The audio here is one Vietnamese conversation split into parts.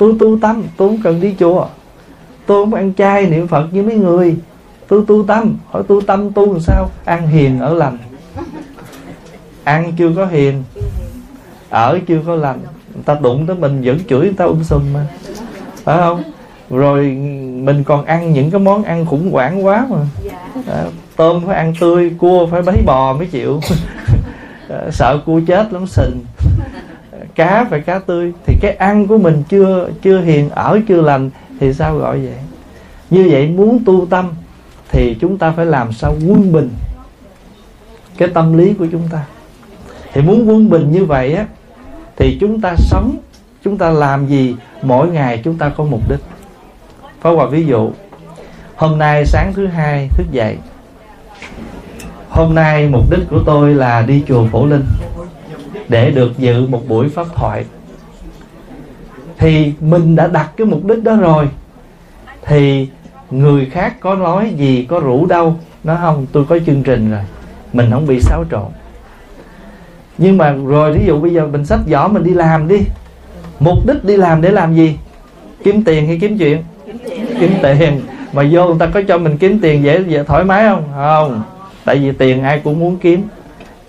tôi tu tâm tôi không cần đi chùa. Tôi không ăn chay niệm phật như mấy người. Tôi tu tâm hỏi tu tâm tu làm sao? Ăn hiền ở lành. Ăn chưa có hiền ở chưa có lành. Người ta đụng tới mình vẫn chửi người ta um sùm mà. Phải không? Rồi mình còn ăn những cái món ăn khủng hoảng quá mà. À, tôm phải ăn tươi cua phải bấy bò mới chịu. Sợ cua chết lắm sình cá phải cá tươi, thì cái ăn của mình chưa chưa hiền, ở chưa lành, thì sao gọi vậy? Như vậy muốn tu tâm, thì chúng ta phải làm sao quân bình cái tâm lý của chúng ta. Thì muốn quân bình như vậy á, thì chúng ta sống, chúng ta làm gì, mỗi ngày chúng ta có mục đích. Phá Hòa ví dụ, Hôm nay sáng thứ hai thức dậy, Hôm nay mục đích của tôi là đi chùa Phổ Linh. Để được dự một buổi pháp thoại. Thì mình đã đặt cái mục đích đó rồi. Thì người khác có nói gì, có rủ đâu. Nó không, tôi có chương trình rồi. Mình không bị xáo trộn. Nhưng mà rồi ví dụ bây giờ mình sách giỏ mình đi làm đi. Mục đích đi làm để làm gì? Kiếm tiền hay kiếm chuyện? Kiếm tiền. Mà vô người ta có cho mình kiếm tiền dễ dễ, thoải mái không? Không. Tại vì tiền ai cũng muốn kiếm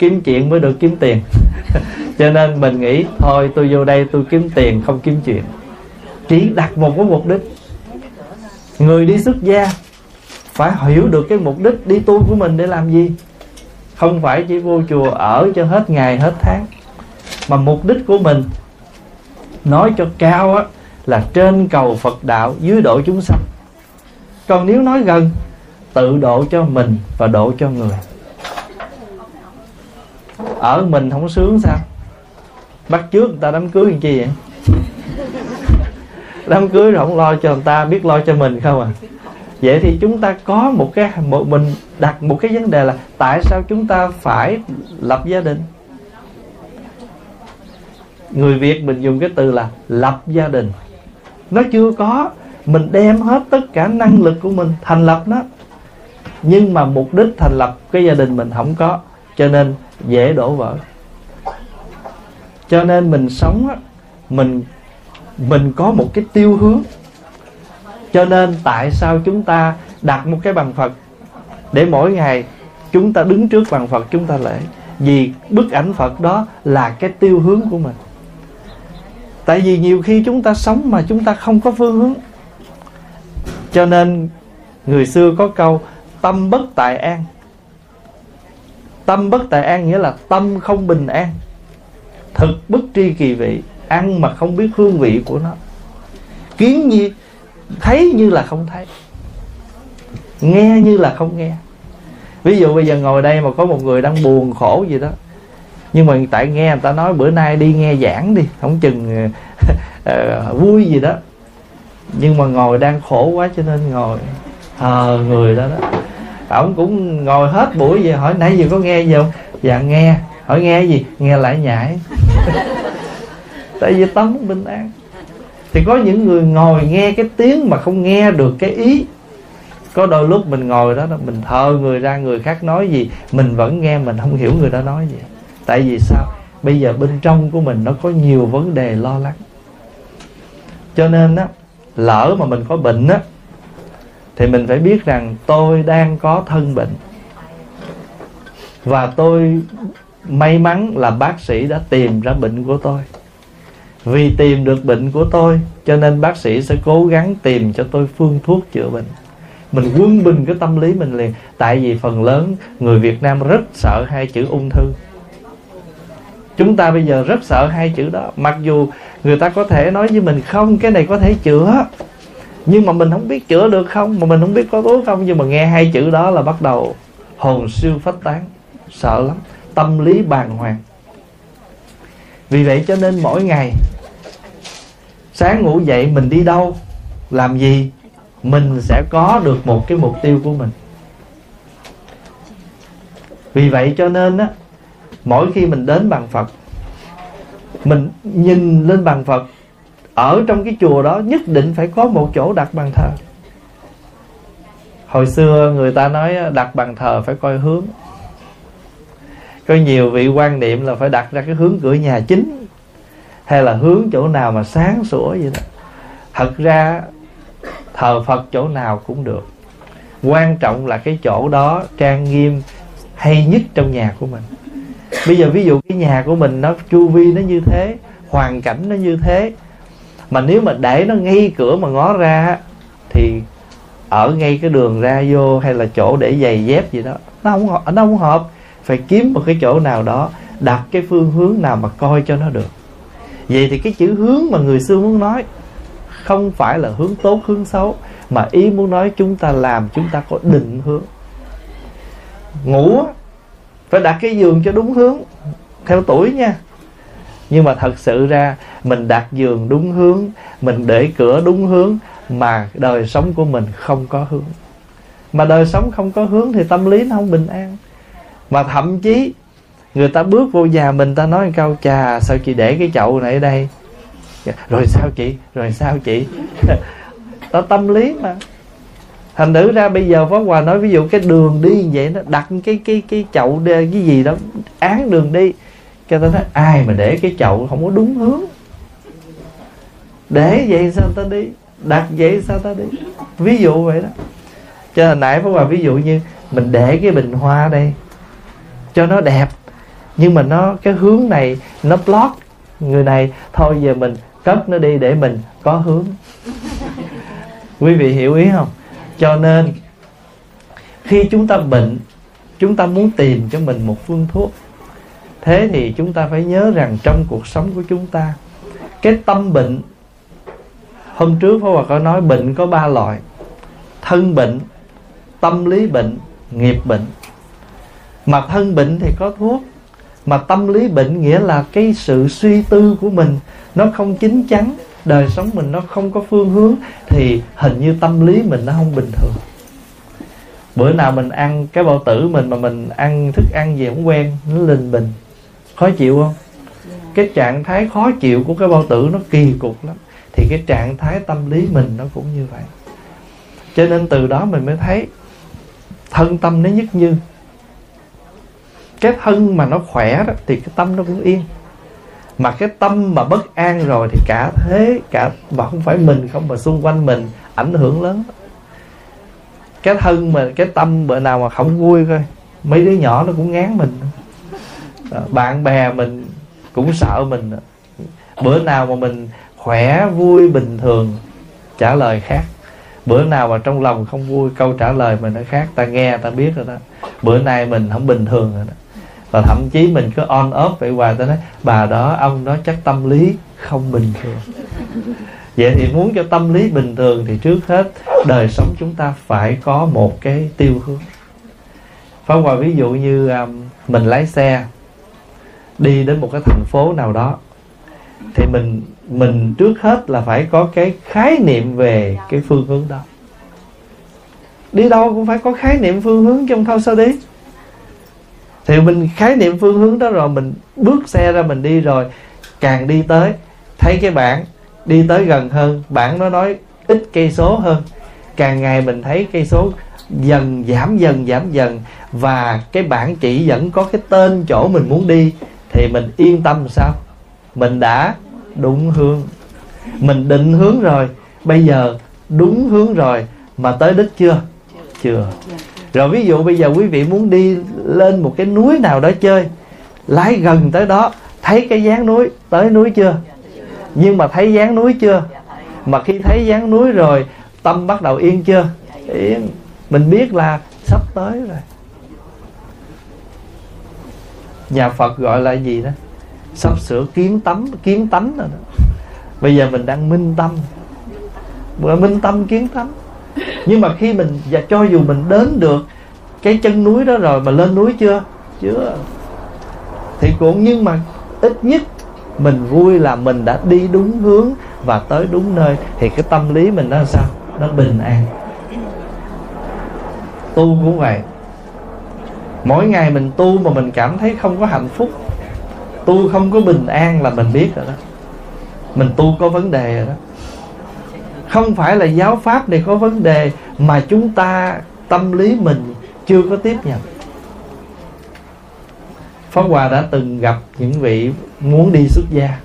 kiếm chuyện mới được kiếm tiền. Cho nên mình nghĩ, thôi, tôi vô đây tôi kiếm tiền, không kiếm chuyện. Chỉ đặt một cái mục đích. Người đi xuất gia phải hiểu được cái mục đích đi tu của mình để làm gì. Không phải chỉ vô chùa ở cho hết ngày, hết tháng. Mà mục đích của mình, nói cho cao á, là trên cầu Phật đạo, dưới độ chúng sanh. Còn nếu nói gần, tự độ cho mình và độ cho người ở mình không sướng sao? Bắt trước người ta đám cưới làm chi vậy? Đám cưới rồi không lo cho người ta, biết lo cho mình không à? Vậy thì chúng ta có một cái, một mình đặt một cái vấn đề là tại sao chúng ta phải lập gia đình? Người việt mình dùng cái từ là lập gia đình. Nó chưa có. Mình đem hết tất cả năng lực của mình thành lập nó. Nhưng mà mục đích thành lập cái gia đình mình không có cho nên dễ đổ vỡ. Cho nên mình sống á, mình mình có một cái tiêu hướng. Cho nên tại sao chúng ta đặt một cái bằng phật để mỗi ngày chúng ta đứng trước bằng phật chúng ta lễ? Vì bức ảnh phật đó là cái tiêu hướng của mình. Tại vì nhiều khi chúng ta sống mà chúng ta không có phương hướng. Cho nên người xưa có câu, tâm bất tại an tâm bất tại an nghĩa là tâm không bình an. Thực bất tri kỳ vị ăn mà không biết hương vị của nó. Kiến như thấy như là không thấy. Nghe như là không nghe. Ví dụ bây giờ ngồi đây mà có một người đang buồn khổ gì đó nhưng mà tại nghe người ta nói bữa nay đi nghe giảng đi không chừng uh, vui gì đó. Nhưng mà ngồi đang khổ quá cho nên ngồi thờ người đó đó ổng cũng ngồi hết buổi về hỏi, nãy giờ có nghe gì không? Dạ nghe. Hỏi, nghe gì? Nghe lại nhảy. Tại vì tâm bình an. Thì có những người ngồi nghe cái tiếng mà không nghe được cái ý. Có đôi lúc mình ngồi đó, mình thờ người ra, người khác nói gì, mình vẫn nghe, mình không hiểu người đó nói gì. Tại vì sao? Bây giờ bên trong của mình nó có nhiều vấn đề lo lắng. Cho nên á, lỡ mà mình có bệnh á thì mình phải biết rằng tôi đang có thân bệnh. Và tôi may mắn là bác sĩ đã tìm ra bệnh của tôi. Vì tìm được bệnh của tôi, cho nên bác sĩ sẽ cố gắng tìm cho tôi phương thuốc chữa bệnh. Mình quân bình cái tâm lý mình liền. Tại vì phần lớn người việt nam rất sợ hai chữ ung thư. Chúng ta bây giờ rất sợ hai chữ đó. Mặc dù người ta có thể nói với mình, không, cái này có thể chữa nhưng mà mình không biết chữa được không, mà mình không biết có thuốc không. Nhưng mà nghe hai chữ đó là bắt đầu hồn siêu phách tán, sợ lắm, tâm lý bàng hoàng. Vì vậy cho nên mỗi ngày, sáng ngủ dậy mình đi đâu, làm gì, mình sẽ có được một cái mục tiêu của mình. Vì vậy cho nên á, mỗi khi mình đến bằng phật, mình nhìn lên bàn phật ở trong cái chùa đó nhất định phải có một chỗ đặt bàn thờ. Hồi xưa người ta nói đặt bàn thờ phải coi hướng. Có nhiều vị quan niệm là phải đặt ra cái hướng cửa nhà chính, hay là hướng chỗ nào mà sáng sủa vậy đó. Thật ra thờ phật chỗ nào cũng được. Quan trọng là cái chỗ đó trang nghiêm hay nhất trong nhà của mình. Bây giờ ví dụ cái nhà của mình nó chu vi nó như thế, hoàn cảnh nó như thế mà nếu mà để nó ngay cửa mà ngó ra thì ở ngay cái đường ra vô hay là chỗ để giày dép gì đó, nó không nó không hợp. Phải kiếm một cái chỗ nào đó, đặt cái phương hướng nào mà coi cho nó được. Vậy thì cái chữ hướng mà người xưa muốn nói không phải là hướng tốt, hướng xấu, mà ý muốn nói chúng ta làm, chúng ta có định hướng. Ngủ phải đặt cái giường cho đúng hướng, theo tuổi nha nhưng mà thật sự ra, mình đặt giường đúng hướng, mình để cửa đúng hướng, mà đời sống của mình không có hướng. Mà đời sống không có hướng thì tâm lý nó không bình an. Mà thậm chí, người ta bước vô nhà mình, ta nói câu, chà, sao chị để cái chậu này ở đây? Rồi sao chị? Rồi sao chị? Đó, tâm lý mà. Thành nữ ra bây giờ pháp hòa nói, ví dụ cái đường đi vậy nó đặt cái cái cái chậu cái gì đó, án đường đi cho ta nói, ai mà để cái chậu không có đúng hướng? Để vậy sao ta đi? Đặt vậy sao ta đi? Ví dụ vậy đó. Cho hồi nãy pháp hòa ví dụ như mình để cái bình hoa đây cho nó đẹp, nhưng mà nó, cái hướng này nó block người này, thôi giờ mình cất nó đi để mình có hướng. Quý vị hiểu ý không? Cho nên khi chúng ta bệnh, chúng ta muốn tìm cho mình một phương thuốc thế thì chúng ta phải nhớ rằng trong cuộc sống của chúng ta, cái tâm bệnh, hôm trước Pháp Hòa có nói bệnh có ba loại, thân bệnh, tâm lý bệnh, nghiệp bệnh. Mà thân bệnh thì có thuốc, mà tâm lý bệnh nghĩa là cái sự suy tư của mình, nó không chín chắn, đời sống mình nó không có phương hướng, thì hình như tâm lý mình nó không bình thường. Bữa nào mình ăn cái bao tử mình mà mình ăn thức ăn gì không quen, nó linh bình khó chịu không? Cái trạng thái khó chịu của cái bao tử nó kỳ cục lắm. Thì cái trạng thái tâm lý mình nó cũng như vậy. Cho nên từ đó mình mới thấy thân tâm nó nhất như. Cái thân mà nó khỏe đó, thì cái tâm nó cũng yên. Mà cái tâm mà bất an rồi thì cả thế, cả, mà không phải mình không, mà xung quanh mình ảnh hưởng lớn. Cái thân mà, cái tâm bữa nào mà không vui coi mấy đứa nhỏ nó cũng ngán mình. Ờ, bạn bè mình cũng sợ mình. Bữa nào mà mình khỏe vui bình thường trả lời khác. Bữa nào mà trong lòng không vui câu trả lời mình nó khác. Ta nghe ta biết rồi đó. Bữa nay mình không bình thường rồi đó. Và thậm chí mình cứ on off vậy hoài ta nói bà đó ông đó chắc tâm lý không bình thường. Vậy thì muốn cho tâm lý bình thường thì trước hết đời sống chúng ta phải có một cái tiêu hướng. Phá Hòa ví dụ như um, mình lái xe đi đến một cái thành phố nào đó, thì mình mình trước hết là phải có cái khái niệm về cái phương hướng đó. Đi đâu cũng phải có khái niệm phương hướng trong thôi sao đi. Thì mình khái niệm phương hướng đó rồi, mình bước xe ra mình đi rồi, càng đi tới, thấy cái bảng, đi tới gần hơn, bảng nó nói ít cây số hơn. Càng ngày mình thấy cây số dần giảm dần giảm, dần, và cái bảng chỉ dẫn có cái tên chỗ mình muốn đi thì mình yên tâm sao? Mình đã đúng hướng. Mình định hướng rồi. Bây giờ đúng hướng rồi mà tới đích chưa? Chưa. Rồi ví dụ bây giờ quý vị muốn đi lên một cái núi nào đó chơi, lái gần tới đó, thấy cái dáng núi, tới núi chưa? Nhưng mà thấy dáng núi chưa? Mà khi thấy dáng núi rồi, tâm bắt đầu yên chưa? Yên. Mình biết là sắp tới rồi nhà phật gọi là gì đó? Sắp sửa kiến tấm, kiến tánh rồi đó. Bây giờ mình đang minh tâm. Minh tâm, kiến tánh. Nhưng mà khi mình, và cho dù mình đến được cái chân núi đó rồi mà lên núi chưa? Chưa. Thì cũng, nhưng mà ít nhất mình vui là mình đã đi đúng hướng và tới đúng nơi. Thì cái tâm lý mình nó sao? Nó bình an. Tu cũng vậy mỗi ngày mình tu mà mình cảm thấy không có hạnh phúc tu không có bình an là mình biết rồi đó. Mình tu có vấn đề rồi đó. Không phải là giáo pháp này có vấn đề mà chúng ta tâm lý mình chưa có tiếp nhận. Pháp Hòa đã từng gặp những vị muốn đi xuất gia.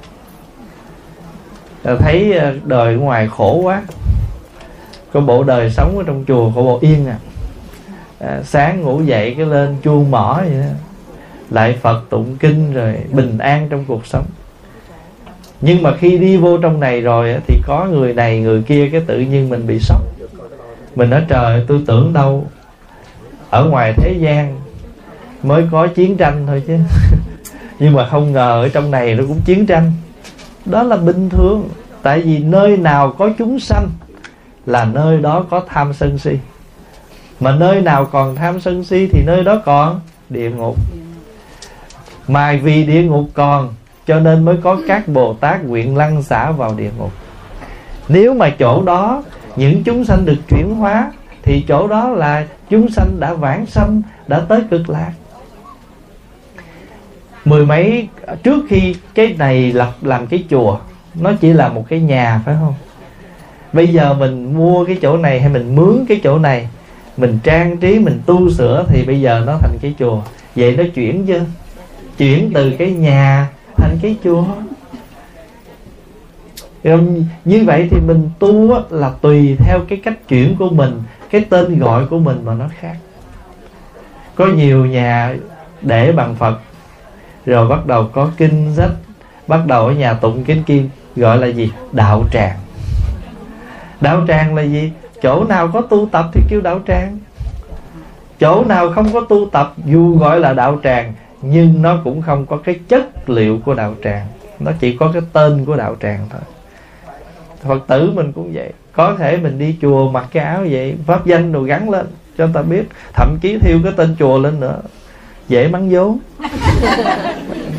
Thấy ờ, đời ngoài khổ quá. Có bộ đời sống ở trong chùa có bộ yên à, à sáng ngủ dậy cái lên chuông mỏ vậy đó. Lại phật tụng kinh rồi bình an trong cuộc sống. Nhưng mà khi đi vô trong này rồi thì có người này người kia cái tự nhiên mình bị sốc. Mình nói, trời tôi tưởng đâu ở ngoài thế gian mới có chiến tranh thôi chứ. Nhưng mà không ngờ ở trong này nó cũng chiến tranh. Đó là bình thường. Tại vì nơi nào có chúng sanh là nơi đó có tham sân si mà nơi nào còn tham sân si thì nơi đó còn địa ngục. Mà vì địa ngục còn, cho nên mới có các bồ tát nguyện lăng xả vào địa ngục. Nếu mà chỗ đó những chúng sanh được chuyển hóa, thì chỗ đó là chúng sanh đã vãng sanh, đã tới cực lạc. Mười mấy, trước khi cái này lập làm cái chùa, nó chỉ là một cái nhà, phải không? Bây giờ mình mua cái chỗ này hay mình mướn cái chỗ này mình trang trí, mình tu sửa thì bây giờ nó thành cái chùa. Vậy nó chuyển chưa chuyển từ cái nhà thành cái chùa. Như vậy thì mình tu là tùy theo cái cách chuyển của mình, cái tên gọi của mình mà nó khác. Có nhiều nhà để bằng phật, rồi bắt đầu có kinh sách, bắt đầu ở nhà tụng kinh kim, gọi là gì? Đạo tràng. Đạo tràng là gì? Chỗ nào có tu tập thì kêu đạo tràng. Chỗ nào không có tu tập dù gọi là đạo tràng nhưng nó cũng không có cái chất liệu của đạo tràng. Nó chỉ có cái tên của đạo tràng thôi. Phật tử mình cũng vậy. Có thể mình đi chùa mặc cái áo vậy pháp danh đồ gắn lên cho người ta biết. Thậm chí thiêu cái tên chùa lên nữa. Dễ mắng vốn.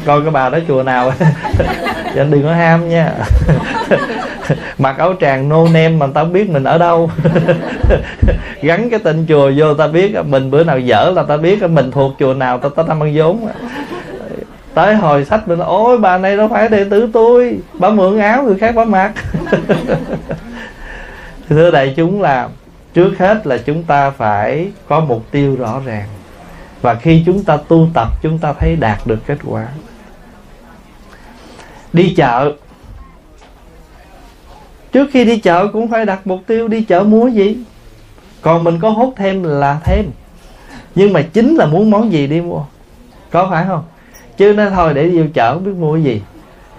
Coi cái bà đó chùa nào. Cho đừng có ham nha mặc áo tràng nô nem mà tao biết mình ở đâu. Gắn cái tên chùa vô ta biết mình bữa nào dở là ta biết mình thuộc chùa nào, ta ta ta ăn vốn tới hồi sách mình ôi, bà này đâu phải đệ tử tôi, bà mượn áo người khác bà mặc. Thưa đại chúng là, trước hết là chúng ta phải có mục tiêu rõ ràng. Và khi chúng ta tu tập, chúng ta thấy đạt được kết quả. Đi chợ trước khi đi chợ cũng phải đặt mục tiêu đi chợ mua gì? Còn mình có hốt thêm là thêm. Nhưng mà chính là muốn món gì đi mua. Có phải không? Chứ nói thôi để đi chợ không biết mua cái gì.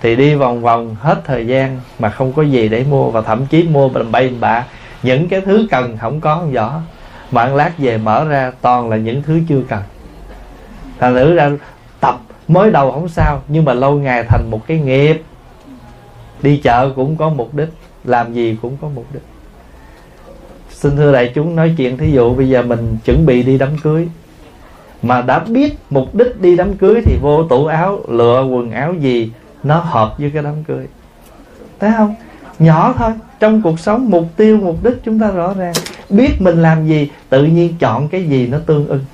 Thì đi vòng vòng hết thời gian mà không có gì để mua và thậm chí mua bầm bay bạ. Những cái thứ cần không có không rõ mà ăn lát về mở ra, toàn là những thứ chưa cần. Thành thử ra tập mới đầu không sao, nhưng mà lâu ngày thành một cái nghiệp. Đi chợ cũng có mục đích làm gì cũng có mục đích. Xin thưa đại chúng, nói chuyện thí dụ bây giờ mình chuẩn bị đi đám cưới. Mà đã biết mục đích đi đám cưới thì vô tủ áo, lựa quần áo gì nó hợp với cái đám cưới. Thấy không? Nhỏ thôi, trong cuộc sống mục tiêu, mục đích chúng ta rõ ràng. Biết mình làm gì, tự nhiên chọn cái gì nó tương ưng.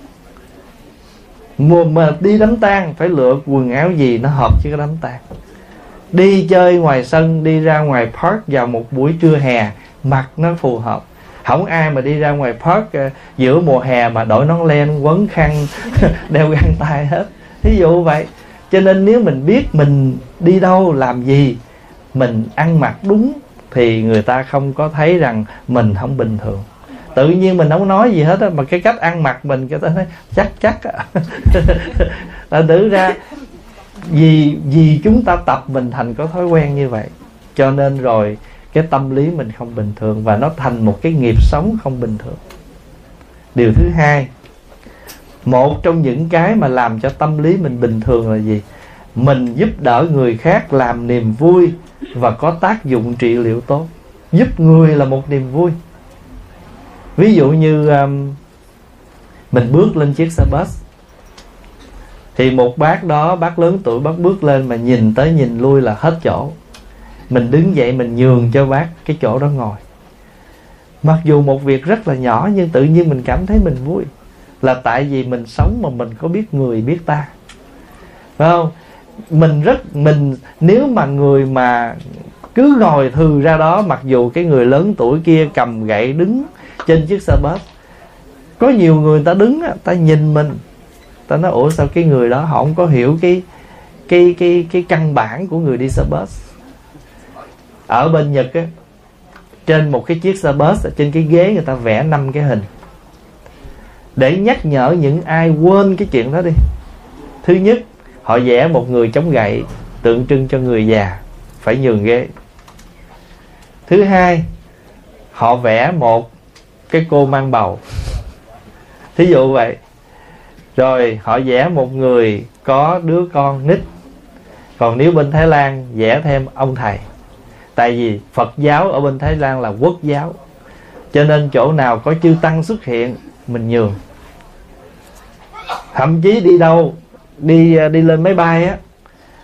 Mùa mà đi đám tang phải lựa quần áo gì nó hợp với cái đám tang đi chơi ngoài sân đi ra ngoài park vào một buổi trưa hè mặc nó phù hợp. Không ai mà đi ra ngoài park uh, giữa mùa hè mà đội nón len quấn khăn đeo găng tay hết. Ví dụ vậy. Cho nên nếu mình biết mình đi đâu làm gì mình ăn mặc đúng thì người ta không có thấy rằng mình không bình thường. Tự nhiên mình không nói gì hết á mà cái cách ăn mặc mình cho ta thấy chắc chắc á. Là tự ra vì vì chúng ta tập mình thành có thói quen như vậy cho nên rồi cái tâm lý mình không bình thường và nó thành một cái nghiệp sống không bình thường. Điều thứ hai một trong những cái mà làm cho tâm lý mình bình thường là gì? Mình giúp đỡ người khác làm niềm vui và có tác dụng trị liệu tốt. Giúp người là một niềm vui. Ví dụ như um, mình bước lên chiếc xe bus thì một bác đó, bác lớn tuổi, bác bước lên mà nhìn tới nhìn lui là hết chỗ. Mình đứng dậy mình nhường cho bác cái chỗ đó ngồi. Mặc dù một việc rất là nhỏ nhưng tự nhiên mình cảm thấy mình vui. Là tại vì mình sống mà mình có biết người, biết ta. Phải không? Mình rất, mình, nếu mà người mà cứ ngồi thừ ra đó, mặc dù cái người lớn tuổi kia cầm gậy đứng trên chiếc xe bus, có nhiều người ta đứng ta nhìn mình ta nói, ủa, sao cái người đó họ không có hiểu cái cái cái cái căn bản của người đi xe bus? Ở bên nhật á, trên một cái chiếc xe bus trên cái ghế người ta vẽ năm cái hình. Để nhắc nhở những ai quên cái chuyện đó đi. Thứ nhất, họ vẽ một người chống gậy tượng trưng cho người già, phải nhường ghế. Thứ hai, họ vẽ một cái cô mang bầu. Thí dụ vậy rồi họ vẽ một người có đứa con nít. Còn nếu bên thái lan vẽ thêm ông thầy. Tại vì phật giáo ở bên thái lan là quốc giáo. Cho nên chỗ nào có chư tăng xuất hiện, mình nhường. Thậm chí đi đâu, đi đi lên máy bay á,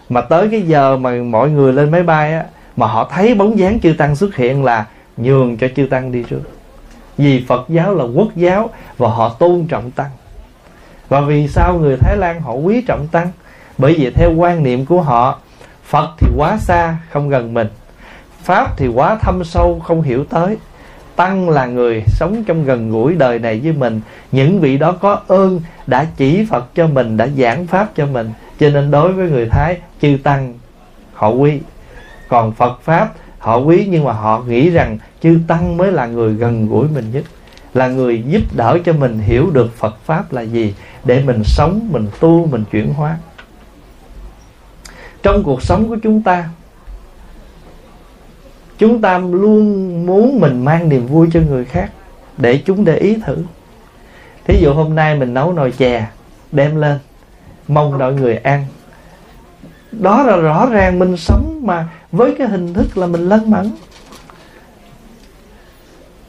mà tới cái giờ mà mọi người lên máy bay á, mà họ thấy bóng dáng chư tăng xuất hiện là nhường cho chư tăng đi trước. Vì phật giáo là quốc giáo và họ tôn trọng tăng và vì sao người thái lan họ quý trọng tăng? Bởi vì theo quan niệm của họ, phật thì quá xa, không gần mình. Pháp thì quá thâm sâu, không hiểu tới. Tăng là người sống trong gần gũi đời này với mình. Những vị đó có ơn đã chỉ phật cho mình, đã giảng pháp cho mình. Cho nên đối với người thái, chư tăng, họ quý. Còn phật pháp, họ quý nhưng mà họ nghĩ rằng chư tăng mới là người gần gũi mình nhất. Là người giúp đỡ cho mình hiểu được phật pháp là gì để mình sống, mình tu, mình chuyển hóa. Trong cuộc sống của chúng ta chúng ta luôn muốn mình mang niềm vui cho người khác để chúng để ý thử. Thí dụ hôm nay mình nấu nồi chè, đem lên, mong mọi người ăn. Đó là rõ ràng mình sống mà với cái hình thức là mình lân mẫn.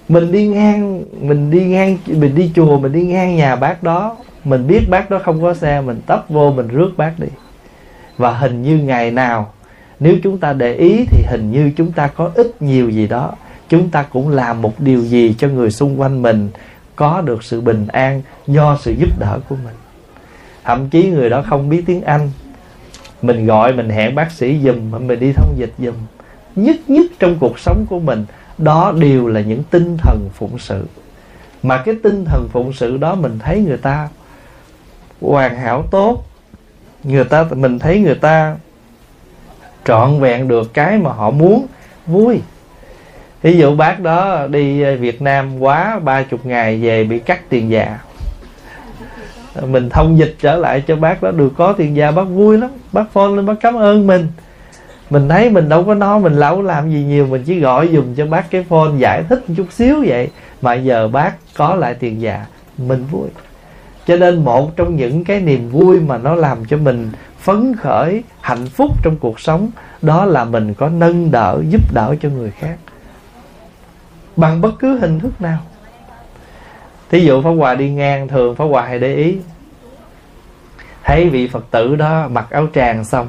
Mình đi ngang, mình đi ngang, mình đi chùa, mình đi ngang nhà bác đó mình biết bác đó không có xe, mình tấp vô, mình rước bác đi. Và hình như ngày nào, nếu chúng ta để ý thì hình như chúng ta có ít nhiều gì đó. Chúng ta cũng làm một điều gì cho người xung quanh mình có được sự bình an do sự giúp đỡ của mình. Thậm chí người đó không biết tiếng anh. Mình gọi, mình hẹn bác sĩ dùm mình đi thông dịch dùm nhất nhất trong cuộc sống của mình, đó đều là những tinh thần phụng sự. Mà cái tinh thần phụng sự đó mình thấy người ta hoàn hảo tốt. Người ta, mình thấy người ta trọn vẹn được cái mà họ muốn, vui. Ví dụ bác đó đi Việt Nam quá ba chục ngày về bị cắt tiền già. Mình thông dịch trở lại cho bác đó, được có tiền già, bác vui lắm. Bác phone lên, bác cảm ơn mình. Mình thấy mình đâu có nói mình đâu làm gì nhiều, mình chỉ gọi dùng cho bác cái phone giải thích một chút xíu vậy. Mà giờ bác có lại tiền già, mình vui cho nên một trong những cái niềm vui mà nó làm cho mình phấn khởi, hạnh phúc trong cuộc sống, đó là mình có nâng đỡ, giúp đỡ cho người khác. Bằng bất cứ hình thức nào. Thí dụ pháp hòa đi ngang, thường pháp hòa hay để ý, thấy vị phật tử đó mặc áo tràng xong,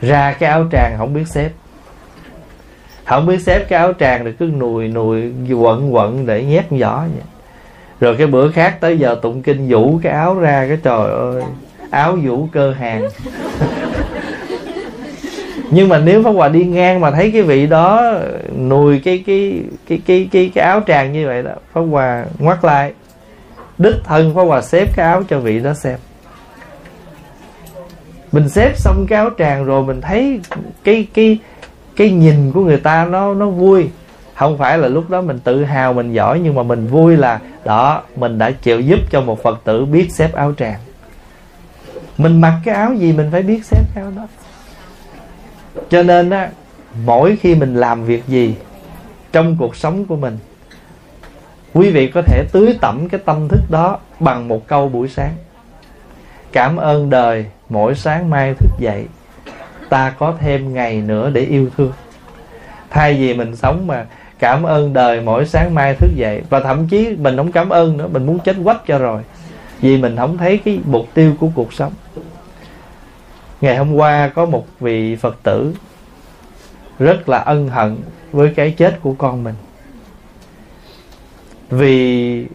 ra cái áo tràng không biết xếp. Không biết xếp cái áo tràng rồi cứ nùi nùi quận quận để nhét giỏ vậy rồi cái bữa khác tới giờ tụng kinh vũ cái áo ra cái trời ơi, áo vũ cơ hàng. Nhưng mà nếu pháp hòa đi ngang mà thấy cái vị đó nùi cái cái cái cái cái cái áo tràng như vậy đó, pháp hòa ngoắt lại. Đích thân pháp hòa xếp cái áo cho vị đó xem. Mình xếp xong cái áo tràng rồi mình thấy cái cái cái nhìn của người ta nó nó vui không phải là lúc đó mình tự hào, mình giỏi, nhưng mà mình vui là, đó, mình đã chịu giúp cho một phật tử biết xếp áo tràng. Mình mặc cái áo gì mình phải biết xếp cái áo đó. Cho nên á, mỗi khi mình làm việc gì trong cuộc sống của mình, quý vị có thể tưới tẩm cái tâm thức đó bằng một câu buổi sáng. Cảm ơn đời, mỗi sáng mai thức dậy, ta có thêm ngày nữa để yêu thương. Thay vì mình sống mà cảm ơn đời mỗi sáng mai thức dậy. Và thậm chí mình không cảm ơn nữa, mình muốn chết quách cho rồi. Vì mình không thấy cái mục tiêu của cuộc sống. Ngày hôm qua có một vị phật tử rất là ân hận với cái chết của con mình. Vì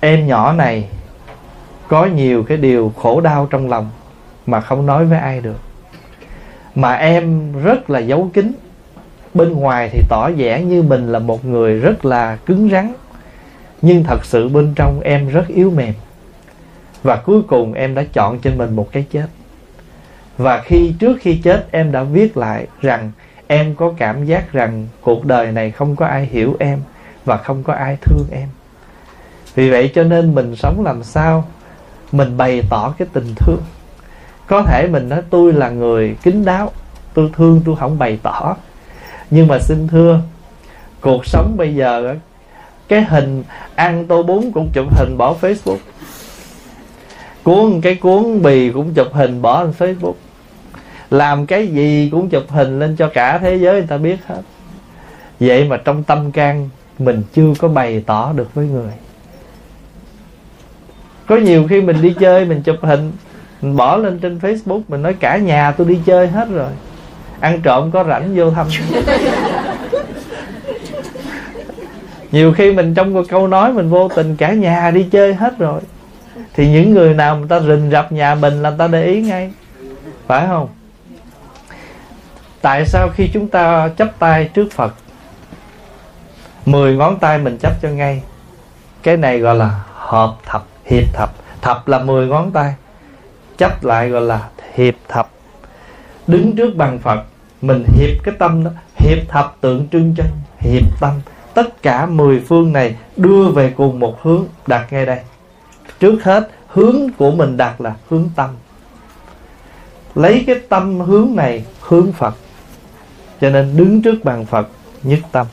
em nhỏ này có nhiều cái điều khổ đau trong lòng mà không nói với ai được. Mà em rất là giấu kín bên ngoài thì tỏ vẻ như mình là một người rất là cứng rắn, nhưng thật sự bên trong em rất yếu mềm. Và cuối cùng em đã chọn cho mình một cái chết. Và khi, trước khi chết, em đã viết lại rằng em có cảm giác rằng cuộc đời này không có ai hiểu em và không có ai thương em. Vì vậy cho nên mình sống làm sao? Mình bày tỏ cái tình thương. Có thể mình nói, tôi là người kín đáo, tôi thương, tôi không bày tỏ nhưng mà xin thưa, cuộc sống bây giờ cái hình ăn tô bún cũng chụp hình bỏ facebook. Cuốn, cái cuốn bì cũng chụp hình bỏ lên facebook. Làm cái gì cũng chụp hình lên cho cả thế giới người ta biết hết. Vậy mà trong tâm can, mình chưa có bày tỏ được với người. Có nhiều khi mình đi chơi, mình chụp hình, mình bỏ lên trên facebook, mình nói cả nhà tôi đi chơi hết rồi ăn trộm có rảnh vô thăm. Nhiều khi mình trong một câu nói mình vô tình cả nhà đi chơi hết rồi, thì những người nào người ta rình rập nhà mình là người ta để ý ngay. Phải không? Tại sao khi chúng ta chấp tay trước phật, mười ngón tay mình chấp cho ngay? Cái này gọi là hợp thập, hiệp thập. Thập là mười ngón tay chấp lại gọi là hiệp thập. Đứng trước bằng phật mình hiệp cái tâm đó, hiệp thập tượng trưng cho, hiệp tâm. Tất cả mười phương này đưa về cùng một hướng. Đặt ngay đây. Trước hết, hướng của mình đặt là hướng tâm. Lấy cái tâm hướng này, hướng phật. Cho nên đứng trước bàn phật, nhất tâm.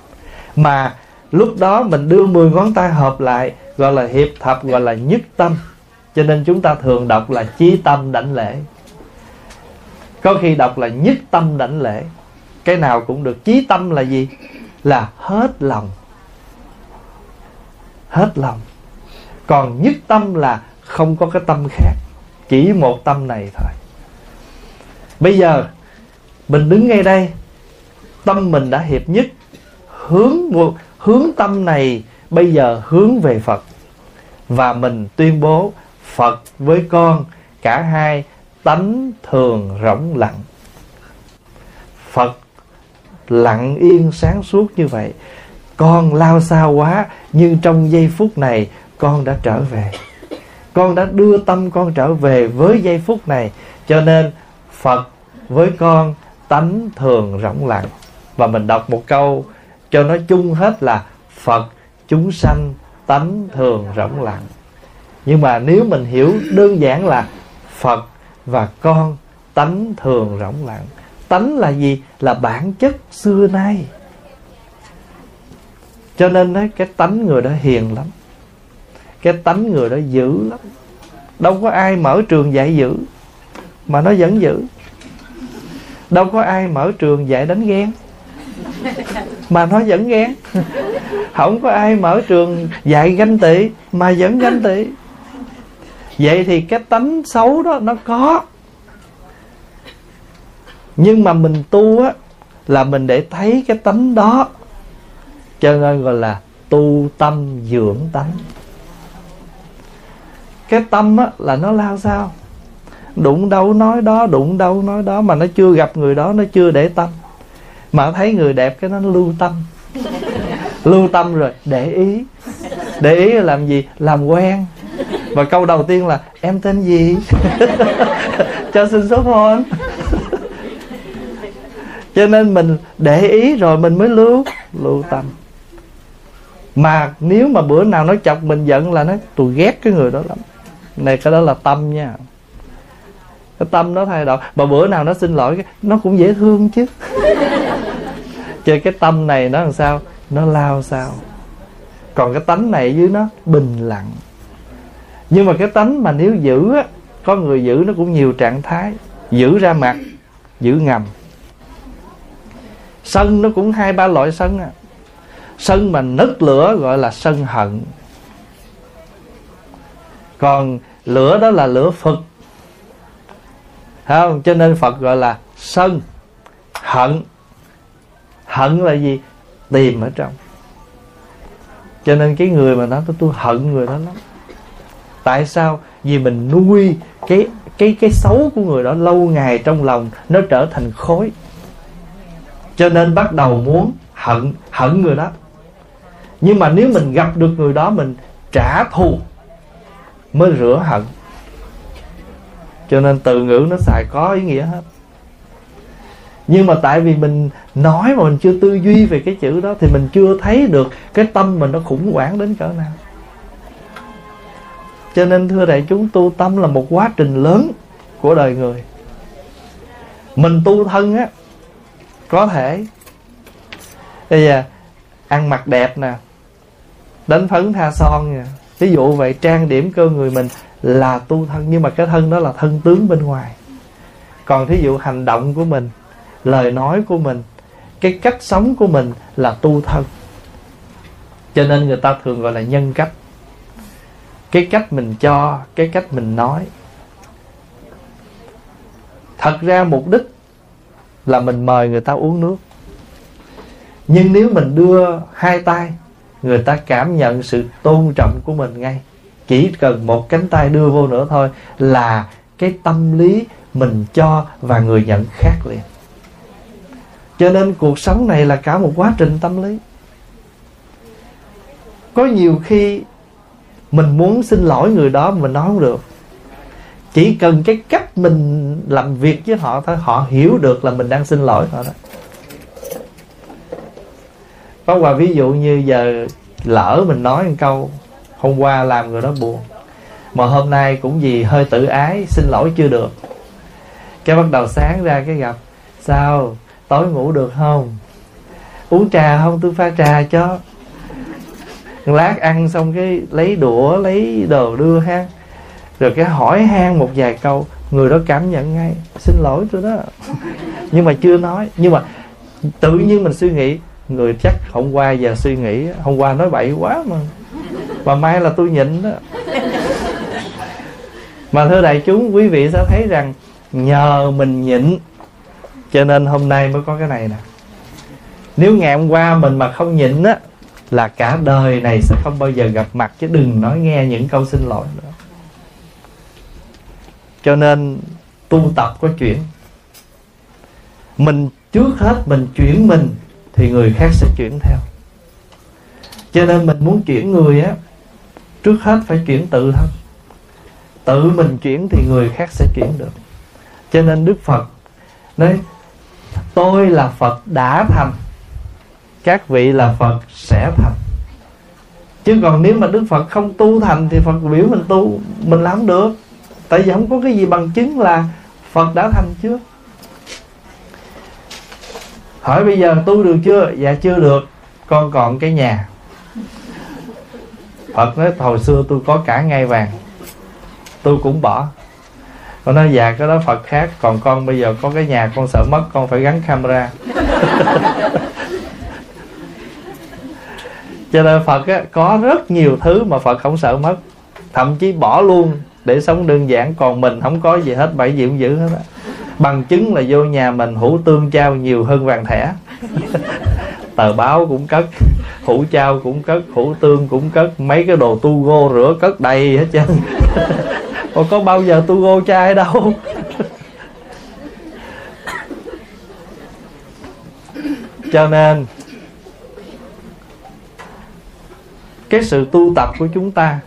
Mà lúc đó mình đưa 10 ngón tay hợp lại, gọi là hiệp thập, gọi là nhất tâm. Cho nên chúng ta thường đọc là chí tâm đảnh lễ có khi đọc là nhất tâm đảnh lễ. Cái nào cũng được. Chí tâm là gì? Là hết lòng. Hết lòng. Còn nhất tâm là không có cái tâm khác. Chỉ một tâm này thôi. Bây giờ, mình đứng ngay đây. Tâm mình đã hiệp nhất. Hướng hướng tâm này bây giờ hướng về Phật. Và mình tuyên bố Phật với con, cả hai tánh thường rỗng lặng. Phật lặng yên sáng suốt như vậy, con lao xa quá, nhưng trong giây phút này, con đã trở về. Con đã đưa tâm con trở về với giây phút này, cho nên phật với con tánh thường rỗng lặng. Và mình đọc một câu cho nó chung hết là phật, chúng sanh tánh thường rỗng lặng. Nhưng mà nếu mình hiểu đơn giản là phật và con tánh thường rỗng lặng. Tánh là gì? Là bản chất xưa nay. Cho nên đấy cái tánh người đó hiền lắm. Cái tánh người đó dữ lắm. Đâu có ai mở trường dạy dữ, mà nó vẫn dữ. Đâu có ai mở trường dạy đánh ghen, mà nó vẫn ghen. Không có ai mở trường dạy ganh tị, mà vẫn ganh tị vậy thì cái tánh xấu đó nó có. Nhưng mà mình tu á là mình để thấy cái tánh đó. Cho nên gọi là tu tâm dưỡng tánh. Cái tâm á là nó lao sao? Đụng đâu nói đó đụng đâu nói đó mà nó chưa gặp người đó nó chưa để tâm. Mà thấy người đẹp cái nó lưu tâm. Lưu tâm rồi để ý. Để ý là làm gì? Làm quen và câu đầu tiên là, em tên gì? Cho xin số phone. Cho nên mình để ý rồi mình mới lưu lưu tâm. Mà nếu mà bữa nào nó chọc mình giận là nó, tôi ghét cái người đó lắm. Này, cái đó là tâm nha. Cái tâm nó thay đổi. Mà bữa nào nó xin lỗi nó cũng dễ thương chứ. Chơi cái tâm này nó làm sao? Nó lao sao? Còn cái tánh này dưới nó bình lặng nhưng mà cái tánh mà nếu giữ á có người giữ nó cũng nhiều trạng thái. Giữ ra mặt giữ ngầm. Sân nó cũng hai ba loại sân à. Sân mà nứt lửa gọi là sân hận. Còn lửa đó là lửa phật. Không? Cho nên phật gọi là sân hận. Hận là gì? Tìm ở trong. Cho nên cái người mà nói tôi, tôi hận người đó lắm tại sao? Vì mình nuôi cái cái cái xấu của người đó lâu ngày trong lòng nó trở thành khối cho nên bắt đầu muốn hận hận người đó. Nhưng mà nếu mình gặp được người đó, mình trả thù, mới rửa hận. Cho nên từ ngữ nó xài có ý nghĩa hết. Nhưng mà tại vì mình nói mà mình chưa tư duy về cái chữ đó, thì mình chưa thấy được cái tâm mình nó khủng hoảng đến cỡ nào cho nên, thưa đại chúng, tu tâm là một quá trình lớn của đời người. Mình tu thân á, có thể, bây giờ, ăn mặc đẹp nè, đánh phấn tha son nè. Ví dụ vậy, trang điểm cơ người mình là tu thân, nhưng mà cái thân đó là thân tướng bên ngoài. Còn thí dụ hành động của mình, lời nói của mình, cái cách sống của mình là tu thân. Cho nên người ta thường gọi là nhân cách cái cách mình cho, cái cách mình nói. Thật ra mục đích là mình mời người ta uống nước. Nhưng nếu mình đưa hai tay, người ta cảm nhận sự tôn trọng của mình ngay. Chỉ cần một cánh tay đưa vô nữa thôi là cái tâm lý mình cho và người nhận khác liền. Cho nên cuộc sống này là cả một quá trình tâm lý. Có nhiều khi mình muốn xin lỗi người đó mình nói không được. Chỉ cần cái cách mình làm việc với họ thôi, họ hiểu được là mình đang xin lỗi họ đó. Có qua ví dụ như giờ lỡ mình nói một câu, hôm qua làm người đó buồn, mà hôm nay cũng vì hơi tự ái, xin lỗi chưa được. Cái bắt đầu sáng ra cái gặp, sao, tối ngủ được không? Uống trà không? Tôi pha trà cho lát ăn xong cái lấy đũa, lấy đồ đưa ha. Rồi cái hỏi han một vài câu, người đó cảm nhận ngay, xin lỗi tôi đó. Nhưng mà chưa nói. Nhưng mà tự nhiên mình suy nghĩ, người chắc hôm qua giờ suy nghĩ, hôm qua nói bậy quá mà mà mai là tôi nhịn đó. Mà thưa đại chúng, quý vị sẽ thấy rằng nhờ mình nhịn, cho nên hôm nay mới có cái này nè. Nếu ngày hôm qua mình mà không nhịn á là cả đời này sẽ không bao giờ gặp mặt, chứ đừng nói nghe những câu xin lỗi nữa. Cho nên tu tập có chuyển. Mình trước hết mình chuyển mình thì người khác sẽ chuyển theo. Cho nên mình muốn chuyển người á, trước hết phải chuyển tự thân. Tự mình chuyển thì người khác sẽ chuyển được. Cho nên đức phật nói, tôi là phật đã thành các vị là phật sẽ thành. Chứ còn nếu mà đức phật không tu thành thì phật biểu mình tu mình làm được. Tại vì không có cái gì bằng chứng là phật đã thành chưa? Hỏi bây giờ tu được chưa? Dạ chưa được. Con còn cái nhà. Phật nói hồi xưa tôi có cả ngai vàng tôi cũng bỏ. Con nói dạ cái đó phật khác. Còn con bây giờ có cái nhà con sợ mất con phải gắn camera cho nên phật á, có rất nhiều thứ mà phật không sợ mất. Thậm chí bỏ luôn để sống đơn giản còn mình không có gì hết bảy gì cũng giữ hết á. Bằng chứng là vô nhà mình hủ tương trao nhiều hơn vàng thẻ. Tờ báo cũng cất hủ trao cũng cất hủ tương cũng cất mấy cái đồ tu gô rửa cất đầy hết trơn. Còn có bao giờ tu gô chai đâu? Cho nên cái sự tu tập của chúng ta.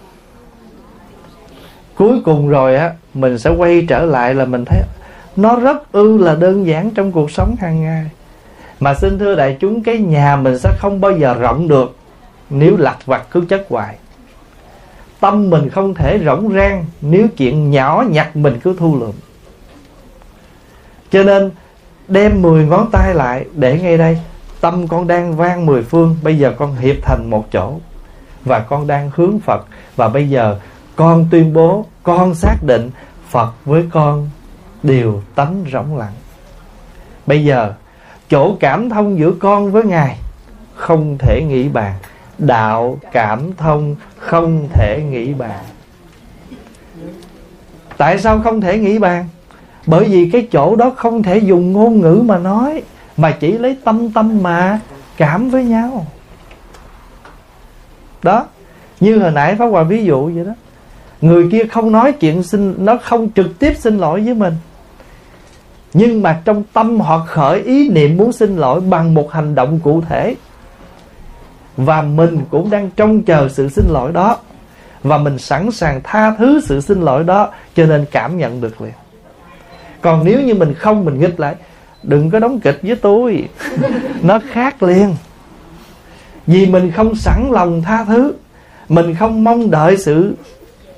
Cuối cùng rồi á, mình sẽ quay trở lại là mình thấy nó rất ư là đơn giản trong cuộc sống hàng ngày. Mà xin thưa đại chúng, cái nhà mình sẽ không bao giờ rộng được nếu lặt vặt cứ chất hoài. Tâm mình không thể rỗng rang nếu chuyện nhỏ nhặt mình cứ thu lượm. Cho nên, đem 10 ngón tay lại để ngay đây. Tâm con đang vang mười phương, bây giờ con hiệp thành một chỗ và con đang hướng phật. Và bây giờ con tuyên bố, con xác định phật với con đều tánh rỗng lặng. Bây giờ, chỗ cảm thông giữa con với ngài không thể nghĩ bàn. Đạo cảm thông không thể nghĩ bàn. Tại sao không thể nghĩ bàn? Bởi vì cái chỗ đó không thể dùng ngôn ngữ mà nói, mà chỉ lấy tâm tâm mà cảm với nhau đó, như hồi nãy pháp hòa ví dụ vậy đó. Người kia không nói chuyện xin, nó không trực tiếp xin lỗi với mình. Nhưng mà trong tâm họ khởi ý niệm muốn xin lỗi bằng một hành động cụ thể. Và mình cũng đang trông chờ sự xin lỗi đó. Và mình sẵn sàng tha thứ sự xin lỗi đó, cho nên cảm nhận được liền. Còn nếu như mình không, mình nghịch lại, đừng có đóng kịch với tôi. Nó khác liền vì mình không sẵn lòng tha thứ, mình không mong đợi sự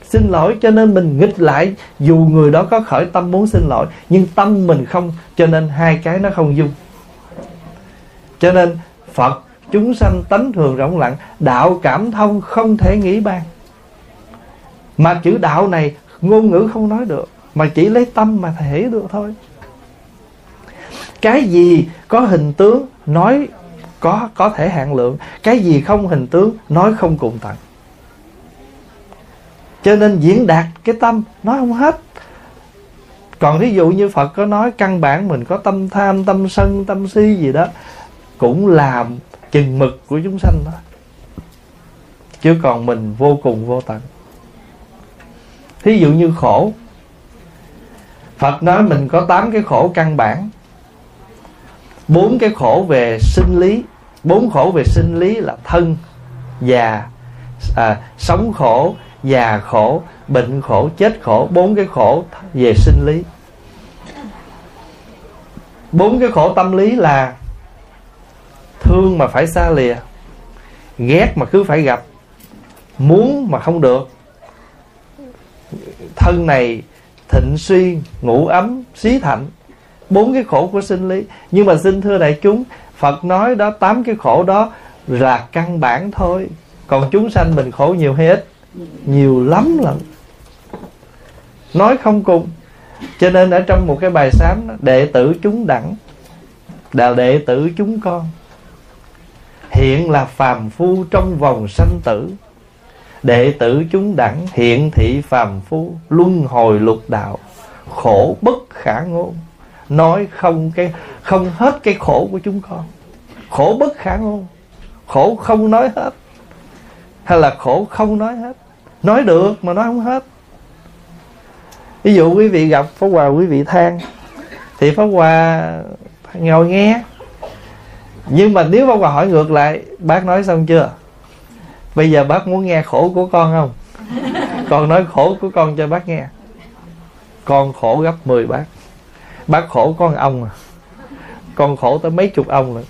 xin lỗi, cho nên mình nghịch lại dù người đó có khởi tâm muốn xin lỗi, nhưng tâm mình không, cho nên hai cái nó không dung. Cho nên phật, chúng sanh tánh thường rộng lặng, đạo cảm thông không thể nghĩ bàn. Mà chữ đạo này ngôn ngữ không nói được, mà chỉ lấy tâm mà thể được thôi. Cái gì có hình tướng nói có có thể hạn lượng. Cái gì không hình tướng nói không cùng tận. Cho nên diễn đạt cái tâm nói không hết. Còn ví dụ như Phật có nói căn bản mình có tâm tham, tâm sân, tâm si gì đó Cũng làm chừng mực của chúng sanh đó. Chứ còn mình vô cùng vô tận. Thí dụ như khổ. Phật nói mình có tám cái khổ căn bản bốn cái khổ về sinh lý. Bốn khổ về sinh lý là thân già à, sống khổ già khổ bệnh khổ chết khổ. Bốn cái khổ về sinh lý. Bốn cái khổ tâm lý là thương mà phải xa lìa ghét mà cứ phải gặp muốn mà không được. Thân này thịnh suy ngủ ấm xí thạnh bốn cái khổ của sinh lý. Nhưng mà xin thưa đại chúng phật nói đó tám cái khổ đó là căn bản thôi. Còn chúng sanh mình khổ nhiều hay ít? Nhiều lắm lận. Nói không cùng. Cho nên ở trong một cái bài sám đó, đệ tử chúng đẳng là đệ tử chúng con hiện là phàm phu trong vòng sanh tử. Đệ tử chúng đẳng hiện thị phàm phu luân hồi lục đạo khổ bất khả ngôn nói không cái, không hết cái khổ của chúng con. Khổ bất khả ngôn. Khổ không nói hết. Hay là khổ không nói hết. Nói được mà nói không hết. Ví dụ quý vị gặp pháp hòa, quý vị than, thì pháp hòa ngồi nghe. Nhưng mà nếu pháp hòa hỏi ngược lại, bác nói xong chưa? Bây giờ bác muốn nghe khổ của con không? Con nói khổ của con cho bác nghe. Con khổ gấp 10 bác bác khổ con ông à. Con khổ tới mấy chục ông rồi.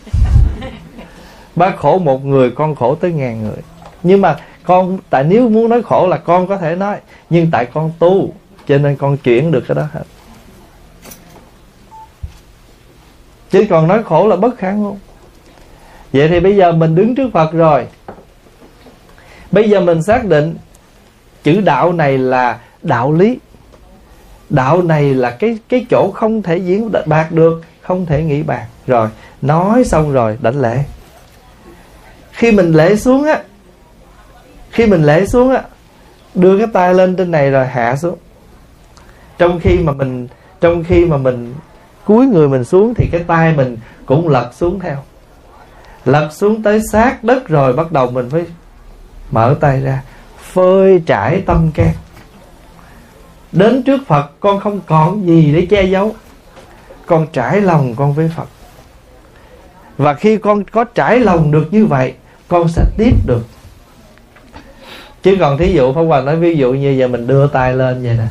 Bác khổ một người, con khổ tới ngàn người. Nhưng mà con, tại nếu muốn nói khổ là con có thể nói, nhưng tại con tu, cho nên con chuyển được cái đó hết. Chứ còn nói khổ là bất khả ngôn. Vậy thì bây giờ mình đứng trước phật rồi. Bây giờ mình xác định chữ đạo này là đạo lý đạo này là cái cái chỗ không thể diễn bạc được, không thể nghĩ bạc. Rồi, nói xong rồi, đảnh lễ. Khi mình lễ xuống á, khi mình lễ xuống á, đưa cái tay lên trên này rồi hạ xuống. Trong khi mà mình, trong khi mà mình cúi người mình xuống thì cái tay mình cũng lật xuống theo. Lật xuống tới sát đất rồi bắt đầu mình phải mở tay ra, phơi trải tâm can đến trước phật, con không còn gì để che giấu. Con trải lòng con với phật. Và khi con có trải lòng được như vậy, con sẽ tiếp được. Chứ còn thí dụ pháp Hoàng nói, ví dụ như giờ mình đưa tay lên vậy nè,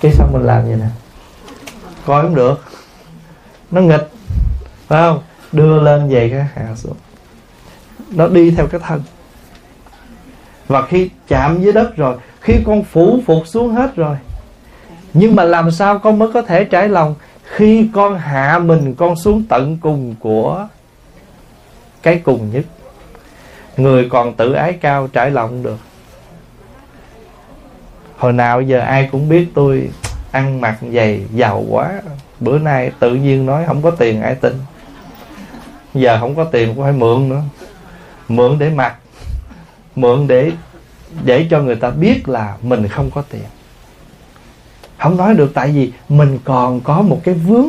cái xong mình làm vậy nè, coi không được. Nó nghịch, phải không? Đưa lên về cái hạ xuống. Nó đi theo cái thân. Và khi chạm với đất rồi khi con phủ phục xuống hết rồi. Nhưng mà làm sao con mới có thể trải lòng khi con hạ mình con xuống tận cùng của cái cùng nhất? Người còn tự ái cao trải lòng được. Hồi nào giờ ai cũng biết tôi ăn mặc dày, giàu quá. Bữa nay tự nhiên nói không có tiền ai tin. Giờ không có tiền cũng phải mượn nữa. Mượn để mặc. Mượn để để cho người ta biết là mình không có tiền. Không nói được, tại vì mình còn có một cái vướng.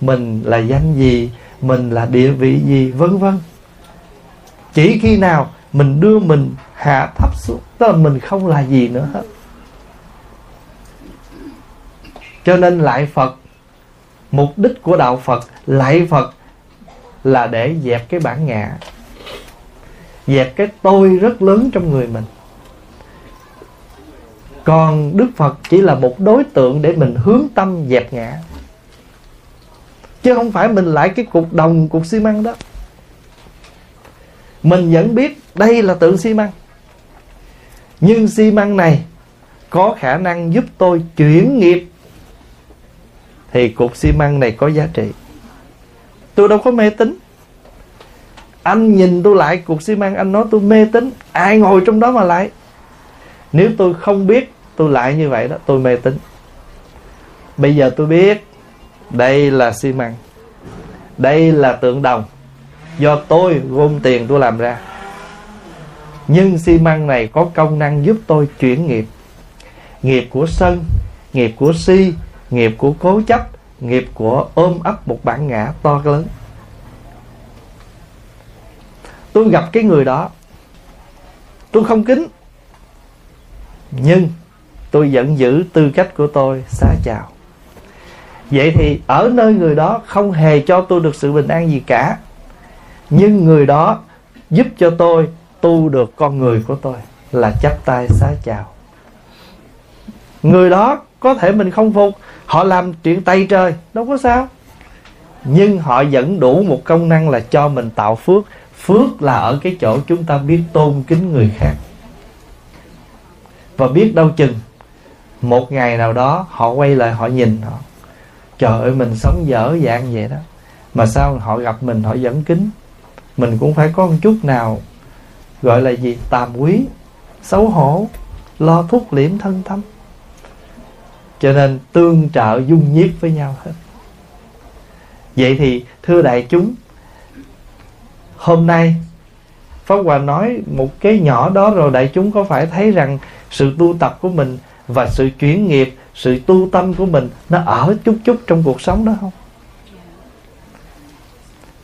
Mình là danh gì, mình là địa vị gì, vân vân. Chỉ khi nào mình đưa mình hạ thấp xuống, tức là mình không là gì nữa hết. Cho nên lại phật, mục đích của đạo phật, lại phật là để dẹp cái bản ngã, dẹp cái tôi rất lớn trong người mình còn đức phật chỉ là một đối tượng để mình hướng tâm dẹp ngã. Chứ không phải mình lại cái cục đồng cục xi măng đó. Mình vẫn biết đây là tượng xi măng. Nhưng xi măng này có khả năng giúp tôi chuyển nghiệp. Thì cục xi măng này có giá trị. Tôi đâu có mê tín. Anh nhìn tôi lại cục xi măng, anh nói tôi mê tín. Ai ngồi trong đó mà lại? Nếu tôi không biết tôi lại như vậy đó, tôi mê tín. Bây giờ tôi biết đây là xi măng, đây là tượng đồng do tôi gom tiền tôi làm ra. Nhưng xi măng này có công năng giúp tôi chuyển nghiệp. Nghiệp của sân, nghiệp của si, nghiệp của cố chấp, nghiệp của ôm ấp một bản ngã to lớn. Tôi gặp cái người đó, tôi không kính, nhưng tôi vẫn giữ tư cách của tôi. Xá chào. Vậy thì ở nơi người đó không hề cho tôi được sự bình an gì cả. Nhưng người đó giúp cho tôi tu được con người của tôi là chắp tay xá chào. Người đó có thể mình không phục, họ làm chuyện tay trời, đâu có sao. Nhưng họ vẫn đủ một công năng là cho mình tạo phước. Phước là ở cái chỗ chúng ta biết tôn kính người khác. Và biết đâu chừng một ngày nào đó họ quay lại họ nhìn họ. Trời ơi, mình sống dở dạng vậy đó. Mà sao họ gặp mình, họ vẫn kính mình cũng phải có một chút nào gọi là gì? Tàm quý, xấu hổ, lo thúc liễm thân tâm. Cho nên tương trợ dung nhiếp với nhau hết. Vậy thì, thưa đại chúng, hôm nay Pháp Hòa nói một cái nhỏ đó rồi đại chúng có phải thấy rằng sự tu tập của mình và sự chuyển nghiệp, sự tu tâm của mình nó ở chút chút trong cuộc sống đó không?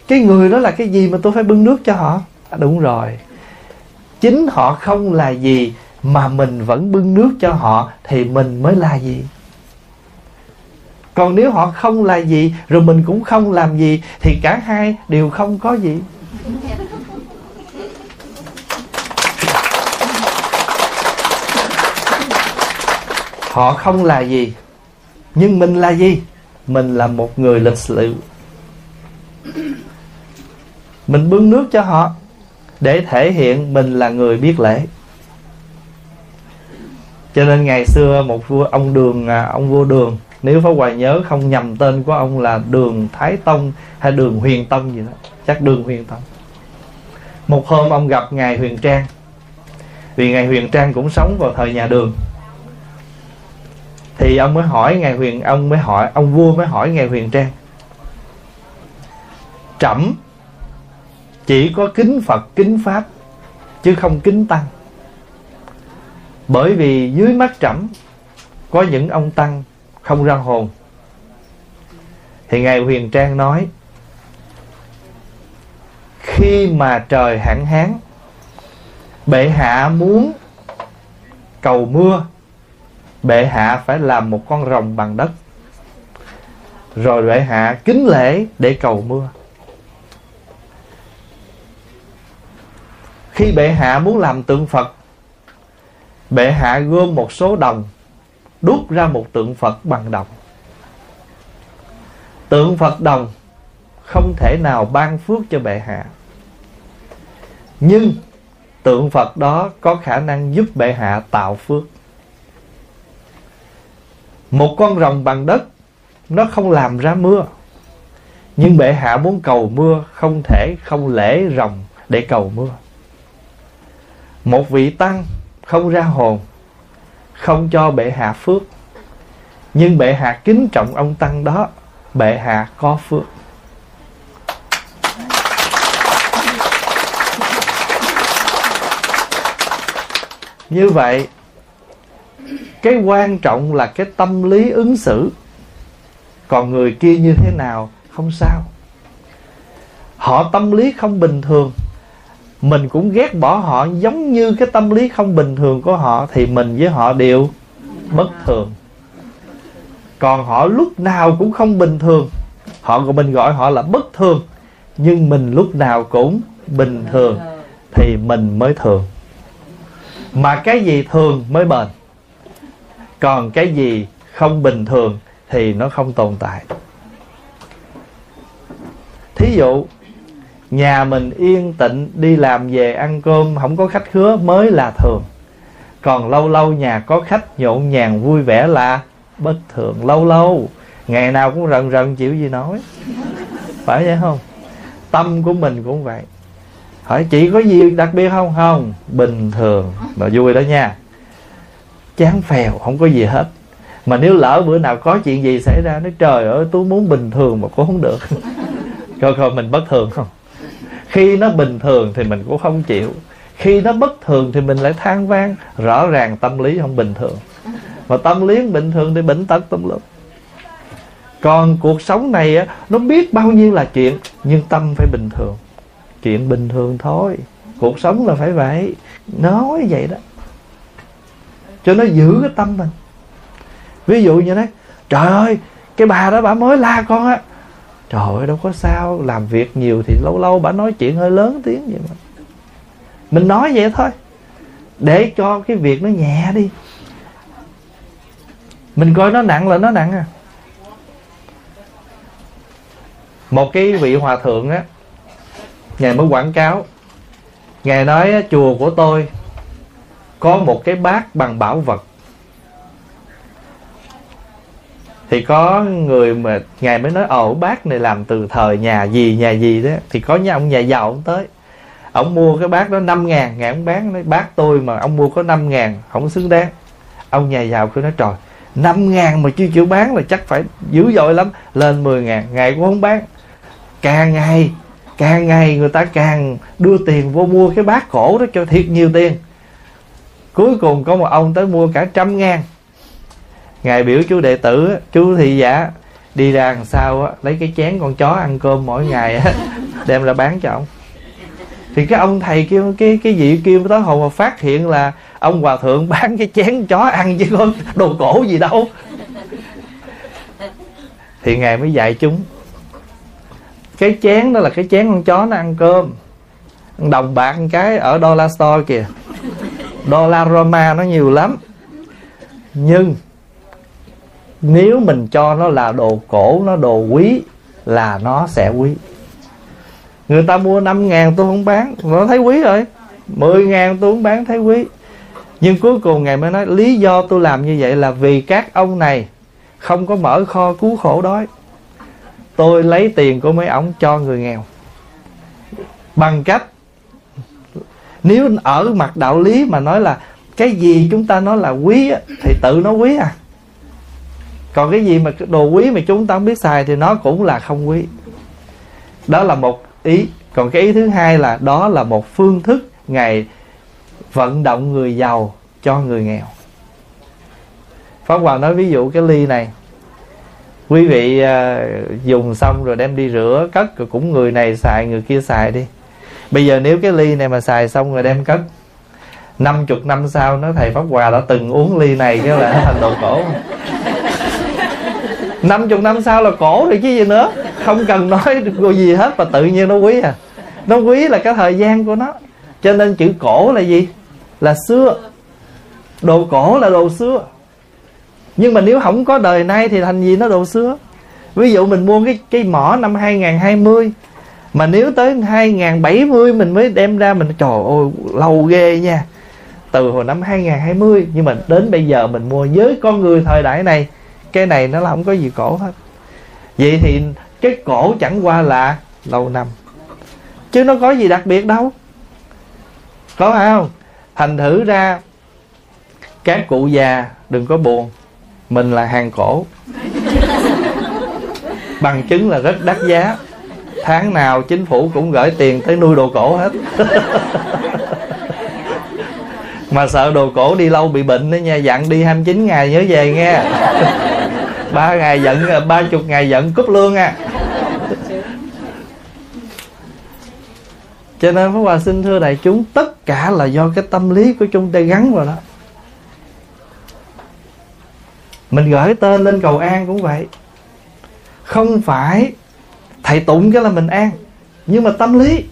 Cái người đó là cái gì mà tôi phải bưng nước cho họ? À, đúng rồi. Chính họ không là gì mà mình vẫn bưng nước cho họ thì mình mới là gì? Còn nếu họ không là gì rồi mình cũng không làm gì thì cả hai đều không có gì. Họ không là gì, nhưng mình là gì? Mình là một người lịch sự. Mình bưng nước cho họ để thể hiện mình là người biết lễ. Cho nên ngày xưa một vua, ông đường à, ông vua đường, nếu phó hoài nhớ không nhầm tên của ông là Đường Thái Tông hay Đường Huyền Tông gì đó, chắc Đường Huyền Tông. Một hôm ông gặp ngài Huyền Trang, vì ngài Huyền Trang cũng sống vào thời nhà Đường thì ông mới hỏi ngài huyền, ông mới hỏi, ông vua mới hỏi ngài huyền trang. Trẫm chỉ có kính phật, kính pháp, chứ không kính tăng. Bởi vì dưới mắt trẫm có những ông tăng không ra hồn. Thì ngài huyền trang nói, khi mà trời hạn hán, bệ hạ muốn cầu mưa bệ hạ phải làm một con rồng bằng đất. Rồi bệ hạ kính lễ để cầu mưa. Khi bệ hạ muốn làm tượng phật, bệ hạ gom một số đồng đúc ra một tượng phật bằng đồng. Tượng phật đồng không thể nào ban phước cho bệ hạ. Nhưng tượng phật đó có khả năng giúp bệ hạ tạo phước một con rồng bằng đất, nó không làm ra mưa. Nhưng bệ hạ muốn cầu mưa, không thể, không lễ rồng để cầu mưa. Một vị tăng không ra hồn, không cho bệ hạ phước. Nhưng bệ hạ kính trọng ông tăng đó, bệ hạ có phước. Như vậy cái quan trọng là cái tâm lý ứng xử. Còn người kia như thế nào, không sao. Họ tâm lý không bình thường. Mình cũng ghét bỏ họ, giống như cái tâm lý không bình thường của họ thì mình với họ đều bất thường. Còn họ lúc nào cũng không bình thường. Họ của mình gọi họ là bất thường, nhưng mình lúc nào cũng bình thường thì mình mới thường. Mà cái gì thường mới bền? Còn cái gì không bình thường thì nó không tồn tại. Thí dụ, nhà mình yên tịnh đi làm về ăn cơm, không có khách khứa mới là thường. Còn lâu lâu nhà có khách nhộn nhàng vui vẻ là bất thường lâu lâu. Ngày nào cũng rần rần chịu gì nói. Phải vậy không? Tâm của mình cũng vậy. Hỏi chị có gì đặc biệt không? Không, bình thường. Mà vui đó nha chán phèo, không có gì hết. Mà nếu lỡ bữa nào có chuyện gì xảy ra nó trời ơi, tôi muốn bình thường mà cũng không được. Coi coi, mình bất thường không? Khi nó bình thường thì mình cũng không chịu. Khi nó bất thường thì mình lại than vang. Rõ ràng tâm lý không bình thường. Mà tâm lý bình thường thì bệnh tật tâm lực còn cuộc sống này á, nó biết bao nhiêu là chuyện, nhưng tâm phải bình thường. Chuyện bình thường thôi. Cuộc sống là phải vậy. Nói vậy đó cho nó giữ cái tâm mình. Ví dụ như thế, trời ơi, cái bà đó bà mới la con á. Trời ơi, đâu có sao, làm việc nhiều thì lâu lâu bà nói chuyện hơi lớn tiếng vậy mà. Mình nói vậy thôi. Để cho cái việc nó nhẹ đi. Mình coi nó nặng là nó nặng à. Một cái vị hòa thượng á, ngài mới quảng cáo. Ngài nói chùa của tôi có một cái bát bằng bảo vật. Thì có người mà ngài mới nói, ồ, bát này làm từ thời nhà gì nhà gì đó. Thì có nhà ông, nhà giàu ông tới. Ông mua cái bát đó 5 ngàn, ngài ông bán, nói, bát tôi mà ông mua có 5 ngàn, không xứng đáng. Ông, nhà giàu cứ nói, trời 5 ngàn mà chưa chịu bán là chắc phải dữ dội lắm. Lên 10 ngàn, ngài cũng không bán. Càng ngày càng ngày người ta càng đưa tiền vô mua cái bát cổ đó cho thiệt nhiều tiền cuối cùng có một ông tới mua cả trăm ngàn. Ngài biểu chú đệ tử chú thị giả đi ra đằng sau á, lấy cái chén con chó ăn cơm mỗi ngày á, đem ra bán cho ông. Thì cái ông thầy kêu cái cái vị kêu tới hồi mà phát hiện là ông hòa thượng bán cái chén chó ăn chứ có đồ cổ gì đâu. Thì ngài mới dạy chúng cái chén đó là cái chén con chó nó ăn cơm. Đồng bạc cái ở dollar store kìa dollar roma nó nhiều lắm. Nhưng nếu mình cho nó là đồ cổ, nó đồ quý là nó sẽ quý. Người ta mua 5 ngàn tôi không bán, nó thấy quý rồi. 10 ngàn tôi không bán, thấy quý. Nhưng cuối cùng ngài mới nói, lý do tôi làm như vậy là vì các ông này không có mở kho cứu khổ đói. Tôi lấy tiền của mấy ông cho người nghèo. Bằng cách nếu ở mặt đạo lý mà nói là cái gì chúng ta nói là quý á, thì tự nó quý à. Còn cái gì mà đồ quý mà chúng ta không biết xài thì nó cũng là không quý. Đó là một ý. Còn cái ý thứ hai là đó là một phương thức ngày vận động người giàu cho người nghèo. Pháp hòa nói ví dụ cái ly này. Quý vị uh, dùng xong rồi đem đi rửa cất rồi cũng người này xài người kia xài đi bây giờ nếu cái ly này mà xài xong rồi đem cất năm chục năm sau nó thầy pháp hòa đã từng uống ly này cái là nó thành đồ cổ. Năm chục năm sau là cổ rồi chứ gì nữa. Không cần nói được gì hết và tự nhiên nó quý à. Nó quý là cái thời gian của nó. Cho nên chữ cổ là gì? Là xưa. Đồ cổ là đồ xưa. Nhưng mà nếu không có đời nay thì thành gì nó đồ xưa? Ví dụ mình mua cái cái mỏ năm 2020 mà nếu tới 2070 mình mới đem ra mình, trời ơi, lâu ghê nha. Từ hồi năm 2020 nhưng mà đến bây giờ mình mua với con người thời đại này, cái này nó là không có gì cổ hết. Vậy thì cái cổ chẳng qua là lâu năm. Chứ nó có gì đặc biệt đâu. Có phải không? Thành thử ra, các cụ già đừng có buồn. Mình là hàng cổ. Bằng chứng là rất đắt giá tháng nào chính phủ cũng gửi tiền tới nuôi đồ cổ hết. Mà sợ đồ cổ đi lâu bị bệnh đó nha dặn đi 29 ngày nhớ về nghe. Ba ngày giận ba chục ngày giận cúp lương à. Cho nên Pháp Hòa xin thưa đại chúng tất cả là do cái tâm lý của chúng ta gắn vào đó. Mình gửi tên lên cầu an cũng vậy. Không phải thầy tụng cái là mình an. Nhưng mà tâm lý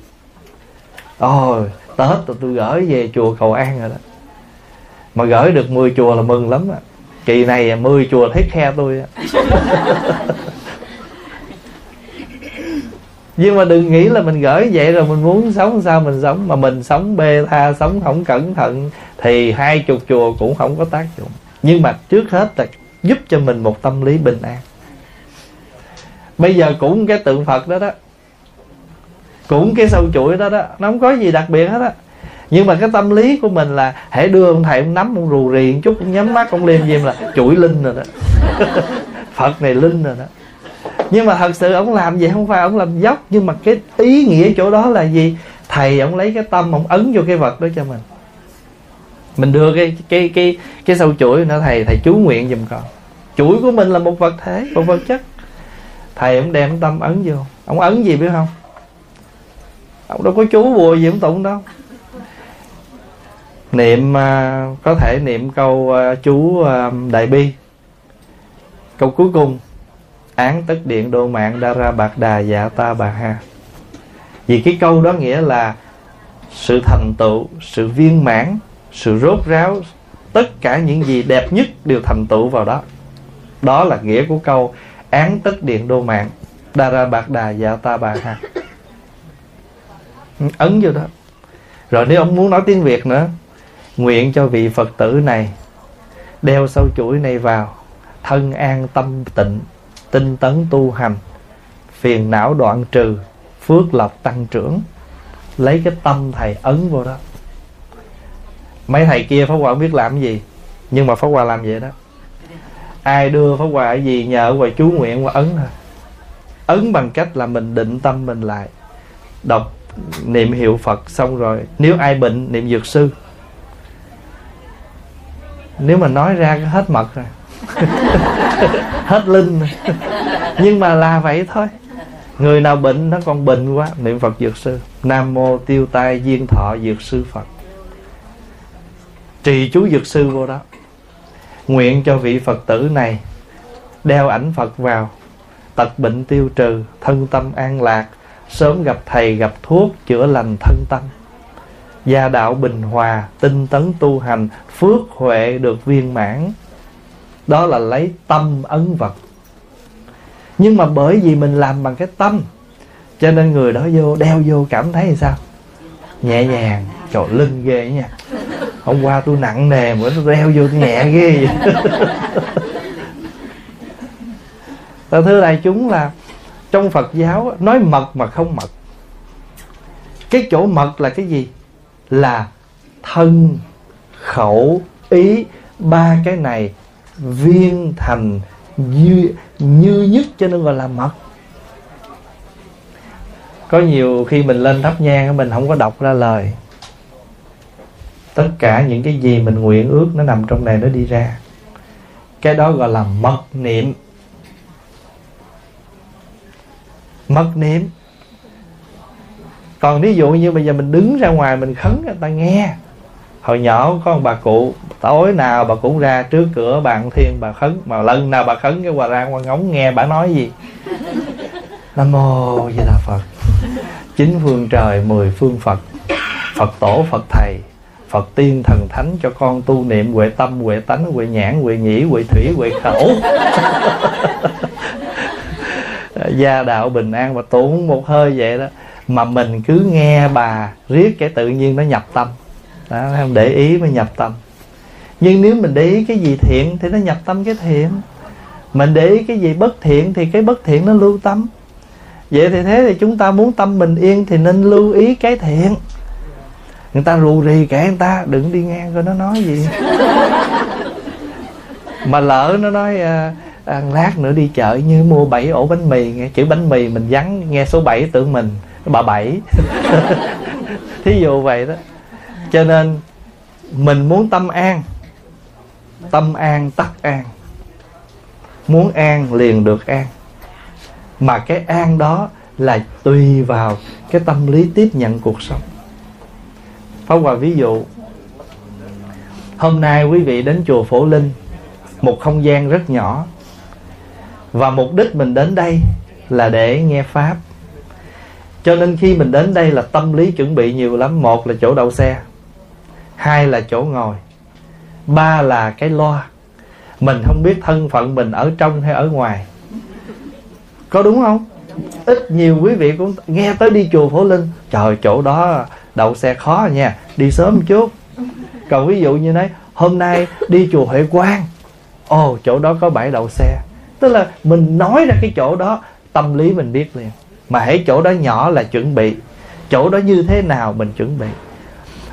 ôi tết rồi tôi gửi về chùa cầu an rồi đó. Mà gửi được 10 chùa là mừng lắm á. Kỳ này 10 chùa thấy khe tôi á. Nhưng mà đừng nghĩ là mình gửi vậy rồi mình muốn sống sao mình sống. Mà mình sống bê tha sống không cẩn thận thì hai chục chùa cũng không có tác dụng. Nhưng mà trước hết là giúp cho mình một tâm lý bình an bây giờ cũng cái tượng phật đó đó. Cũng cái sâu chuỗi đó đó. Nó không có gì đặc biệt hết á. Nhưng mà cái tâm lý của mình là hãy đưa ông thầy ông nắm, ông rù rì một chút, ông nhắm mắt, ông liêm diêm là chuỗi linh rồi đó. Phật này linh rồi đó. Nhưng mà thật sự ông làm gì không phải ông làm dốc, nhưng mà cái ý nghĩa chỗ đó là gì? Thầy ông lấy cái tâm ông ấn vô cái vật đó cho mình. Mình đưa cái cái cái cái sâu chuỗi nó thầy thầy chú nguyện giùm con. Chuỗi của mình là một vật thể, một vật chất thầy ông đem tâm ấn vô. Ông ấn gì biết không? Ông đâu có chú bùa gì ông tụng đâu. Niệm à, có thể niệm câu à, chú à, đại bi. Câu cuối cùng. Án tất điện đô mạng đa ra bạc đà dạ ta bà ha. Vì cái câu đó nghĩa là sự thành tựu, sự viên mãn, sự rốt ráo, tất cả những gì đẹp nhất đều thành tựu vào đó. Đó là nghĩa của câu án tất điện đô mạng. Đa ra bạc đà dạ ta bà ha. Ừ, ấn vô đó. Rồi nếu ông muốn nói tiếng việt nữa, nguyện cho vị phật tử này đeo sâu chuỗi này vào, thân an tâm tịnh, tinh tấn tu hành, phiền não đoạn trừ, phước lộc tăng trưởng, lấy cái tâm thầy ấn vô đó. Mấy thầy kia pháp hòa không biết làm gì, nhưng mà pháp hòa làm vậy đó ai đưa pháp quà gì, nhờ quà chú nguyện qua ấn thôi. Ấn bằng cách là mình định tâm mình lại. Đọc niệm hiệu phật xong rồi, nếu ai bệnh, niệm dược sư. Nếu mà nói ra hết mật rồi. Hết linh rồi. nhưng mà là vậy thôi. Người nào bệnh, nó còn bệnh quá, niệm phật dược sư. Nam mô tiêu tai duyên thọ dược sư phật. Trì chú dược sư vô đó nguyện cho vị phật tử này đeo ảnh phật vào, tật bệnh tiêu trừ, thân tâm an lạc, sớm gặp thầy gặp thuốc chữa lành thân tâm. Gia đạo bình hòa, tinh tấn tu hành, phước huệ được viên mãn. Đó là lấy tâm ấn vật nhưng mà bởi vì mình làm bằng cái tâm, cho nên người đó vô, đeo vô cảm thấy sao? Nhẹ nhàng trời lưng ghê nha hôm qua tôi nặng nề bữa tôi đeo vô tôi nhẹ ghê vậy. Thưa đại chúng là trong phật giáo nói mật mà không mật. Cái chỗ mật là cái gì? Là thân khẩu ý ba cái này viên thành như, như nhất cho nên gọi là mật. Có nhiều khi mình lên thắp nhang mình không có đọc ra lời tất cả những cái gì mình nguyện ước nó nằm trong này nó đi ra. Cái đó gọi là mật niệm. Mật niệm. Còn ví dụ như bây giờ mình đứng ra ngoài mình khấn người ta nghe. Hồi nhỏ có một bà cụ, tối nào bà cũng ra trước cửa bàn thiên bà khấn. Mà lần nào bà khấn cái hòa ra qua ngóng nghe bà nói gì? Nam mô di đà phật. Chín phương trời, mười phương phật. Phật tổ, phật thầy phật tiên thần thánh cho con tu niệm huệ tâm huệ tánh huệ nhãn huệ nhĩ huệ thủy huệ khẩu. Gia đạo bình an và tụng một hơi vậy đó. Mà mình cứ nghe bà riết cái tự nhiên nó nhập tâm. Đó, không để ý mới nhập tâm. Nhưng nếu mình để ý cái gì thiện thì nó nhập tâm cái thiện. Mình để ý cái gì bất thiện thì cái bất thiện nó lưu tâm. Vậy thì thế thì chúng ta muốn tâm mình yên thì nên lưu ý cái thiện người ta rù rì kẻ người ta đừng đi ngang coi nó nói gì. Mà lỡ nó nói à, à, lát nữa đi chợ như mua bảy ổ bánh mì nghe chữ bánh mì mình vắng nghe số 7 tưởng mình bà bảy. Thí dụ vậy đó. Cho nên mình muốn tâm an tâm an tắc an. Muốn an liền được an. Mà cái an đó là tùy vào cái tâm lý tiếp nhận cuộc sống. Pháp Hòa ví dụ. Hôm nay quý vị đến chùa Phổ Linh, Một không gian rất nhỏ. Và mục đích mình đến đây Là để nghe Pháp. Cho nên khi mình đến đây là tâm lý chuẩn bị nhiều lắm. Một là chỗ đậu xe, Hai là chỗ ngồi, Ba là cái loa. Mình không biết thân phận mình ở trong hay ở ngoài. Có đúng không? ít nhiều quý vị cũng nghe tới đi chùa phổ linh. Trời, chỗ đó đậu xe khó nha, đi sớm một chút. Còn ví dụ như nói, hôm nay đi chùa huệ quang. Ồ, chỗ đó có bãi đậu xe. Tức là mình nói ra cái chỗ đó, tâm lý mình biết liền. Mà hãy chỗ đó nhỏ là chuẩn bị. Chỗ đó như thế nào mình chuẩn bị.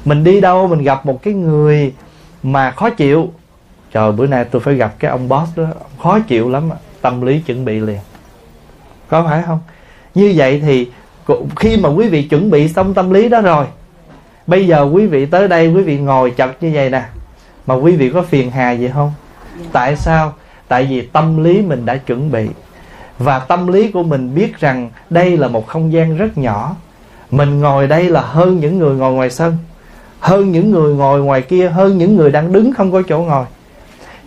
Mình đi đâu, mình gặp một cái người mà khó chịu. Trời, bữa nay tôi phải gặp cái ông boss đó. Khó chịu lắm tâm lý chuẩn bị liền. Có phải không? Như vậy thì khi mà quý vị chuẩn bị xong tâm lý đó rồi bây giờ quý vị tới đây quý vị ngồi chật như vậy nè. Mà quý vị có phiền hà gì không? Tại sao? Tại vì tâm lý mình đã chuẩn bị. Và tâm lý của mình biết rằng đây là một không gian rất nhỏ. Mình ngồi đây là hơn những người ngồi ngoài sân hơn những người ngồi ngoài kia hơn những người đang đứng không có chỗ ngồi.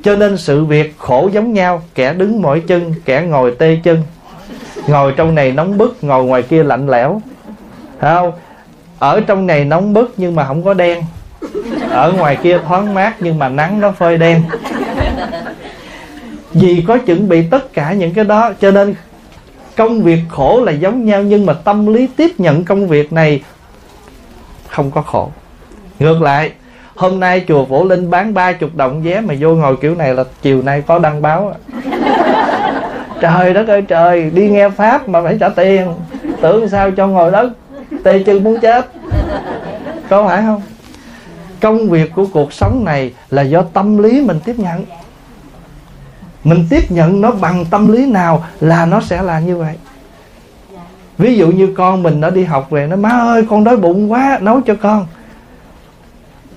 Cho nên sự việc khổ giống nhau kẻ đứng mỏi chân kẻ ngồi tê chân ngồi trong này nóng bức, ngồi ngoài kia lạnh lẽo. Thấy không? Ở trong này nóng bức nhưng mà không có đen. Ở ngoài kia thoáng mát nhưng mà nắng nó phơi đen. Vì có chuẩn bị tất cả những cái đó, cho nên công việc khổ là giống nhau, nhưng mà tâm lý tiếp nhận công việc này không có khổ. Ngược lại, hôm nay chùa phổ linh bán ba chục đồng vé mà vô ngồi kiểu này là chiều nay có đăng báo trời đất ơi, trời, đi nghe pháp mà phải trả tiền. Tưởng sao cho ngồi đất tê chân muốn chết. Có phải không? Công việc của cuộc sống này là do tâm lý mình tiếp nhận. Mình tiếp nhận nó bằng tâm lý nào là nó sẽ là như vậy. Ví dụ như con mình nó đi học về, nó, má ơi, con đói bụng quá, nấu cho con.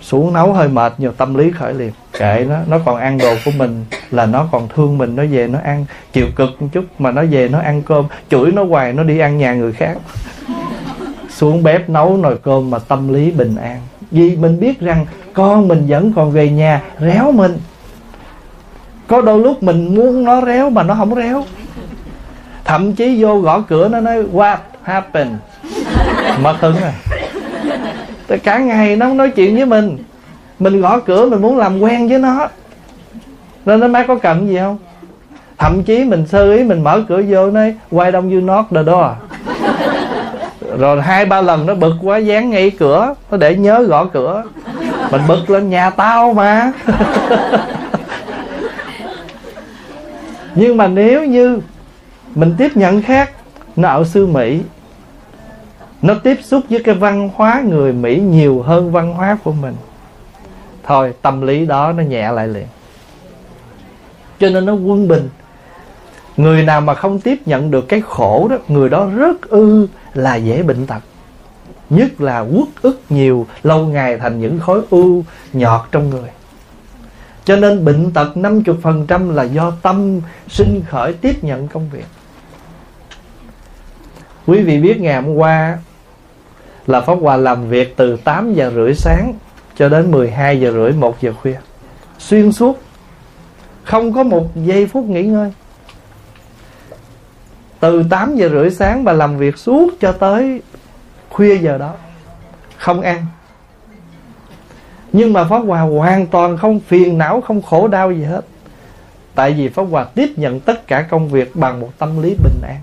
Xuống nấu hơi mệt nhiều tâm lý khởi liền kệ nó nó còn ăn đồ của mình là nó còn thương mình, nó về nó ăn chịu cực một chút mà nó về nó ăn cơm, chửi nó hoài nó đi ăn nhà người khác. Xuống bếp nấu nồi cơm mà tâm lý bình an. Vì mình biết rằng con mình vẫn còn về nhà réo mình. Có đôi lúc mình muốn nó réo mà nó không réo. Thậm chí vô gõ cửa nó nói, what happened? Mất hứng rồi. Cả ngày nó không nói chuyện với mình mình gõ cửa, mình muốn làm quen với nó nên nó má có cầm gì không? Thậm chí mình sơ ý, mình mở cửa vô, nói quay đông you knock the door? Rồi hai, ba lần nó bực quá, dán ngay cửa, nó để nhớ gõ cửa. Mình bực lên nhà tao mà. Nhưng mà nếu như mình tiếp nhận khác nó ở xứ mỹ, nó tiếp xúc với cái văn hóa người mỹ nhiều hơn văn hóa của mình thôi, tâm lý đó nó nhẹ lại liền. Cho nên nó quân bình. Người nào mà không tiếp nhận được cái khổ đó, người đó rất ư là dễ bệnh tật. Nhất là uất ức nhiều, lâu ngày thành những khối u nhọt trong người. Cho nên bệnh tật 50% là do tâm sinh khởi tiếp nhận công việc. Quý vị biết ngày hôm qua Là Pháp Hòa làm việc từ 8 giờ rưỡi sáng cho đến 12 giờ rưỡi 1 giờ khuya. Xuyên suốt, Không có một giây phút nghỉ ngơi. Từ 8 giờ rưỡi sáng bà làm việc suốt cho tới khuya giờ đó, Không ăn. Nhưng mà Pháp Hòa hoàn toàn không phiền não, Không khổ đau gì hết. Tại vì Pháp Hòa tiếp nhận tất cả công việc Bằng một tâm lý bình an,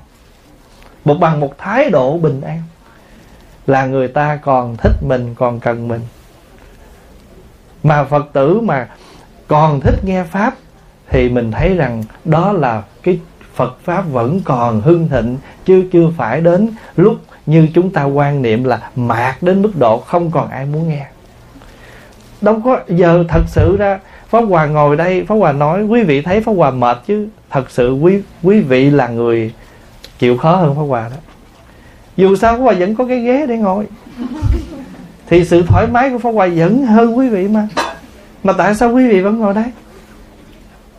một Bằng một thái độ bình an. Là người ta còn thích mình, Còn cần mình. Mà Phật tử mà Còn thích nghe Pháp Thì mình thấy rằng đó là Cái Phật Pháp vẫn còn hưng thịnh, Chứ chưa phải đến lúc Như chúng ta quan niệm là Mạt đến mức độ không còn ai muốn nghe. Đâu có giờ thật sự ra Pháp Hòa ngồi đây, Pháp Hòa nói, quý vị thấy Pháp Hòa mệt chứ? Thật sự quý quý vị là người chịu khó hơn Pháp Hòa đó. Dù sao Pháp Hòa vẫn có cái ghế để ngồi thì sự thoải mái của Pháp Hòa vẫn hơn quý vị mà. Mà tại sao quý vị vẫn ngồi đây?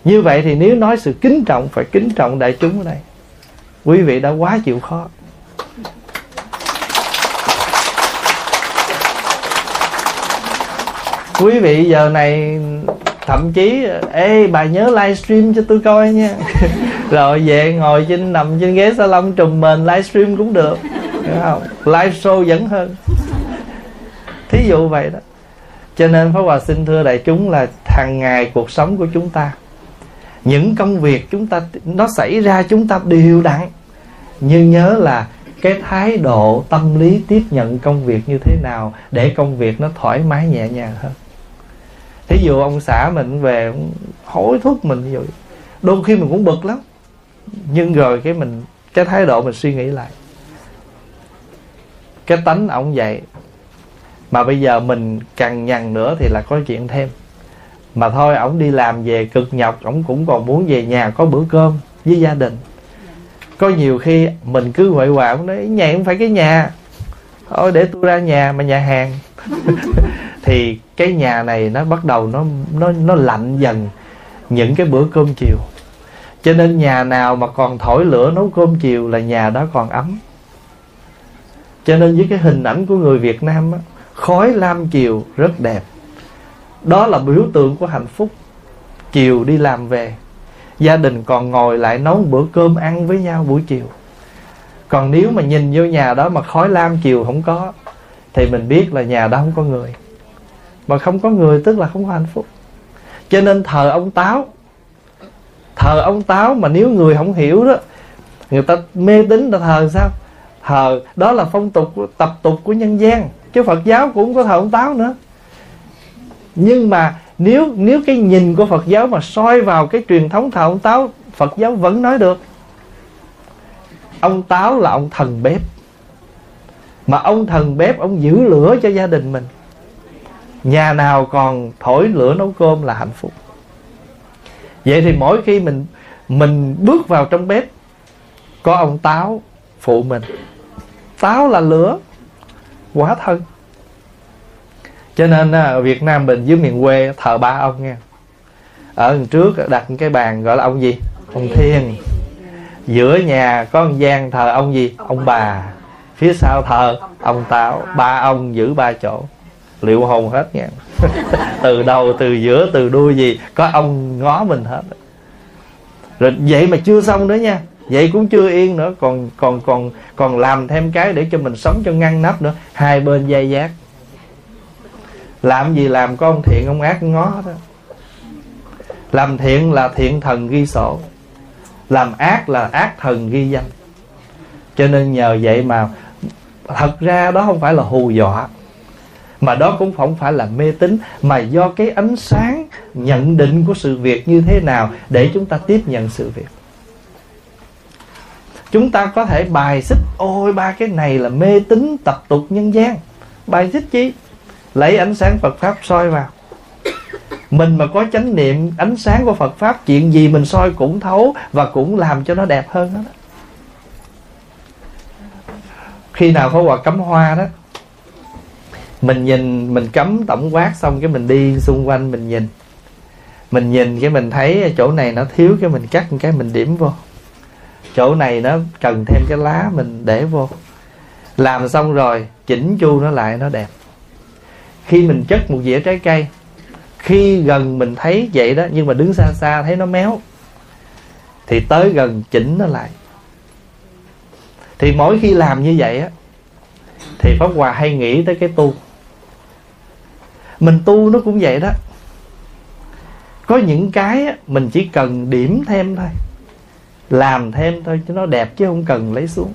Như vậy thì nếu nói sự kính trọng, phải kính trọng đại chúng ở đây. Quý vị đã quá chịu khó. Quý vị giờ này thậm chí, ê, bà nhớ livestream cho tôi coi nha. Rồi về ngồi trên, nằm trên ghế salon trùm mền livestream cũng được. Hiểu không? Live show vẫn hơn thí dụ vậy đó. Cho nên Pháp Hòa xin thưa đại chúng là hàng ngày cuộc sống của chúng ta, những công việc chúng ta, nó xảy ra chúng ta đều đặn. Nhưng nhớ là cái thái độ tâm lý tiếp nhận công việc như thế nào để công việc nó thoải mái nhẹ nhàng hơn. Thí dụ ông xã mình về hối thúc mình rồi đôi khi mình cũng bực lắm. Nhưng rồi cái mình, cái thái độ mình suy nghĩ lại. Cái tánh ổng vậy mà bây giờ mình cằn nhằn nữa thì là có chuyện thêm. Mà thôi ổng đi làm về cực nhọc ổng cũng còn muốn về nhà có bữa cơm với gia đình. Có nhiều khi mình cứ huệ hòa ổng nói nhà không phải cái nhà. Thôi để tôi ra nhà mà nhà hàng. Thì cái nhà này nó bắt đầu nó nó nó lạnh dần những cái bữa cơm chiều. Cho nên nhà nào mà còn thổi lửa nấu cơm chiều là nhà đó còn ấm. Cho nên với cái hình ảnh của người Việt Nam á, khói lam chiều rất đẹp. Đó là biểu tượng của hạnh phúc. Chiều đi làm về, gia đình còn ngồi lại nấu bữa cơm ăn với nhau buổi chiều. Còn nếu mà nhìn vô nhà đó mà khói lam chiều không có, thì mình biết là nhà đó không có người. Mà không có người tức là không có hạnh phúc. Cho nên thờ ông táo, thờ ông táo mà nếu người không hiểu đó, người ta mê tín là thờ sao? Thờ, đó là phong tục tập tục của nhân gian chứ phật giáo cũng có thờ ông táo nữa. Nhưng mà nếu nếu cái nhìn của phật giáo mà soi vào cái truyền thống thờ ông táo, phật giáo vẫn nói được. Ông táo là ông thần bếp. Mà ông thần bếp, ông giữ lửa cho gia đình mình. Nhà nào còn thổi lửa nấu cơm là hạnh phúc. Vậy thì mỗi khi mình mình bước vào trong bếp, có ông táo phụ mình. Táo là lửa quá thân. Cho nên Việt Nam mình dưới miền quê thờ ba ông nha. Ở trước đặt cái bàn gọi là ông gì? Ông thiên. Giữa nhà có một gian thờ ông gì? Ông bà. Phía sau thờ ông táo. Ba ông giữ ba chỗ. Liệu hồn hết nha. Từ đầu từ giữa từ đuôi gì có ông ngó mình hết. Rồi vậy mà chưa xong nữa nha vậy cũng chưa yên nữa, còn còn còn còn làm thêm cái để cho mình sống cho ngăn nắp nữa. Hai bên dây giác làm gì làm có ông thiện, ông ác ngó đó. Làm thiện là thiện thần ghi sổ. Làm ác là ác thần ghi danh. Cho nên nhờ vậy mà thật ra đó không phải là hù dọa, mà đó cũng không phải là mê tín, mà do cái ánh sáng nhận định của sự việc như thế nào để chúng ta tiếp nhận sự việc chúng ta có thể bài xích, ôi, ba cái này là mê tín tập tục nhân gian. Bài xích chi? Lấy ánh sáng phật pháp soi vào. Mình mà có chánh niệm, ánh sáng của phật pháp, chuyện gì mình soi cũng thấu và cũng làm cho nó đẹp hơn đó khi nào có quà cắm hoa đó, mình nhìn, mình cắm tổng quát xong cái mình đi xung quanh mình nhìn. Mình nhìn cái mình thấy chỗ này nó thiếu cái mình cắt một cái mình điểm vô chỗ này nó cần thêm cái lá mình để vô. Làm xong rồi chỉnh chu nó lại nó đẹp. Khi mình chất một dĩa trái cây khi gần mình thấy vậy đó nhưng mà đứng xa xa thấy nó méo thì tới gần chỉnh nó lại. Thì mỗi khi làm như vậy á thì pháp hòa hay nghĩ tới cái tu. Mình tu nó cũng vậy đó. Có những cái á, mình chỉ cần điểm thêm thôi làm thêm thôi cho nó đẹp chứ không cần lấy xuống.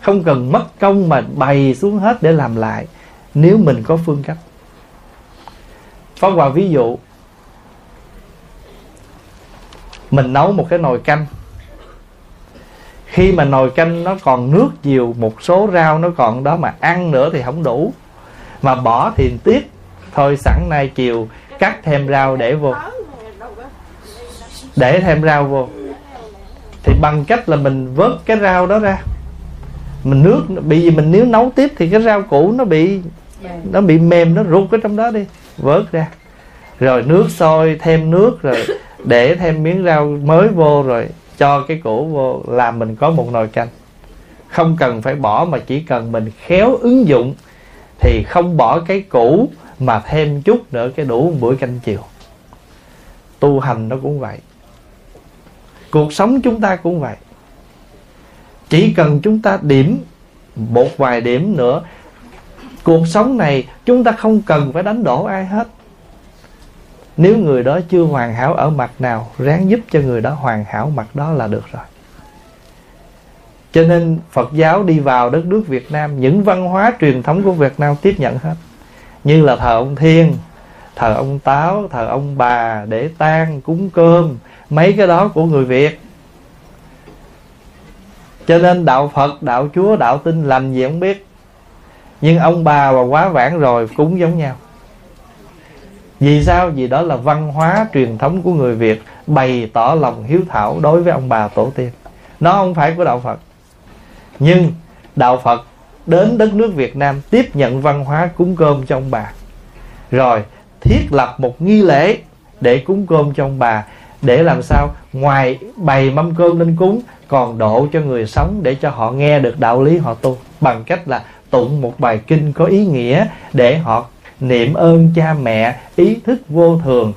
Không cần mất công mà bày xuống hết để làm lại, nếu mình có phương cách. Pháp Hòa ví dụ, Mình nấu một cái nồi canh. Khi mà nồi canh nó còn nước nhiều, Một số rau nó còn đó mà ăn nữa thì không đủ. Mà bỏ thì tiếc. Thôi sẵn nay chiều cắt thêm rau để vô. Để thêm rau vô. Thì bằng cách là mình vớt cái rau đó ra. Mình nước Bị vì mình nếu nấu tiếp thì cái rau cũ nó bị Nó bị mềm nó rút ở trong đó đi. Vớt ra. Rồi nước sôi thêm nước rồi để thêm miếng rau mới vô rồi cho cái củ vô làm mình có một nồi canh. Không cần phải bỏ mà chỉ cần mình khéo ứng dụng thì không bỏ cái củ mà thêm chút nữa cái đủ một bữa canh chiều. Tu hành nó cũng vậy cuộc sống chúng ta cũng vậy. Chỉ cần chúng ta điểm một vài điểm nữa, cuộc sống này chúng ta không cần phải đánh đổ ai hết. Nếu người đó chưa hoàn hảo ở mặt nào, ráng giúp cho người đó hoàn hảo mặt đó là được rồi. Cho nên Phật giáo đi vào đất nước Việt Nam, những văn hóa truyền thống của Việt Nam tiếp nhận hết. Như là thờ ông Thiên thờ ông Táo, thờ ông bà để tang, cúng cơm, mấy cái đó của người Việt. Cho nên đạo Phật, đạo Chúa, đạo tin làm gì không biết. Nhưng ông bà và quá vãng rồi cúng giống nhau. Vì sao? Vì đó là văn hóa truyền thống của người Việt, bày tỏ lòng hiếu thảo đối với ông bà tổ tiên. Nó không phải của đạo Phật. Nhưng đạo Phật đến đất nước Việt Nam tiếp nhận văn hóa cúng cơm cho ông bà. Rồi thiết lập một nghi lễ để cúng cơm cho ông bà, để làm sao ngoài bày mâm cơm lên cúng, còn độ cho người sống để cho họ nghe được đạo lý họ tu, bằng cách là tụng một bài kinh có ý nghĩa để họ niệm ơn cha mẹ, ý thức vô thường.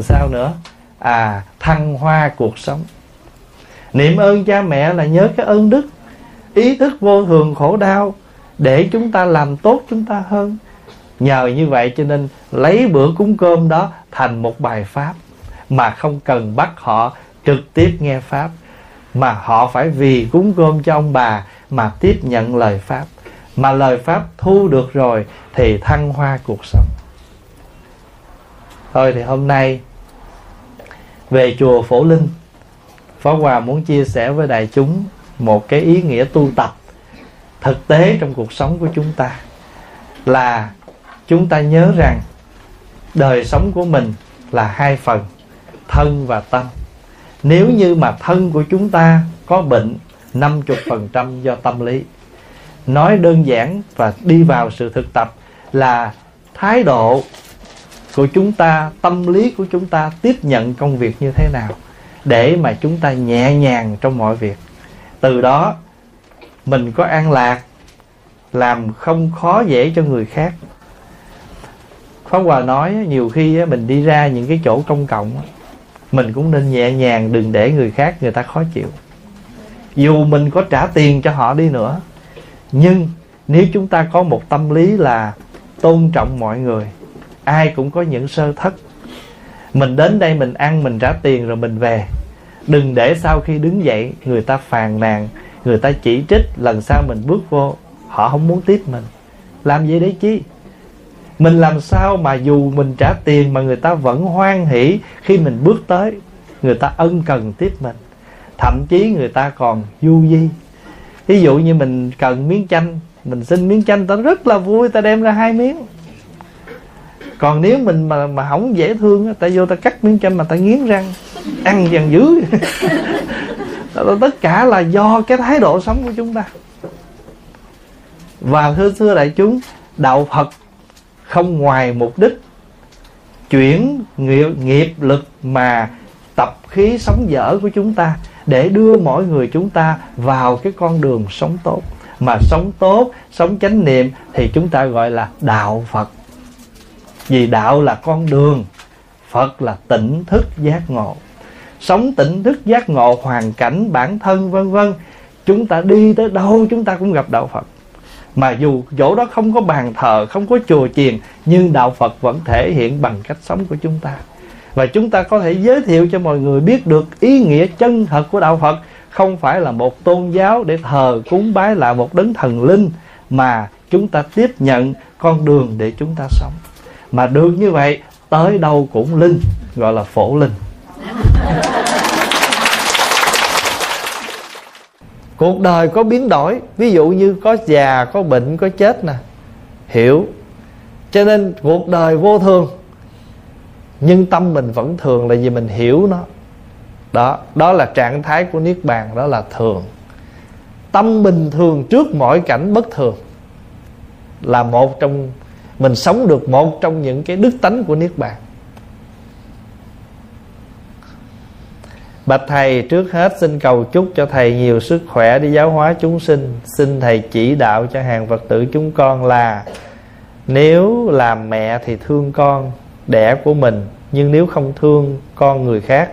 Sao nữa? À thăng hoa cuộc sống. Niệm ơn cha mẹ là nhớ cái ơn đức, ý thức vô thường khổ đau để chúng ta làm tốt chúng ta hơn nhờ như vậy cho nên lấy bữa cúng cơm đó thành một bài pháp mà không cần bắt họ trực tiếp nghe pháp, mà họ phải vì cúng cơm cho ông bà mà tiếp nhận lời pháp. Mà lời pháp thu được rồi thì thăng hoa cuộc sống. Thôi thì hôm nay, về chùa phổ linh, phó hòa muốn chia sẻ với đại chúng một cái ý nghĩa tu tập thực tế trong cuộc sống của chúng ta là chúng ta nhớ rằng đời sống của mình là hai phần, thân và tâm. Nếu như mà thân của chúng ta có bệnh 50% do tâm lý. Nói đơn giản và đi vào sự thực tập là thái độ của chúng ta, tâm lý của chúng ta tiếp nhận công việc như thế nào để mà chúng ta nhẹ nhàng trong mọi việc. Từ đó, mình có an lạc, làm không khó dễ cho người khác. Pháp Hòa nói, nhiều khi mình đi ra những cái chỗ công cộng mình cũng nên nhẹ nhàng, đừng để người khác, người ta khó chịu. Dù mình có trả tiền cho họ đi nữa, nhưng nếu chúng ta có một tâm lý là tôn trọng mọi người, ai cũng có những sơ thất. Mình đến đây mình ăn, mình trả tiền rồi mình về. Đừng để sau khi đứng dậy, người ta phàn nàn, người ta chỉ trích, lần sau mình bước vô, họ không muốn tiếp mình. Làm gì đấy chứ? Mình làm sao mà dù mình trả tiền mà người ta vẫn hoan hỷ khi mình bước tới. Người ta ân cần tiếp mình. Thậm chí người ta còn du di. Ví dụ như mình cần miếng chanh, mình xin miếng chanh, ta rất là vui, ta đem ra hai miếng. Còn nếu mình mà mà không dễ thương ta vô ta cắt miếng chanh mà ta nghiến răng, ăn dần dữ tất cả là do cái thái độ sống của chúng ta. Và thưa thưa đại chúng, đạo phật không ngoài mục đích chuyển nghiệp, nghiệp lực mà tập khí sống dở của chúng ta để đưa mỗi người chúng ta vào cái con đường sống tốt. Mà sống tốt sống chánh niệm thì chúng ta gọi là đạo phật. Vì đạo là con đường phật là tỉnh thức giác ngộ. Sống tỉnh thức giác ngộ hoàn cảnh bản thân vân vân chúng ta đi tới đâu chúng ta cũng gặp đạo phật mà dù chỗ đó không có bàn thờ, không có chùa chiền, nhưng đạo phật vẫn thể hiện bằng cách sống của chúng ta. Và chúng ta có thể giới thiệu cho mọi người biết được ý nghĩa chân thật của đạo phật. Không phải là một tôn giáo để thờ cúng bái là một đấng thần linh, mà chúng ta tiếp nhận con đường để chúng ta sống. Mà được như vậy, tới đâu cũng linh, gọi là phổ linh. Cuộc đời có biến đổi. Ví dụ như có già, có bệnh, có chết nè. Hiểu. Cho nên cuộc đời vô thường. Nhưng tâm mình vẫn thường là vì mình hiểu nó. Đó đó là trạng thái của niết bàn, đó là thường. Tâm bình thường trước mọi cảnh bất thường. Là một trong, mình sống được một trong những cái đức tánh của niết bàn. Bạch Thầy, trước hết xin cầu chúc cho Thầy nhiều sức khỏe để giáo hóa chúng sinh Xin Thầy chỉ đạo cho hàng Phật tử chúng con là Nếu làm mẹ thì thương con, đẻ của mình, Nhưng nếu không thương con người khác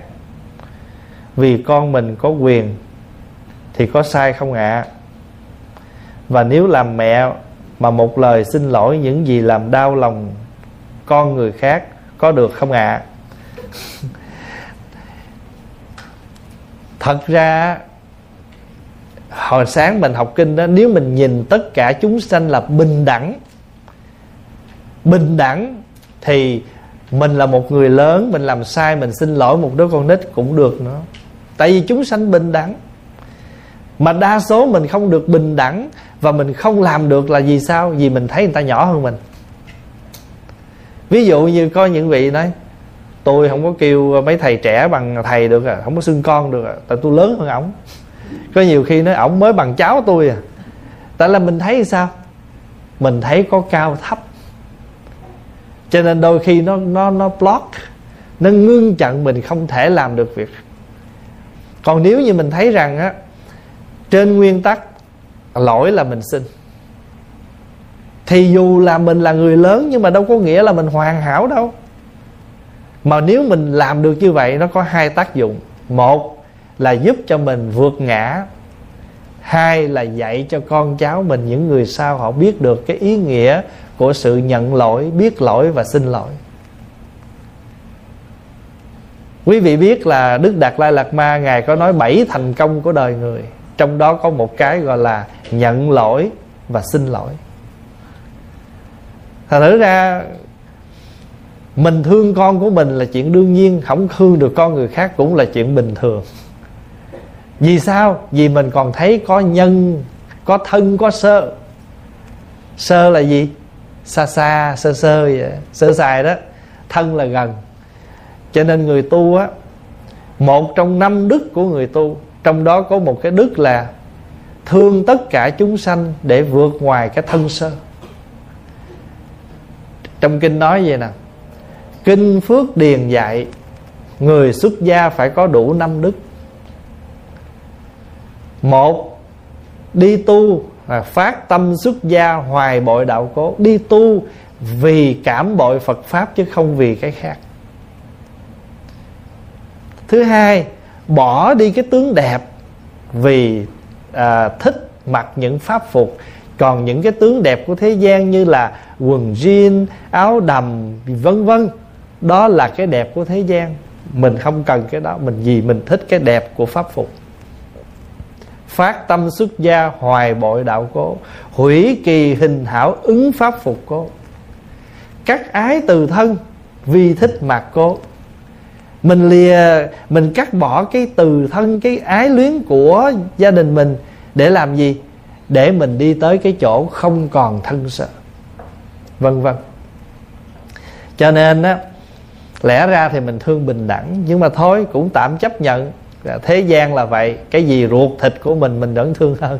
Vì con mình có quyền Thì có sai không ạ à? Và nếu làm mẹ mà một lời xin lỗi những gì làm đau lòng con người khác có được không ạ à? Thật ra, hồi sáng mình học kinh đó, nếu mình nhìn tất cả chúng sanh là bình đẳng bình đẳng thì mình là một người lớn, mình làm sai, mình xin lỗi một đứa con nít cũng được nữa. Tại vì chúng sanh bình đẳng. Mà đa số mình không được bình đẳng và mình không làm được là vì sao? Vì mình thấy người ta nhỏ hơn mình. Ví dụ như có những vị nói tôi không có kêu mấy thầy trẻ bằng thầy được à không có xưng con được à. Tại tôi lớn hơn ổng. Có nhiều khi nói, ổng mới bằng cháu tôi à. Tại là mình thấy sao? Mình thấy có cao thấp. Cho nên đôi khi nó nó nó block, nó ngưng chặn mình không thể làm được việc. Còn nếu như mình thấy rằng á, trên nguyên tắc, lỗi là mình xin. Thì dù là mình là người lớn nhưng mà đâu có nghĩa là mình hoàn hảo đâu mà nếu mình làm được như vậy, nó có hai tác dụng. Một là giúp cho mình vượt ngã. Hai là dạy cho con cháu mình, những người sau họ biết được cái ý nghĩa của sự nhận lỗi, biết lỗi và xin lỗi. Quý vị biết là đức đạt lai lạt ma, ngài có nói bảy thành công của đời người. Trong đó có một cái gọi là nhận lỗi và xin lỗi. Thật thử ra mình thương con của mình là chuyện đương nhiên, không thương được con người khác cũng là chuyện bình thường. Vì sao? Vì mình còn thấy có nhân, có thân, có sơ. Sơ là gì? Xa xa sơ sơ vậy, sơ sài đó. Thân là gần. Cho nên người tu á, một trong năm đức của người tu, trong đó có một cái đức là thương tất cả chúng sanh để vượt ngoài cái thân sơ. Trong kinh nói vậy nè kinh phước điền dạy người xuất gia phải có đủ năm đức. Một đi tu là phát tâm xuất gia hoài bội đạo cố. Đi tu vì cảm bội phật pháp chứ không vì cái khác. Thứ hai bỏ đi cái tướng đẹp vì à, thích mặc những pháp phục. Còn những cái tướng đẹp của thế gian như là quần jean áo đầm vân vân đó là cái đẹp của thế gian. Mình không cần cái đó, mình vì mình thích cái đẹp của pháp phục. Phát tâm xuất gia hoài bội đạo cố, hủy kỳ hình hảo ứng pháp phục cố. Cắt ái từ thân vì thích mạc cố. Mình lìa, mình cắt bỏ cái từ thân, cái ái luyến của gia đình mình để làm gì? Để mình đi tới cái chỗ không còn thân sợ. Vân vân. Cho nên á lẽ ra thì mình thương bình đẳng, nhưng mà thôi, cũng tạm chấp nhận. Thế gian là vậy, cái gì ruột thịt của mình mình vẫn thương hơn.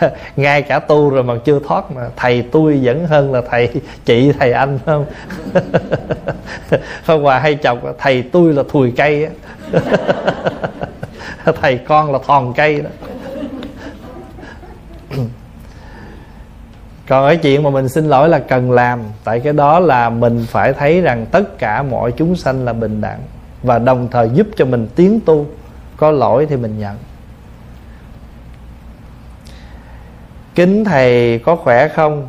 Ngay cả tu rồi mà chưa thoát mà, thầy tôi vẫn hơn là thầy chị, thầy anh không? Không hòa hay chọc thầy tôi là thùi cây thầy con là thòn cây đó. Còn cái chuyện mà mình xin lỗi là cần làm, tại cái đó là mình phải thấy rằng tất cả mọi chúng sanh là bình đẳng và đồng thời giúp cho mình tiến tu. Có lỗi thì mình nhận. Kính thầy có khỏe không?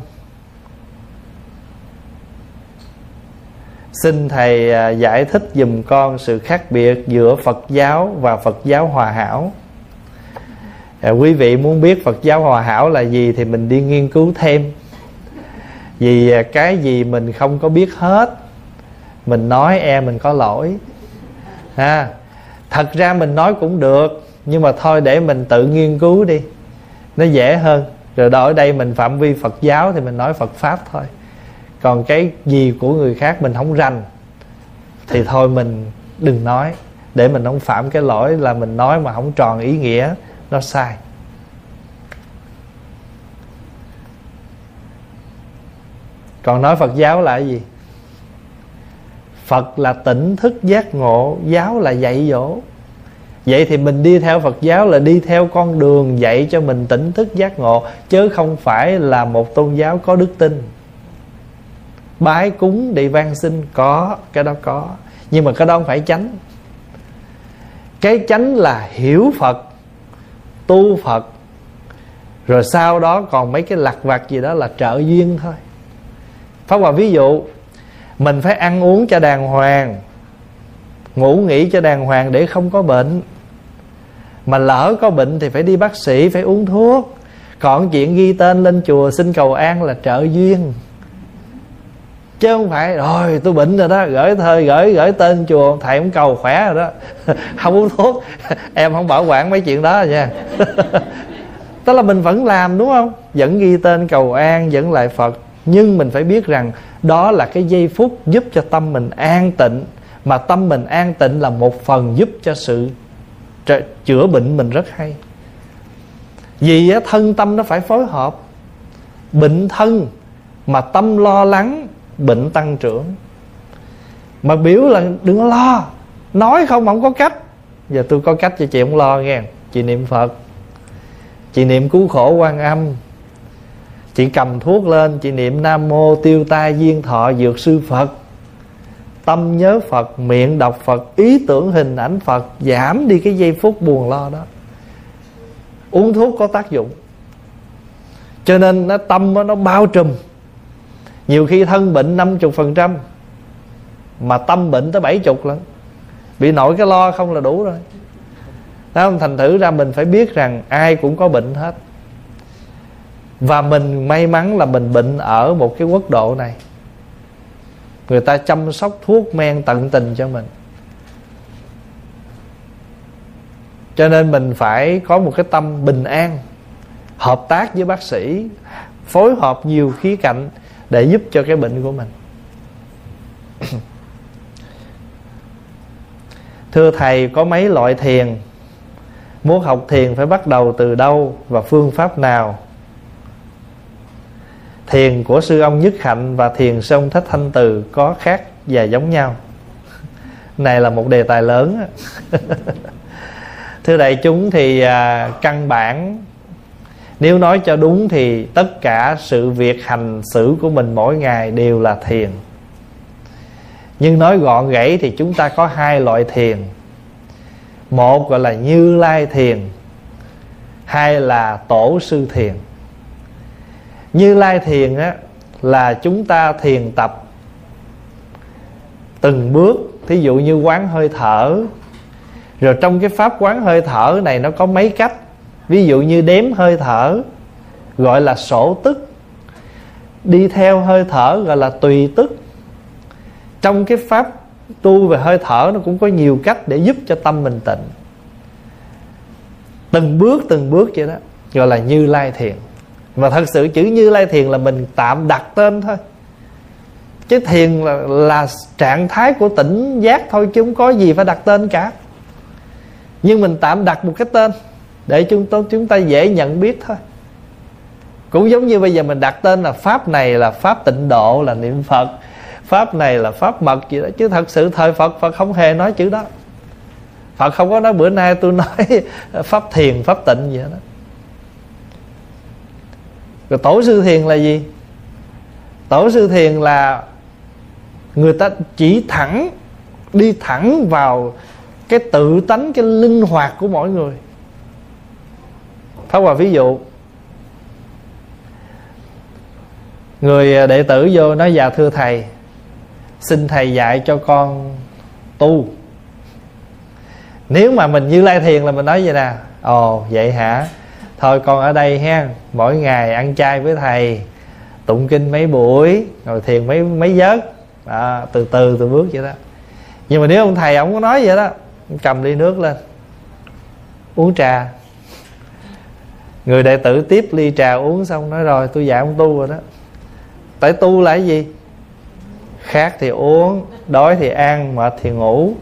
Xin thầy à, giải thích dùm con sự khác biệt giữa phật giáo và phật giáo hòa hảo à, quý vị muốn biết phật giáo hòa hảo là gì thì mình đi nghiên cứu thêm. Vì à, cái gì mình không có biết hết mình nói e mình có lỗi. Ha thật ra mình nói cũng được nhưng mà thôi để mình tự nghiên cứu đi. Nó dễ hơn. Rồi đó ở đây mình phạm vi phật giáo thì mình nói phật pháp thôi. Còn cái gì của người khác mình không rành thì thôi mình đừng nói. Để mình không phạm cái lỗi là mình nói mà không tròn ý nghĩa nó sai. Còn nói phật giáo là cái gì? Phật là tỉnh thức giác ngộ, giáo là dạy dỗ. Vậy thì mình đi theo phật giáo là đi theo con đường dạy cho mình tỉnh thức giác ngộ, chứ không phải là một tôn giáo có đức tin. Bái cúng đi van sinh có, cái đó có. Nhưng mà cái đó không phải chánh. Cái chánh là hiểu phật tu phật, rồi sau đó còn mấy cái lặt vặt gì đó là trợ duyên thôi. Pháp hòa ví dụ, mình phải ăn uống cho đàng hoàng, ngủ nghỉ cho đàng hoàng để không có bệnh. Mà lỡ có bệnh thì phải đi bác sĩ, phải uống thuốc. Còn chuyện ghi tên lên chùa xin cầu an là trợ duyên chứ không phải, rồi, tôi bệnh rồi đó, gửi thơ, gửi gửi tên chùa, thầy cũng cầu khỏe rồi đó. Không uống thuốc, em không bảo quản mấy chuyện đó nha. Tức là mình vẫn làm, đúng không? Vẫn ghi tên cầu an, vẫn lại phật. Nhưng mình phải biết rằng, đó là cái giây phút giúp cho tâm mình an tịnh. Mà tâm mình an tịnh là một phần giúp cho sự chữa bệnh mình rất hay. Vì thân tâm nó phải phối hợp. Bệnh thân mà tâm lo lắng bệnh tăng trưởng. Mà biểu là đừng có lo, nói không không có cách. Giờ tôi có cách cho chị không lo nghe. Chị niệm phật, chị niệm cứu khổ quan âm. Chị cầm thuốc lên, chị niệm nam mô tiêu tai duyên thọ dược sư phật. Tâm nhớ phật, miệng đọc phật, ý tưởng hình ảnh phật, giảm đi cái giây phút buồn lo đó. Uống thuốc có tác dụng. Cho nên nó tâm nó bao trùm nhiều khi thân bệnh 50% mà tâm bệnh tới 70 lần bị nổi cái lo không là đủ rồi. Đó không thành thử ra mình phải biết rằng ai cũng có bệnh hết. Và mình may mắn là mình bệnh ở một cái quốc độ này. Người ta chăm sóc thuốc men tận tình cho mình. Cho nên mình phải có một cái tâm bình an, hợp tác với bác sĩ, phối hợp nhiều khía cạnh để giúp cho cái bệnh của mình. Thưa thầy có mấy loại thiền? Muốn học thiền phải bắt đầu từ đâu và phương pháp nào? Thiền của sư ông nhất hạnh và thiền sư ông thích thanh từ có khác và giống nhau. Này là một đề tài lớn thưa đại chúng thì à, căn bản nếu nói cho đúng thì tất cả sự việc hành xử của mình mỗi ngày đều là thiền. Nhưng nói gọn gãy thì chúng ta có hai loại thiền. Một gọi là như lai thiền, hai là tổ sư thiền. Như lai thiền á, là chúng ta thiền tập từng bước, thí dụ như quán hơi thở. Rồi trong cái pháp quán hơi thở này nó có mấy cách ví dụ như đếm hơi thở gọi là sổ tức. Đi theo hơi thở gọi là tùy tức. Trong cái pháp tu về hơi thở nó cũng có nhiều cách để giúp cho tâm mình tịnh. Từng bước từng bước vậy đó gọi là như lai thiền. Mà thật sự chữ như lai thiền là mình tạm đặt tên thôi. Chứ thiền là, là trạng thái của tỉnh giác thôi chứ không có gì phải đặt tên cả. Nhưng mình tạm đặt một cái tên để chúng ta chúng ta dễ nhận biết thôi. Cũng giống như bây giờ mình đặt tên là pháp này là pháp tịnh độ, là niệm phật. Pháp này là pháp mật gì đó. Chứ thật sự thời phật phật không hề nói chữ đó. Phật không có nói bữa nay tôi nói pháp thiền, pháp tịnh gì đó. Rồi tổ sư thiền là gì? Tổ sư thiền là người ta chỉ thẳng, đi thẳng vào cái tự tánh, cái linh hoạt của mỗi người. Pháp Hòa ví dụ. Người đệ tử vô nói dạ thưa thầy Xin thầy dạy cho con tu. Nếu mà mình như lai thiền là mình nói vậy nè. Ồ vậy hả? Thôi con ở đây ha Mỗi ngày ăn chay với thầy Tụng kinh mấy buổi Rồi thiền mấy mấy giấc. À, Từ từ từ bước vậy đó. Nhưng mà nếu ông thầy ông có nói vậy đó Cầm ly nước lên Uống trà người đệ tử tiếp ly trà uống xong nói rồi, tôi dạ ông tu rồi đó. Tại tu là cái gì? Khát thì uống, đói thì ăn, mệt thì ngủ.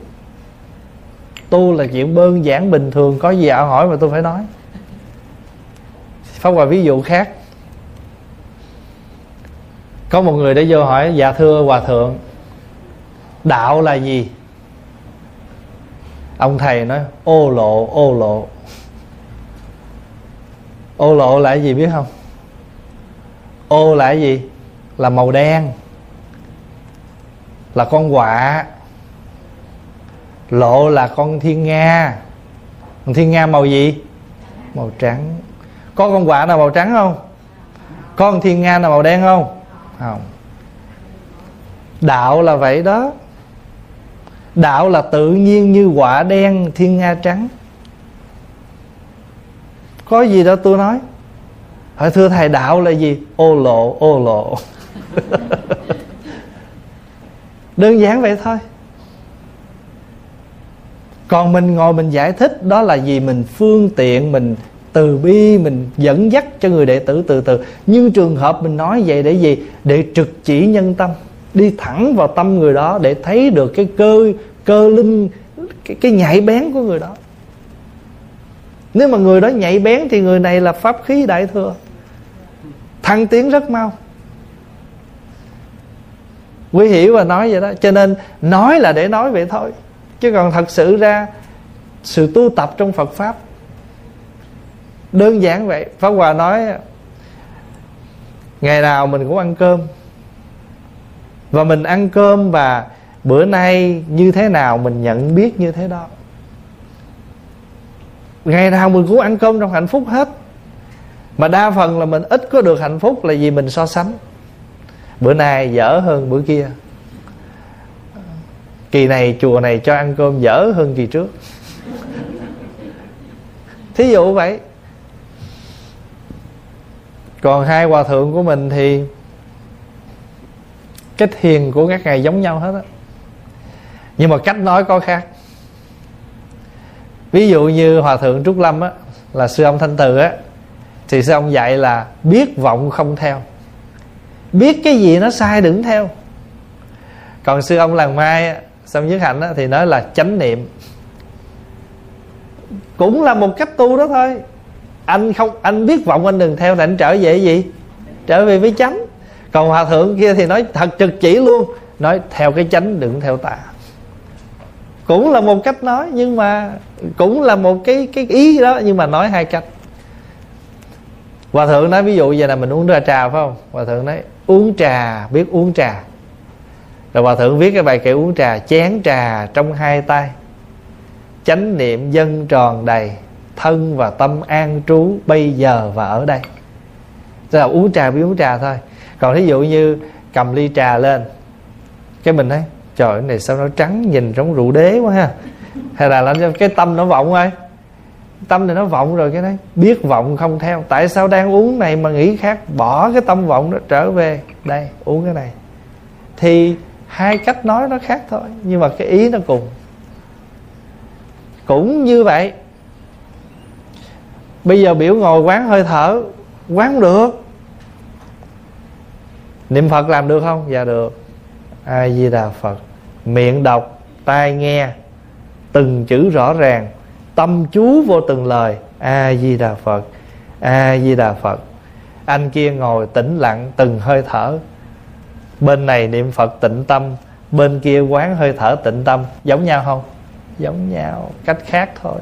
Tu là chuyện đơn giản bình thường, có gì ảo hỏi mà tôi phải nói. Pháp hòa ví dụ khác. Có một người đã vô hỏi dạ thưa hòa thượng, đạo là gì? Ông thầy nói, ô lộ ô lộ ô lộ là cái gì biết không? Ô là cái gì? Là màu đen. Là con quạ. Lộ là con thiên nga. Con thiên nga màu gì? Màu trắng. Có con quạ nào màu trắng không? Có con thiên nga nào màu đen không? Không. Đạo là vậy đó. Đạo là tự nhiên như quả đen, thiên nga trắng có gì đâu tôi nói. Hỏi thưa thầy đạo là gì? Ô lộ ô lộ. Đơn giản vậy thôi. Còn mình ngồi mình giải thích đó là gì mình phương tiện mình từ bi mình dẫn dắt cho người đệ tử từ từ. Nhưng trường hợp mình nói vậy để gì? Để trực chỉ nhân tâm đi thẳng vào tâm người đó để thấy được cái cơ cơ linh cái, cái nhạy bén của người đó nếu mà người đó nhạy bén thì người này là pháp khí đại thừa. Thăng tiến rất mau. Quý hiểu và nói vậy đó. Cho nên nói là để nói vậy thôi. Chứ còn thật sự ra, sự tu tập trong phật pháp, đơn giản vậy. Pháp hòa nói, ngày nào mình cũng ăn cơm. Và mình ăn cơm và bữa nay như thế nào mình nhận biết như thế đó ngày nào mình cũng ăn cơm trong hạnh phúc hết. Mà đa phần là mình ít có được hạnh phúc là vì mình so sánh. Bữa nay dở hơn bữa kia. Kỳ này, chùa này cho ăn cơm dở hơn kỳ trước. Thí dụ vậy. Còn hai hòa thượng của mình thì cái thiền của các ngài giống nhau hết á. Nhưng mà cách nói có khác ví dụ như hòa thượng trúc lâm á là sư ông thanh từ á thì sư ông dạy là biết vọng không theo. Biết cái gì nó sai đừng theo. Còn sư ông làng mai á, xong nhất hạnh á, thì nói là chánh niệm. Cũng là một cách tu đó thôi. Anh không anh biết vọng anh đừng theo thì anh trở về gì? Trở về với chánh. Còn hòa thượng kia thì nói thật trực chỉ luôn nói theo cái chánh đừng theo tà cũng là một cách nói, nhưng mà cũng là một cái cái ý đó, nhưng mà nói hai cách. Hòa thượng nói ví dụ giờ là mình uống ra trà, phải không? Hòa thượng nói, uống trà, biết uống trà. Rồi hòa thượng viết cái bài kệ uống trà, chén trà trong hai tay, chánh niệm dân tròn đầy, thân và tâm an trú, bây giờ và ở đây. Tức là uống trà, biết uống trà thôi. Còn thí dụ như cầm ly trà lên, cái mình thấy trời cái này sao nó trắng, nhìn giống rượu đế quá ha. Hay là làm cho cái tâm nó vọng ơi tâm này nó vọng rồi cái đấy. Biết vọng không theo. Tại sao đang uống này mà nghĩ khác? Bỏ cái tâm vọng đó trở về. Đây, uống cái này. Thì hai cách nói nó khác thôi, nhưng mà cái ý nó cùng. Cũng như vậy. Bây giờ biểu ngồi quán hơi thở, quán được. Niệm phật làm được không? Dạ được a di đà phật. Miệng đọc, tai nghe, từng chữ rõ ràng, tâm chú vô từng lời. A di đà phật, a di đà phật. Anh kia ngồi tĩnh lặng từng hơi thở. Bên này niệm phật tịnh tâm, bên kia quán hơi thở tịnh tâm. Giống nhau không? Giống nhau, cách khác thôi.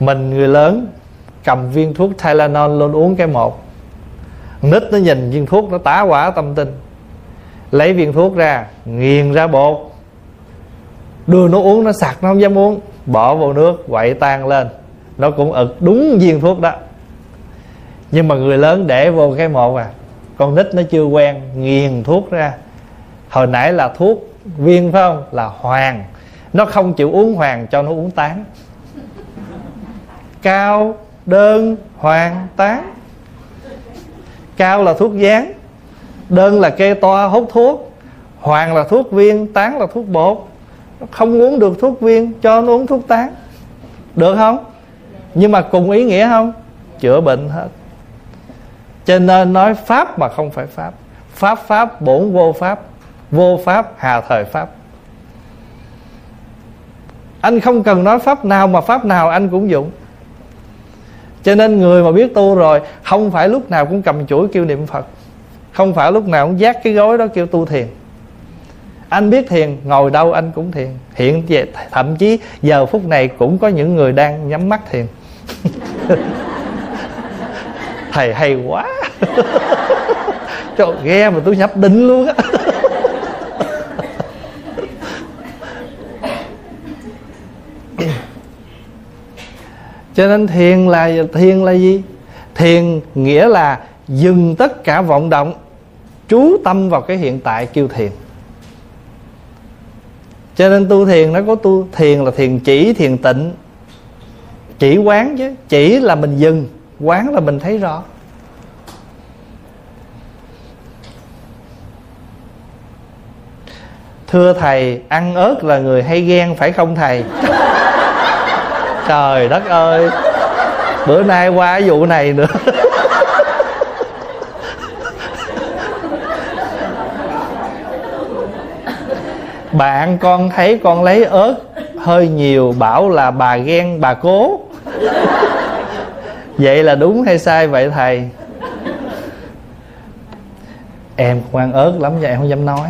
Mình người lớn, cầm viên thuốc Tylenol luôn uống cái một nít nó nhìn viên thuốc, nó tá quả tâm tinh. Lấy viên thuốc ra, nghiền ra bột. Đưa nó uống, nó sặc nó không dám uống. Bỏ vô nước, quậy tan lên. Nó cũng ực đúng viên thuốc đó. Nhưng mà người lớn để vô cái một à. Con nít nó chưa quen, nghiền thuốc ra. Hồi nãy là thuốc viên, phải không? Là hoàng. Nó không chịu uống hoàng cho nó uống tán. Cao, đơn, hoàng, tán cao là thuốc dán đơn là kê toa hút thuốc, hoàng là thuốc viên, tán là thuốc bột. Không uống được thuốc viên cho nó uống thuốc tán. Được không? Nhưng mà cùng ý nghĩa không? Chữa bệnh hết. Cho nên nói pháp mà không phải pháp. Pháp pháp, bổn vô pháp. Vô pháp, hà thời pháp. Anh không cần nói pháp nào mà pháp nào anh cũng dụng cho nên người mà biết tu rồi, không phải lúc nào cũng cầm chuỗi kêu niệm phật. Không phải lúc nào cũng giác cái gối đó kêu tu thiền. Anh biết thiền, ngồi đâu anh cũng thiền. Hiện về thậm chí giờ phút này cũng có những người đang nhắm mắt thiền. Thầy hay quá. Cho ghe mà tôi nhập định luôn á. Cho nên thiền là thiền là gì? Thiền nghĩa là dừng tất cả vọng động chú tâm vào cái hiện tại kêu thiền. Cho nên tu thiền nó có tu, thiền là thiền chỉ, thiền tịnh. Chỉ quán chứ, chỉ là mình dừng, quán là mình thấy rõ. Thưa thầy, ăn ớt là người hay ghen phải không thầy? trời đất ơi. Bữa nay qua vụ này nữa. Bạn con thấy con lấy ớt, hơi nhiều bảo là bà ghen bà cố. Vậy là đúng hay sai vậy thầy? Em quan ăn ớt lắm vậy em không dám nói.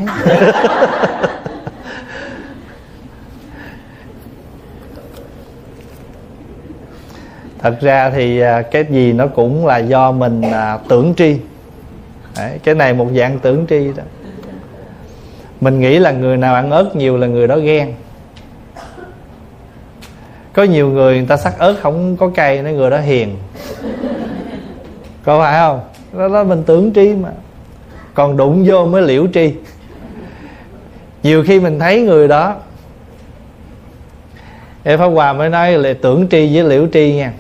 Thật ra thì à, cái gì nó cũng là do mình à, tưởng tri. Đấy, cái này một dạng tưởng tri đó. Mình nghĩ là người nào ăn ớt nhiều là người đó ghen. Có nhiều người người ta sắc ớt không có cay nói người đó hiền. Có phải không? Đó đó mình tưởng tri mà. Còn đụng vô mới liễu tri. Nhiều khi mình thấy người đó Em Pháp Hòa mới nói là tưởng tri với liễu tri nha.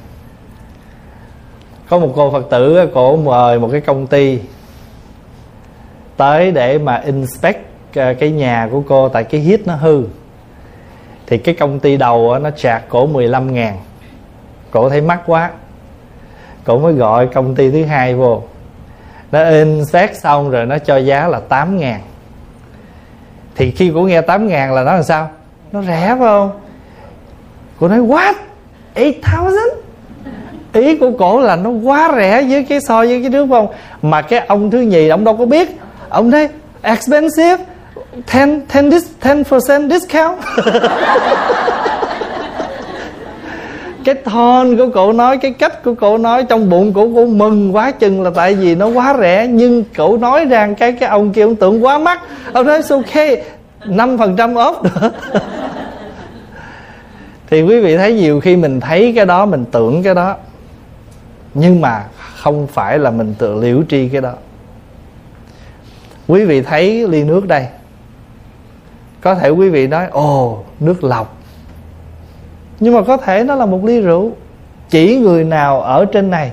Có một cô Phật tử Cổ mời một cái công ty Tới để mà inspect ờ, cái nhà của cô Tại cái hít nó hư. Thì cái công ty đầu nó chạc cổ 15 ngàn. Cổ thấy mắc quá. Cổ mới gọi công ty thứ hai vô. Nó inspect xong rồi nó cho giá là 8 ngàn. Thì khi cô nghe 8 ngàn là nó làm sao? Nó rẻ phải không? Cô nói, what? 8000 ý của cổ là nó quá rẻ với cái so với cái trước không mà cái ông thứ nhì ông đâu có biết. Ông thấy expensive 10 10 10% discount. Cái thon của cổ nói, cái cách của cổ nói trong bụng của cổ mừng quá chừng là tại vì nó quá rẻ. Nhưng cổ nói rằng cái cái ông kia ông tưởng quá mắc. Ông nói ok năm phần trăm off. nữa thì quý vị thấy nhiều khi mình thấy cái đó, mình tưởng cái đó nhưng mà không phải là mình tự liễu tri cái đó. Quý vị thấy ly nước đây. Có thể quý vị nói, ồ, nước lọc. Nhưng mà có thể nó là một ly rượu. Chỉ người nào ở trên này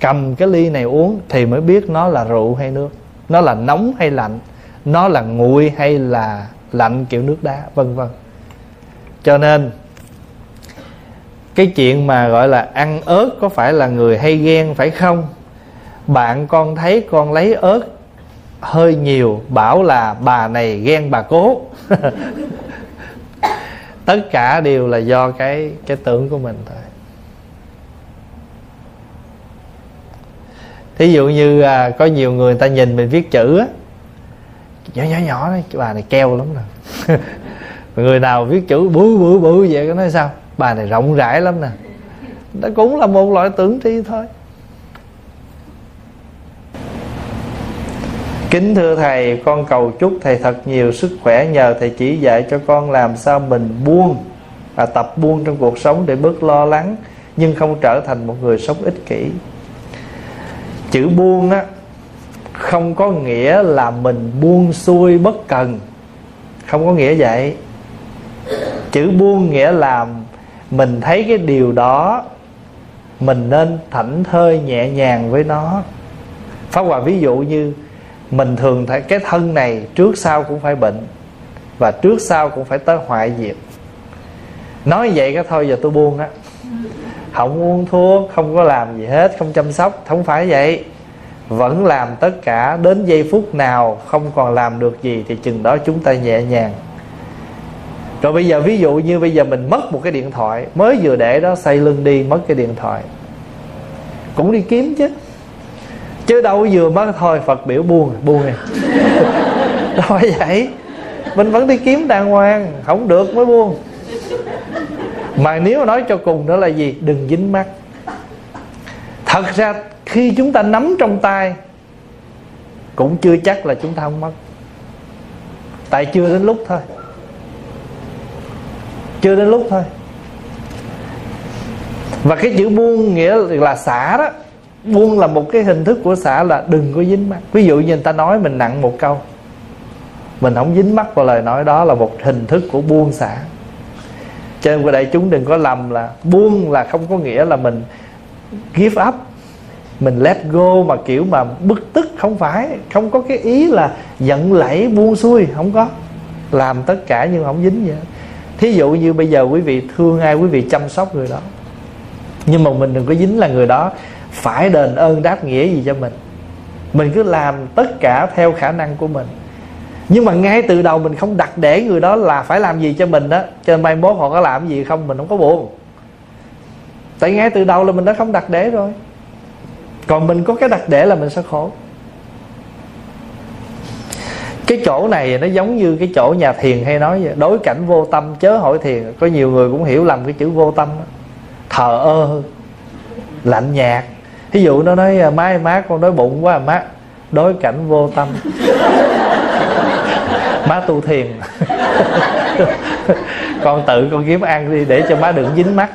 cầm cái ly này uống thì mới biết nó là rượu hay nước. Nó là nóng hay lạnh, nó là nguội hay là lạnh kiểu nước đá, vân vân. Cho nên cái chuyện mà gọi là ăn ớt có phải là người hay ghen phải không? Bạn con thấy con lấy ớt hơi nhiều bảo là bà này ghen bà cố. Tất cả đều là do cái cái tưởng của mình thôi. Thí dụ như à, có nhiều người ta nhìn mình viết chữ á nhỏ nhỏ nhỏ đấy bà này keo lắm nè. Người nào viết chữ bự bự bự vậy có nói sao? Bà này rộng rãi lắm nè đó cũng là một loại tưởng tri thôi Kính thưa Thầy, con cầu chúc Thầy thật nhiều sức khỏe nhờ Thầy chỉ dạy cho con làm sao mình buông và tập buông trong cuộc sống để bớt lo lắng nhưng không trở thành một người sống ích kỷ. Chữ buông á không có nghĩa là mình buông xuôi bất cần. Không có nghĩa vậy. Chữ buông nghĩa là mình thấy cái điều đó, mình nên thảnh thơi nhẹ nhàng với nó. Pháp Hòa ví dụ như, mình thường thấy cái thân này trước sau cũng phải bệnh và trước sau cũng phải tới hoại diệt. Nói vậy cái thôi, giờ tôi buông á. Không uống thuốc, không có làm gì hết, không chăm sóc, không phải vậy. Vẫn làm tất cả, đến giây phút nào không còn làm được gì thì chừng đó chúng ta nhẹ nhàng rồi bây giờ ví dụ như bây giờ mình mất một cái điện thoại, mới vừa để đó xây lưng đi, mất cái điện thoại. Cũng đi kiếm chứ. Chứ đâu vừa mất thôi, phật biểu buông buông này đâu phải vậy. Mình vẫn đi kiếm đàng hoàng, không được mới buông. Mà nếu nói cho cùng đó là gì? Đừng dính mắt. Thật ra khi chúng ta nắm trong tay, cũng chưa chắc là chúng ta không mất. Tại chưa đến lúc thôi chưa đến lúc thôi. Và cái chữ buông nghĩa là xả đó. Buông là một cái hình thức của xả là đừng có dính mắt. Ví dụ như người ta nói mình nặng một câu. Mình không dính mắt vào lời nói đó là một hình thức của buông xả. Cho nên đại chúng đừng có lầm là buông là không có nghĩa là mình give up. Mình let go mà kiểu mà bức tức không phải. Không có cái ý là giận lẫy buông xuôi, không có. Làm tất cả nhưng không dính vậy thí dụ như bây giờ quý vị thương ai, quý vị chăm sóc người đó. Nhưng mà mình đừng có dính là người đó phải đền ơn đáp nghĩa gì cho mình. Mình cứ làm tất cả theo khả năng của mình. Nhưng mà ngay từ đầu mình không đặt để người đó là phải làm gì cho mình đó. Cho nên mai mốt họ có làm gì không, mình không có buồn. Tại ngay từ đầu là mình đã không đặt để rồi. Còn mình có cái đặt để là mình sẽ khổ cái chỗ này nó giống như cái chỗ nhà thiền hay nói vậy. Đối cảnh vô tâm, chớ hỏi thiền. Có nhiều người cũng hiểu lầm cái chữ vô tâm đó. thờ ơ, lạnh nhạt. Ví dụ nó nói à, má má, con đói bụng quá à, má. Đối cảnh vô tâm. Má tu thiền. Con tự con kiếm ăn đi để cho má đừng dính mắt.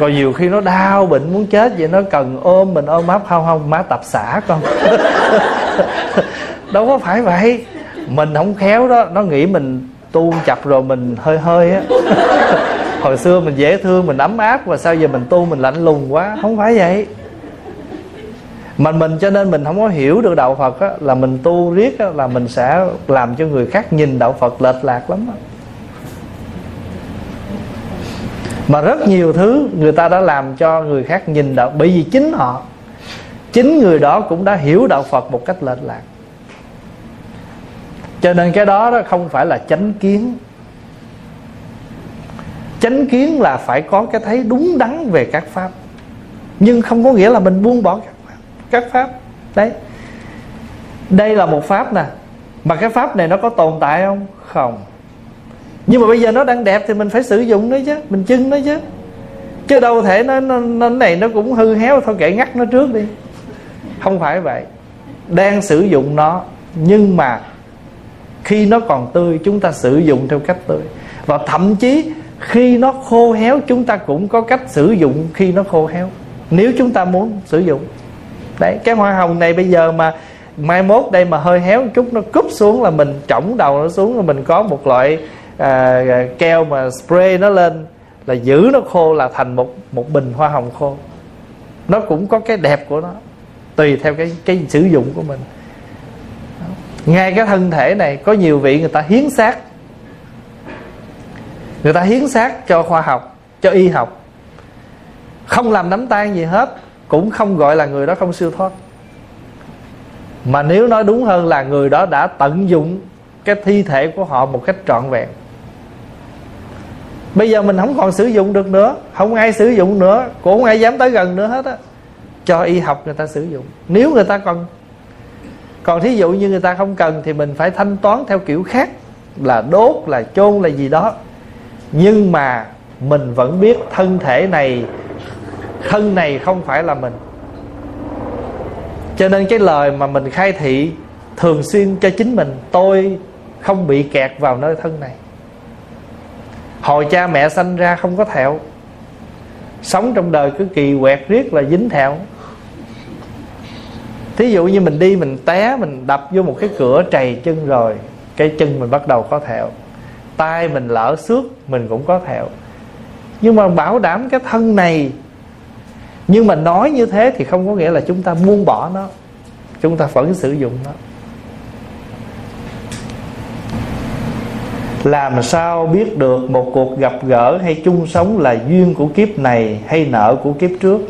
Còn nhiều khi nó đau bệnh muốn chết vậy, nó cần ôm mình, ôm ấp, không không, má tập xả con. đâu có phải vậy. Mình không khéo đó. Nó nghĩ mình tu chập rồi mình hơi hơi á. Hồi xưa mình dễ thương mình ấm áp và sao giờ mình tu mình lạnh lùng quá? Không phải vậy. Mà mình cho nên mình không có hiểu được đạo Phật á, là mình tu riết á, là mình sẽ làm cho người khác nhìn đạo Phật lệch lạc lắm á. mà rất nhiều thứ người ta đã làm cho người khác nhìn đạo bởi vì chính họ chính người đó cũng đã hiểu đạo Phật một cách lệch lạc cho nên cái đó đó không phải là chánh kiến. Chánh kiến là phải có cái thấy đúng đắn về các pháp. Nhưng không có nghĩa là mình buông bỏ các pháp, các pháp. đấy. Đây là một pháp nè. Mà cái pháp này nó có tồn tại không? Không. Nhưng mà bây giờ nó đang đẹp thì mình phải sử dụng nó chứ. Mình chưng nó chứ. Chứ đâu thể nó, nó, nó này nó cũng hư héo. Thôi kệ ngắt nó trước đi. Không phải vậy. Đang sử dụng nó nhưng mà khi nó còn tươi chúng ta sử dụng theo cách tươi. Và thậm chí khi nó khô héo chúng ta cũng có cách sử dụng khi nó khô héo nếu chúng ta muốn sử dụng. Đấy cái hoa hồng này bây giờ mà mai mốt đây mà hơi héo một chút nó cúp xuống là mình trỏng đầu nó xuống là mình có một loại à, à, keo mà spray nó lên là giữ nó khô là thành một một bình hoa hồng khô. Nó cũng có cái đẹp của nó tùy theo cái cái sử dụng của mình ngay cái thân thể này, có nhiều vị người ta hiến xác. Người ta hiến xác cho khoa học, cho y học. Không làm nắm tan gì hết, cũng không gọi là người đó không siêu thoát. Mà nếu nói đúng hơn là người đó đã tận dụng cái thi thể của họ một cách trọn vẹn. Bây giờ mình không còn sử dụng được nữa, không ai sử dụng nữa, cũng không ai dám tới gần nữa hết á. Cho y học người ta sử dụng. Nếu người ta còn còn thí dụ như người ta không cần thì mình phải thanh toán theo kiểu khác, là đốt, là chôn, là gì đó. Nhưng mà mình vẫn biết thân thể này, thân này không phải là mình. Cho nên cái lời mà mình khai thị thường xuyên cho chính mình, tôi không bị kẹt vào nơi thân này. Hồi cha mẹ sanh ra không có thẹo, sống trong đời cứ kỳ quẹt riết là dính thẹo thí dụ như mình đi, mình té, mình đập vô một cái cửa trầy chân rồi, cái chân mình bắt đầu có thẹo. Tay mình lỡ xước, mình cũng có thẹo. Nhưng mà bảo đảm cái thân này, nhưng mà nói như thế thì không có nghĩa là chúng ta buông bỏ nó. Chúng ta vẫn sử dụng nó. Làm sao biết được một cuộc gặp gỡ hay chung sống là duyên của kiếp này hay nợ của kiếp trước?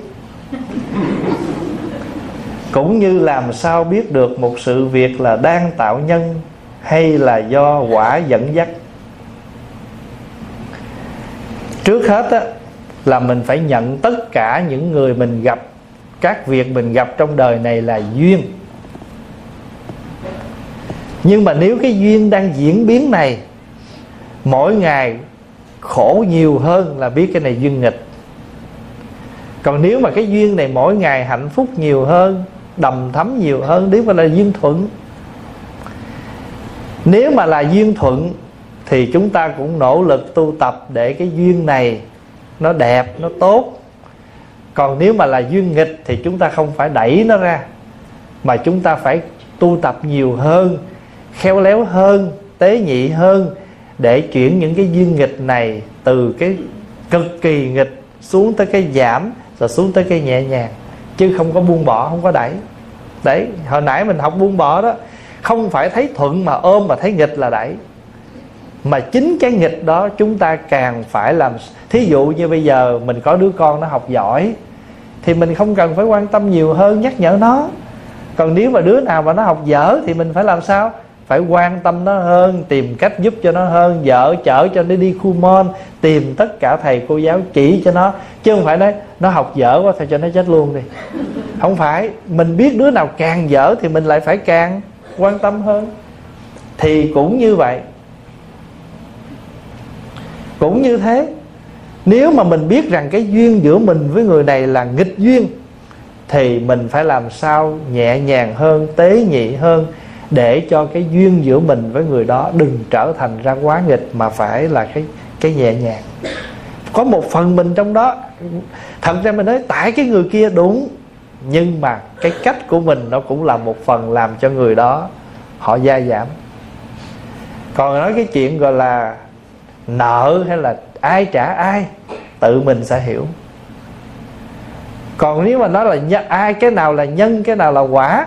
Cũng như làm sao biết được một sự việc là đang tạo nhân hay là do quả dẫn dắt. Trước hết á, là mình phải nhận tất cả những người mình gặp các việc mình gặp trong đời này là duyên. Nhưng mà nếu cái duyên đang diễn biến này mỗi ngày khổ nhiều hơn là biết cái này duyên nghịch. Còn nếu mà cái duyên này mỗi ngày hạnh phúc nhiều hơn đầm thấm nhiều hơn, nếu mà là duyên thuận. Nếu mà là duyên thuận, thì chúng ta cũng nỗ lực tu tập để cái duyên này nó đẹp, nó tốt. Còn nếu mà là duyên nghịch, thì chúng ta không phải đẩy nó ra, mà chúng ta phải tu tập nhiều hơn, khéo léo hơn, tế nhị hơn để chuyển những cái duyên nghịch này từ cái cực kỳ nghịch xuống tới cái giảm rồi xuống tới cái nhẹ nhàng chứ không có buông bỏ, không có đẩy. Đấy, hồi nãy mình học buông bỏ đó, không phải thấy thuận mà ôm mà thấy nghịch là đẩy. Mà chính cái nghịch đó chúng ta càng phải làm thí dụ như bây giờ mình có đứa con nó học giỏi, thì mình không cần phải quan tâm nhiều hơn nhắc nhở nó. Còn nếu mà đứa nào mà nó học dở thì mình phải làm sao? Phải quan tâm nó hơn, tìm cách giúp cho nó hơn vợ chở cho nó đi khu môn tìm tất cả thầy cô giáo chỉ cho nó. Chứ không phải nói, nó học dở quá thì cho nó chết luôn đi? Không phải, mình biết đứa nào càng dở thì mình lại phải càng quan tâm hơn. Thì cũng như vậy. Cũng như thế, nếu mà mình biết rằng cái duyên giữa mình với người này là nghịch duyên, thì mình phải làm sao nhẹ nhàng hơn, tế nhị hơn để cho cái duyên giữa mình với người đó đừng trở thành ra quá nghịch mà phải là cái cái nhẹ nhàng. Có một phần mình trong đó thật ra mình nói tại cái người kia đúng nhưng mà cái cách của mình nó cũng là một phần làm cho người đó họ gia giảm. Còn nói cái chuyện gọi là nợ hay là ai trả ai tự mình sẽ hiểu. Còn nếu mà nói là nhân, ai cái nào là nhân cái nào là quả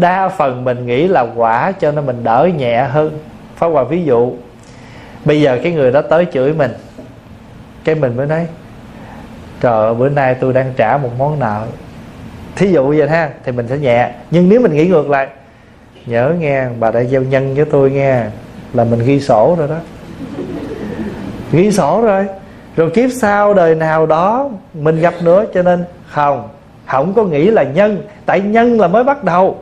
đa phần mình nghĩ là quả cho nên mình đỡ nhẹ hơn. Phá hòa ví dụ bây giờ cái người đó tới chửi mình cái mình mới nói trời ơi, bữa nay tôi đang trả một món nợ. Thí dụ vậy ha thì mình sẽ nhẹ. Nhưng nếu mình nghĩ ngược lại nhớ nghe bà đã giao nhân với tôi nghe là mình ghi sổ rồi đó. Ghi sổ rồi. Rồi kiếp sau đời nào đó mình gặp nữa cho nên không không có nghĩ là nhân tại nhân là mới bắt đầu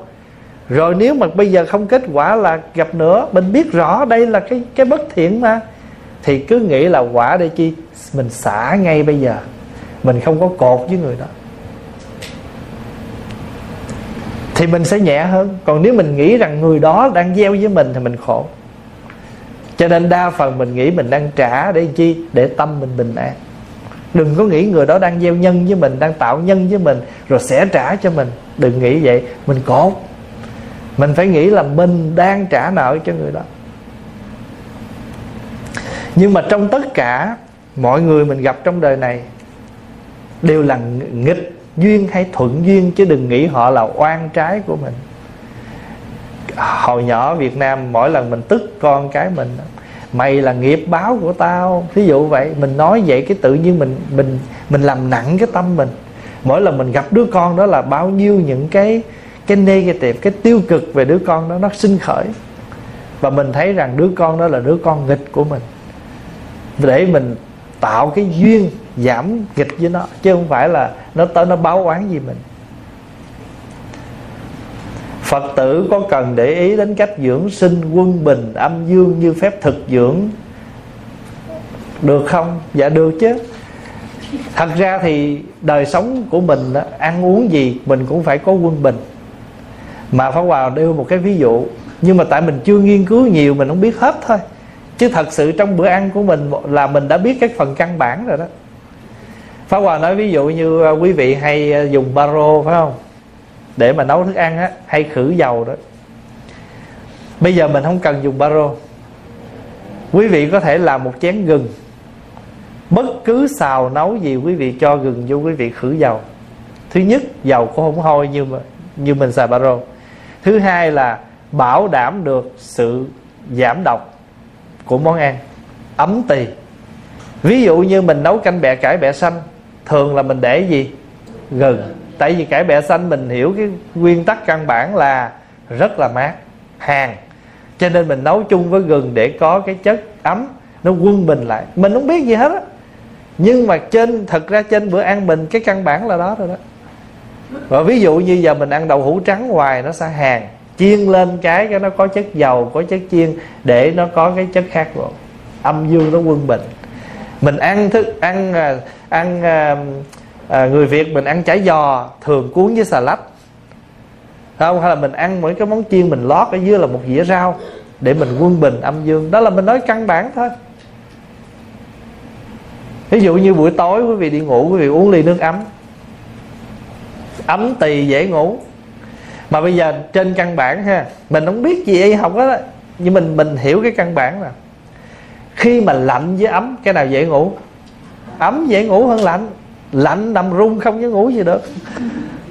rồi nếu mà bây giờ không kết quả là gặp nữa, mình biết rõ đây là cái cái bất thiện mà, thì cứ nghĩ là quả để chi? Mình xả ngay bây giờ. Mình không có cột với người đó. Thì mình sẽ nhẹ hơn. Còn nếu mình nghĩ rằng người đó đang gieo với mình thì mình khổ. Cho nên đa phần mình nghĩ mình đang trả để chi? Để tâm mình bình an. Đừng có nghĩ người đó đang gieo nhân với mình, đang tạo nhân với mình, rồi sẽ trả cho mình. Đừng nghĩ vậy. Mình cột mình phải nghĩ là mình đang trả nợ cho người đó. Nhưng mà trong tất cả mọi người mình gặp trong đời này, đều là nghịch duyên hay thuận duyên, chứ đừng nghĩ họ là oan trái của mình. Hồi nhỏ Việt Nam, mỗi lần mình tức con cái mình, mày là nghiệp báo của tao. Thí dụ vậy, mình nói vậy cái tự nhiên mình mình mình làm nặng cái tâm mình. Mỗi lần mình gặp đứa con đó là bao nhiêu những cái cái negative, cái tiêu cực về đứa con đó nó sinh khởi. Và mình thấy rằng đứa con đó là đứa con nghịch của mình. Để mình tạo cái duyên giảm nghịch với nó, chứ không phải là nó tới nó báo oán gì mình. Phật tử có cần để ý đến cách dưỡng sinh quân bình, âm dương như phép thực dưỡng được không? Dạ được chứ. Thật ra thì đời sống của mình ăn uống gì mình cũng phải có quân bình. Mà Pháp Hòa đưa một cái ví dụ, Nhưng mà tại mình chưa nghiên cứu nhiều, mình không biết hết thôi. Chứ thật sự trong bữa ăn của mình là mình đã biết cái phần căn bản rồi đó. Pháp Hòa nói ví dụ như à, quý vị hay à, dùng baro, phải không? Để mà nấu thức ăn á, hay khử dầu đó. Bây giờ mình không cần dùng baro. Quý vị có thể làm một chén gừng. Bất cứ xào nấu gì quý vị cho gừng vô, quý vị khử dầu. Thứ nhất, dầu cũng không hôi như mà, như mình xài baro thứ hai là bảo đảm được sự giảm độc của món ăn, ấm tỳ. Ví dụ như mình nấu canh bẹ cải bẹ xanh, thường là mình để gì? Gừng. Tại vì cải bẹ xanh mình hiểu cái nguyên tắc căn bản là rất là mát hàng cho nên mình nấu chung với gừng để có cái chất ấm, nó quân bình lại. Mình không biết gì hết á. Nhưng mà trên, thật ra trên bữa ăn mình, cái căn bản là đó rồi đó và ví dụ như giờ mình ăn đậu hũ trắng hoài nó sẽ hàng. Chiên lên cái cho nó có chất dầu có chất chiên để nó có cái chất khác rồi âm dương nó quân bình. Mình ăn thức ăn à, ăn, ăn à, người việt mình ăn chả giò thường cuốn với xà lách. Không? Hay là mình ăn mỗi cái món chiên mình lót ở dưới là một dĩa rau để mình quân bình âm dương. Đó là mình nói căn bản thôi. Ví dụ như buổi tối quý vị đi ngủ quý vị uống ly nước ấm ấm tỳ dễ ngủ. Mà bây giờ trên căn bản ha, mình không biết gì y học đó, nhưng mình mình hiểu cái căn bản là khi mà lạnh với ấm, cái nào dễ ngủ? Ấm dễ ngủ hơn lạnh. Lạnh nằm run không có ngủ gì được.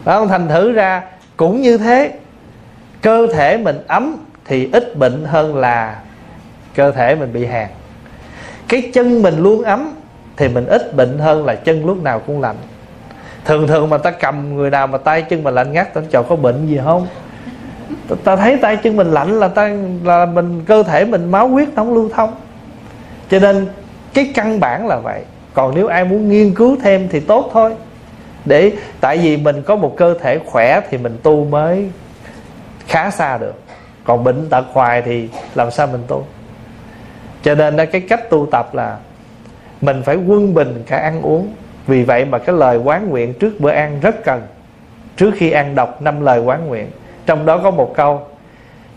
Đó thành thử ra cũng như thế. Cơ thể mình ấm thì ít bệnh hơn là cơ thể mình bị hàn. Cái chân mình luôn ấm thì mình ít bệnh hơn là chân lúc nào cũng lạnh thường thường mà ta cầm người nào mà tay chân mình lạnh ngắt ta chọn có bệnh gì không? Ta, ta thấy tay chân mình lạnh là ta là mình cơ thể mình máu huyết không lưu thông. Cho nên cái căn bản là vậy. Còn nếu ai muốn nghiên cứu thêm thì tốt thôi. Để tại vì mình có một cơ thể khỏe thì mình tu mới khá xa được. Còn bệnh tật hoài thì làm sao mình tu? Cho nên đó cái cách tu tập là mình phải quân bình cả ăn uống vì vậy mà cái lời quán nguyện trước bữa ăn rất cần. Trước khi ăn đọc năm lời quán nguyện trong đó có một câu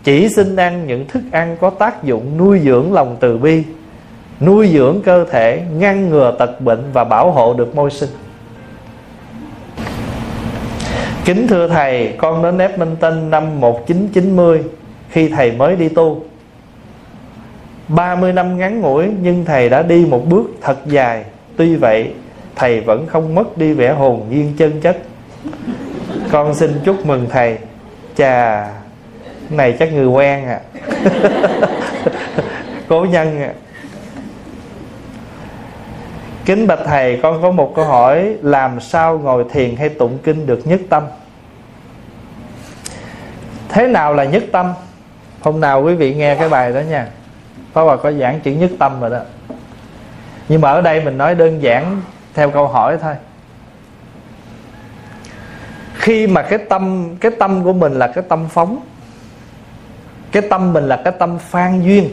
chỉ xin ăn những thức ăn có tác dụng nuôi dưỡng lòng từ bi nuôi dưỡng cơ thể ngăn ngừa tật bệnh và bảo hộ được môi sinh. Kính thưa Thầy, con đến nếp Minh tinh năm 1990 Khi Thầy mới đi tu. 30 năm ngắn ngủi Nhưng Thầy đã đi một bước thật dài. Tuy vậy Thầy vẫn không mất đi vẻ hồn nhiên chân chất. Con xin chúc mừng Thầy. Chà, Này chắc người quen à. Cố nhân à. Kính bạch thầy, con có một câu hỏi, Làm sao ngồi thiền hay tụng kinh được nhất tâm? Thế nào là nhất tâm? Hôm nào quý vị nghe cái bài đó nha. Pháp Hòa có giảng chữ nhất tâm rồi đó. Nhưng mà ở đây mình nói đơn giản theo câu hỏi thôi. Khi mà cái tâm Cái tâm của mình là cái tâm phóng, Cái tâm mình là cái tâm phan duyên,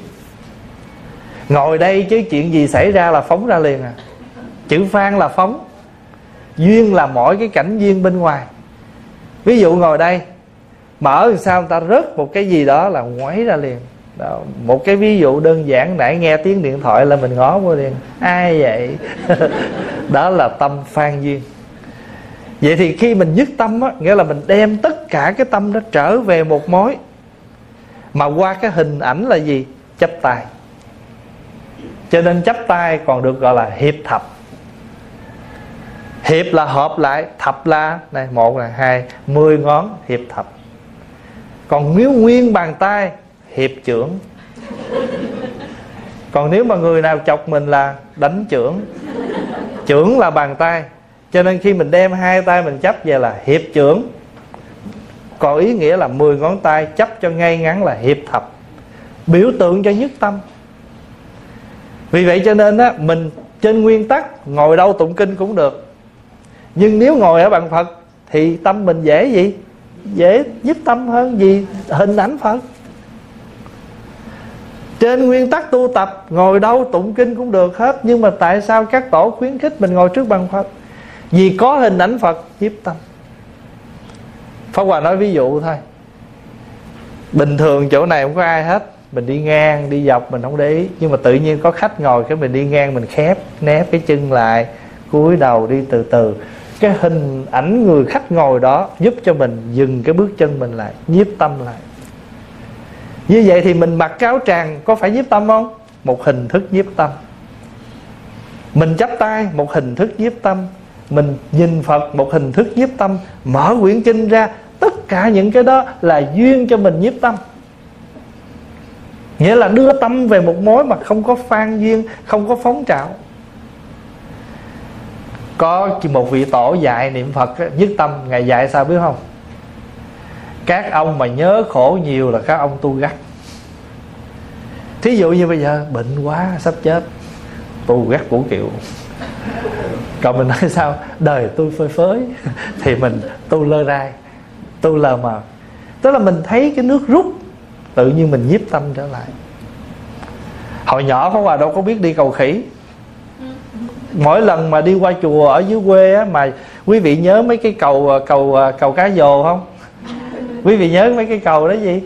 Ngồi đây chứ chuyện gì xảy ra là phóng ra liền à. Chữ phan là phóng, duyên là mỗi cái cảnh duyên bên ngoài. Ví dụ ngồi đây mở làm sao người ta rớt một cái gì đó là ngoáy ra liền đó, một cái ví dụ đơn giản nãy nghe tiếng điện thoại là mình ngó vô liền. Ai vậy? Đó là tâm phan duyên. Vậy thì khi mình nhất tâm á nghĩa là mình đem tất cả cái tâm đó trở về một mối. Mà qua cái hình ảnh là gì? Chấp tay. Cho nên chấp tay còn được gọi là hiệp thập. Hiệp là hợp lại thập là này một là hai mười ngón hiệp thập. Còn nếu nguyên bàn tay hiệp trưởng. Còn nếu mà người nào chọc mình là đánh trưởng. Trưởng là bàn tay. Cho nên khi mình đem hai tay mình chấp về là hiệp trưởng. Còn ý nghĩa là 10 ngón tay chấp cho ngay ngắn là hiệp thập. Biểu tượng cho nhất tâm. Vì vậy cho nên á, mình trên nguyên tắc ngồi đâu tụng kinh cũng được. Nhưng nếu ngồi ở bàn phật thì tâm mình dễ gì? Dễ giúp tâm hơn gì? Hình ảnh phật trên nguyên tắc tu tập, ngồi đâu tụng kinh cũng được hết. Nhưng mà tại sao các tổ khuyến khích mình ngồi trước bàn phật? Vì có hình ảnh phật hiếp tâm. Pháp hòa nói ví dụ thôi. Bình thường chỗ này không có ai hết. Mình đi ngang, đi dọc, mình không để ý. Nhưng mà tự nhiên có khách ngồi, cái mình đi ngang, mình khép, nép cái chân lại, cúi đầu đi từ từ. Cái hình ảnh người khách ngồi đó giúp cho mình dừng cái bước chân mình lại, nhiếp tâm lại như vậy thì mình mặc cáo tràng có phải nhiếp tâm không? Một hình thức nhiếp tâm. Mình chắp tay, một hình thức nhiếp tâm. Mình nhìn phật, một hình thức nhiếp tâm. Mở quyển kinh ra, tất cả những cái đó là duyên cho mình nhiếp tâm. Nghĩa là đưa tâm về một mối mà không có phan duyên, không có phóng trào có một vị tổ dạy niệm phật nhất tâm ngày dạy sao biết không? Các ông mà nhớ khổ nhiều là các ông tu gắt. Thí dụ như bây giờ bệnh quá sắp chết tu gắt củ kiệu còn mình nói sao? Đời tôi phơi phới thì mình tu lơ rai tu lờ mờ. Tức là mình thấy cái nước rút tự nhiên mình nhiếp tâm trở lại. Hồi nhỏ có hòa đâu có biết đi cầu khỉ. Mỗi lần mà đi qua chùa ở dưới quê á, mà quý vị nhớ mấy cái cầu cầu cầu cá dồ không? Quý vị nhớ mấy cái cầu đó gì?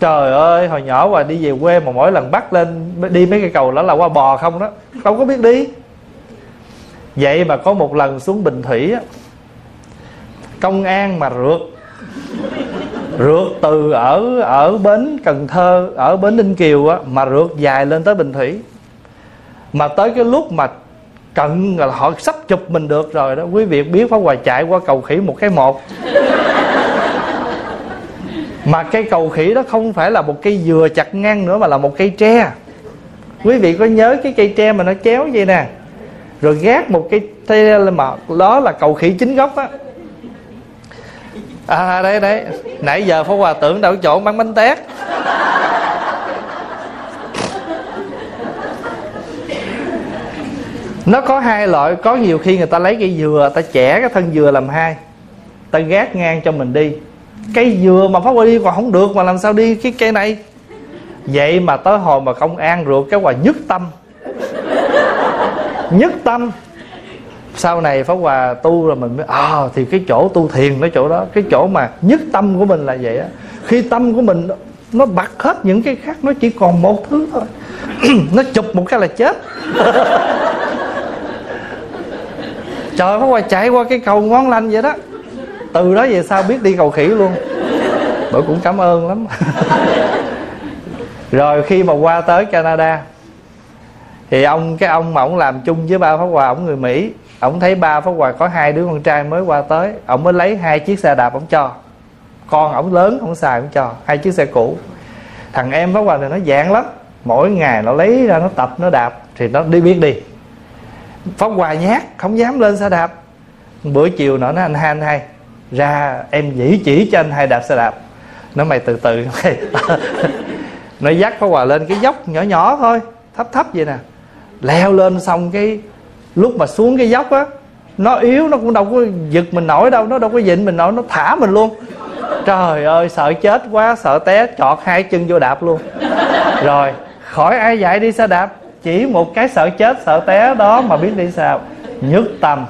Trời ơi, hồi nhỏ mà đi về quê mà mỗi lần bắt lên đi mấy cái cầu đó là qua bò không đó. Không có biết đi. Vậy mà có một lần xuống bình thủy á, công an mà rượt rượt từ ở ở bến cần thơ, ở bến ninh kiều á, mà rượt dài lên tới bình thủy. Mà tới cái lúc mà cận là họ sắp chụp mình được rồi đó. Quý vị biết phá hòa chạy qua cầu khỉ một cái một mà cây cầu khỉ đó không phải là một cây dừa chặt ngang nữa mà là một cây tre. Quý vị có nhớ cái cây tre mà nó chéo vậy nè? Rồi gác một cái tre mà đó là cầu khỉ chính gốc á. À đấy đấy nãy giờ phó hòa tưởng đâu chỗ bán bánh tét. Nó có hai loại. Có nhiều khi người ta lấy cây dừa, ta chẻ cái thân dừa làm hai. Ta gác ngang cho mình đi cây dừa mà pháp qua đi còn không được mà làm sao đi cái cây này? Vậy mà tới hồi mà công an rượt cái quà nhất tâm. Nhất tâm. Sau này pháp hòa tu rồi mình mới à thì cái chỗ tu thiền cái chỗ đó, cái chỗ mà nhất tâm của mình là vậy á. Khi tâm của mình nó bật hết những cái khác, nó chỉ còn một thứ thôi. Nó chụp một cái là chết. Trời pháp hòa chạy qua cái cầu ngón lành vậy đó từ đó về sau biết đi cầu khỉ luôn. Bởi cũng cảm ơn lắm. Rồi khi mà qua tới canada, thì ông, cái ông mà ông làm chung với ba pháp hòa, ông người mỹ, ông thấy ba pháp hòa có hai đứa con trai mới qua tới, ông mới lấy hai chiếc xe đạp ông cho. Con ổng lớn không xài ổng cho, hai chiếc xe cũ. Thằng em pháp hòa thì nó dạng lắm. Mỗi ngày nó lấy ra, nó tập, nó đạp, thì nó đi biết đi. Pháp hòa nhát, không dám lên xe đạp. Bữa chiều nó nói anh hai anh hai ra, em chỉ chỉ cho anh hai đạp xe đạp. Nó mày từ từ, mày nó dắt phá hòa lên cái dốc nhỏ nhỏ thôi, thấp thấp vậy nè. Leo lên xong cái lúc mà xuống cái dốc á, nó yếu, nó cũng đâu có giật mình nổi đâu, nó đâu có dịnh mình nổi, nó thả mình luôn. Trời ơi, sợ chết quá, sợ té, chọt hai chân vô đạp luôn. Rồi, khỏi ai dạy đi xe đạp, chỉ một cái sợ chết, sợ té đó mà biết đi sao nhất tâm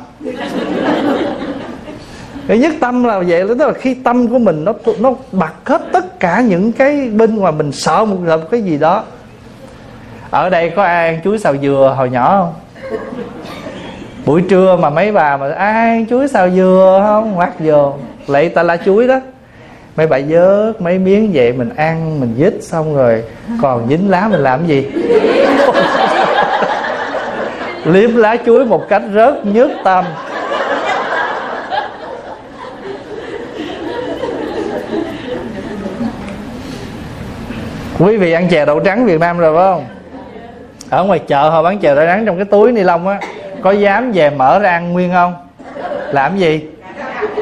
cái nhất tâm là vậy tức là khi tâm của mình nó nó bật hết tất cả những cái bên ngoài mình sợ một cái gì đó. Ở đây có ai ăn chuối xào dừa hồi nhỏ không? Buổi trưa mà mấy bà mà ai ăn chuối xào dừa không? Ngoắt vô. Lấy ta lá chuối đó. Mấy bà vớt mấy miếng vậy mình ăn, mình dít xong rồi. Còn dính lá mình làm gì? Liếm lá chuối một cách rớt nhức tâm. Quý vị ăn chè đậu trắng việt nam rồi phải không? Ở ngoài chợ họ bán chè đậu trắng trong cái túi ni lông á. Có dám về mở ra ăn nguyên không? Làm gì?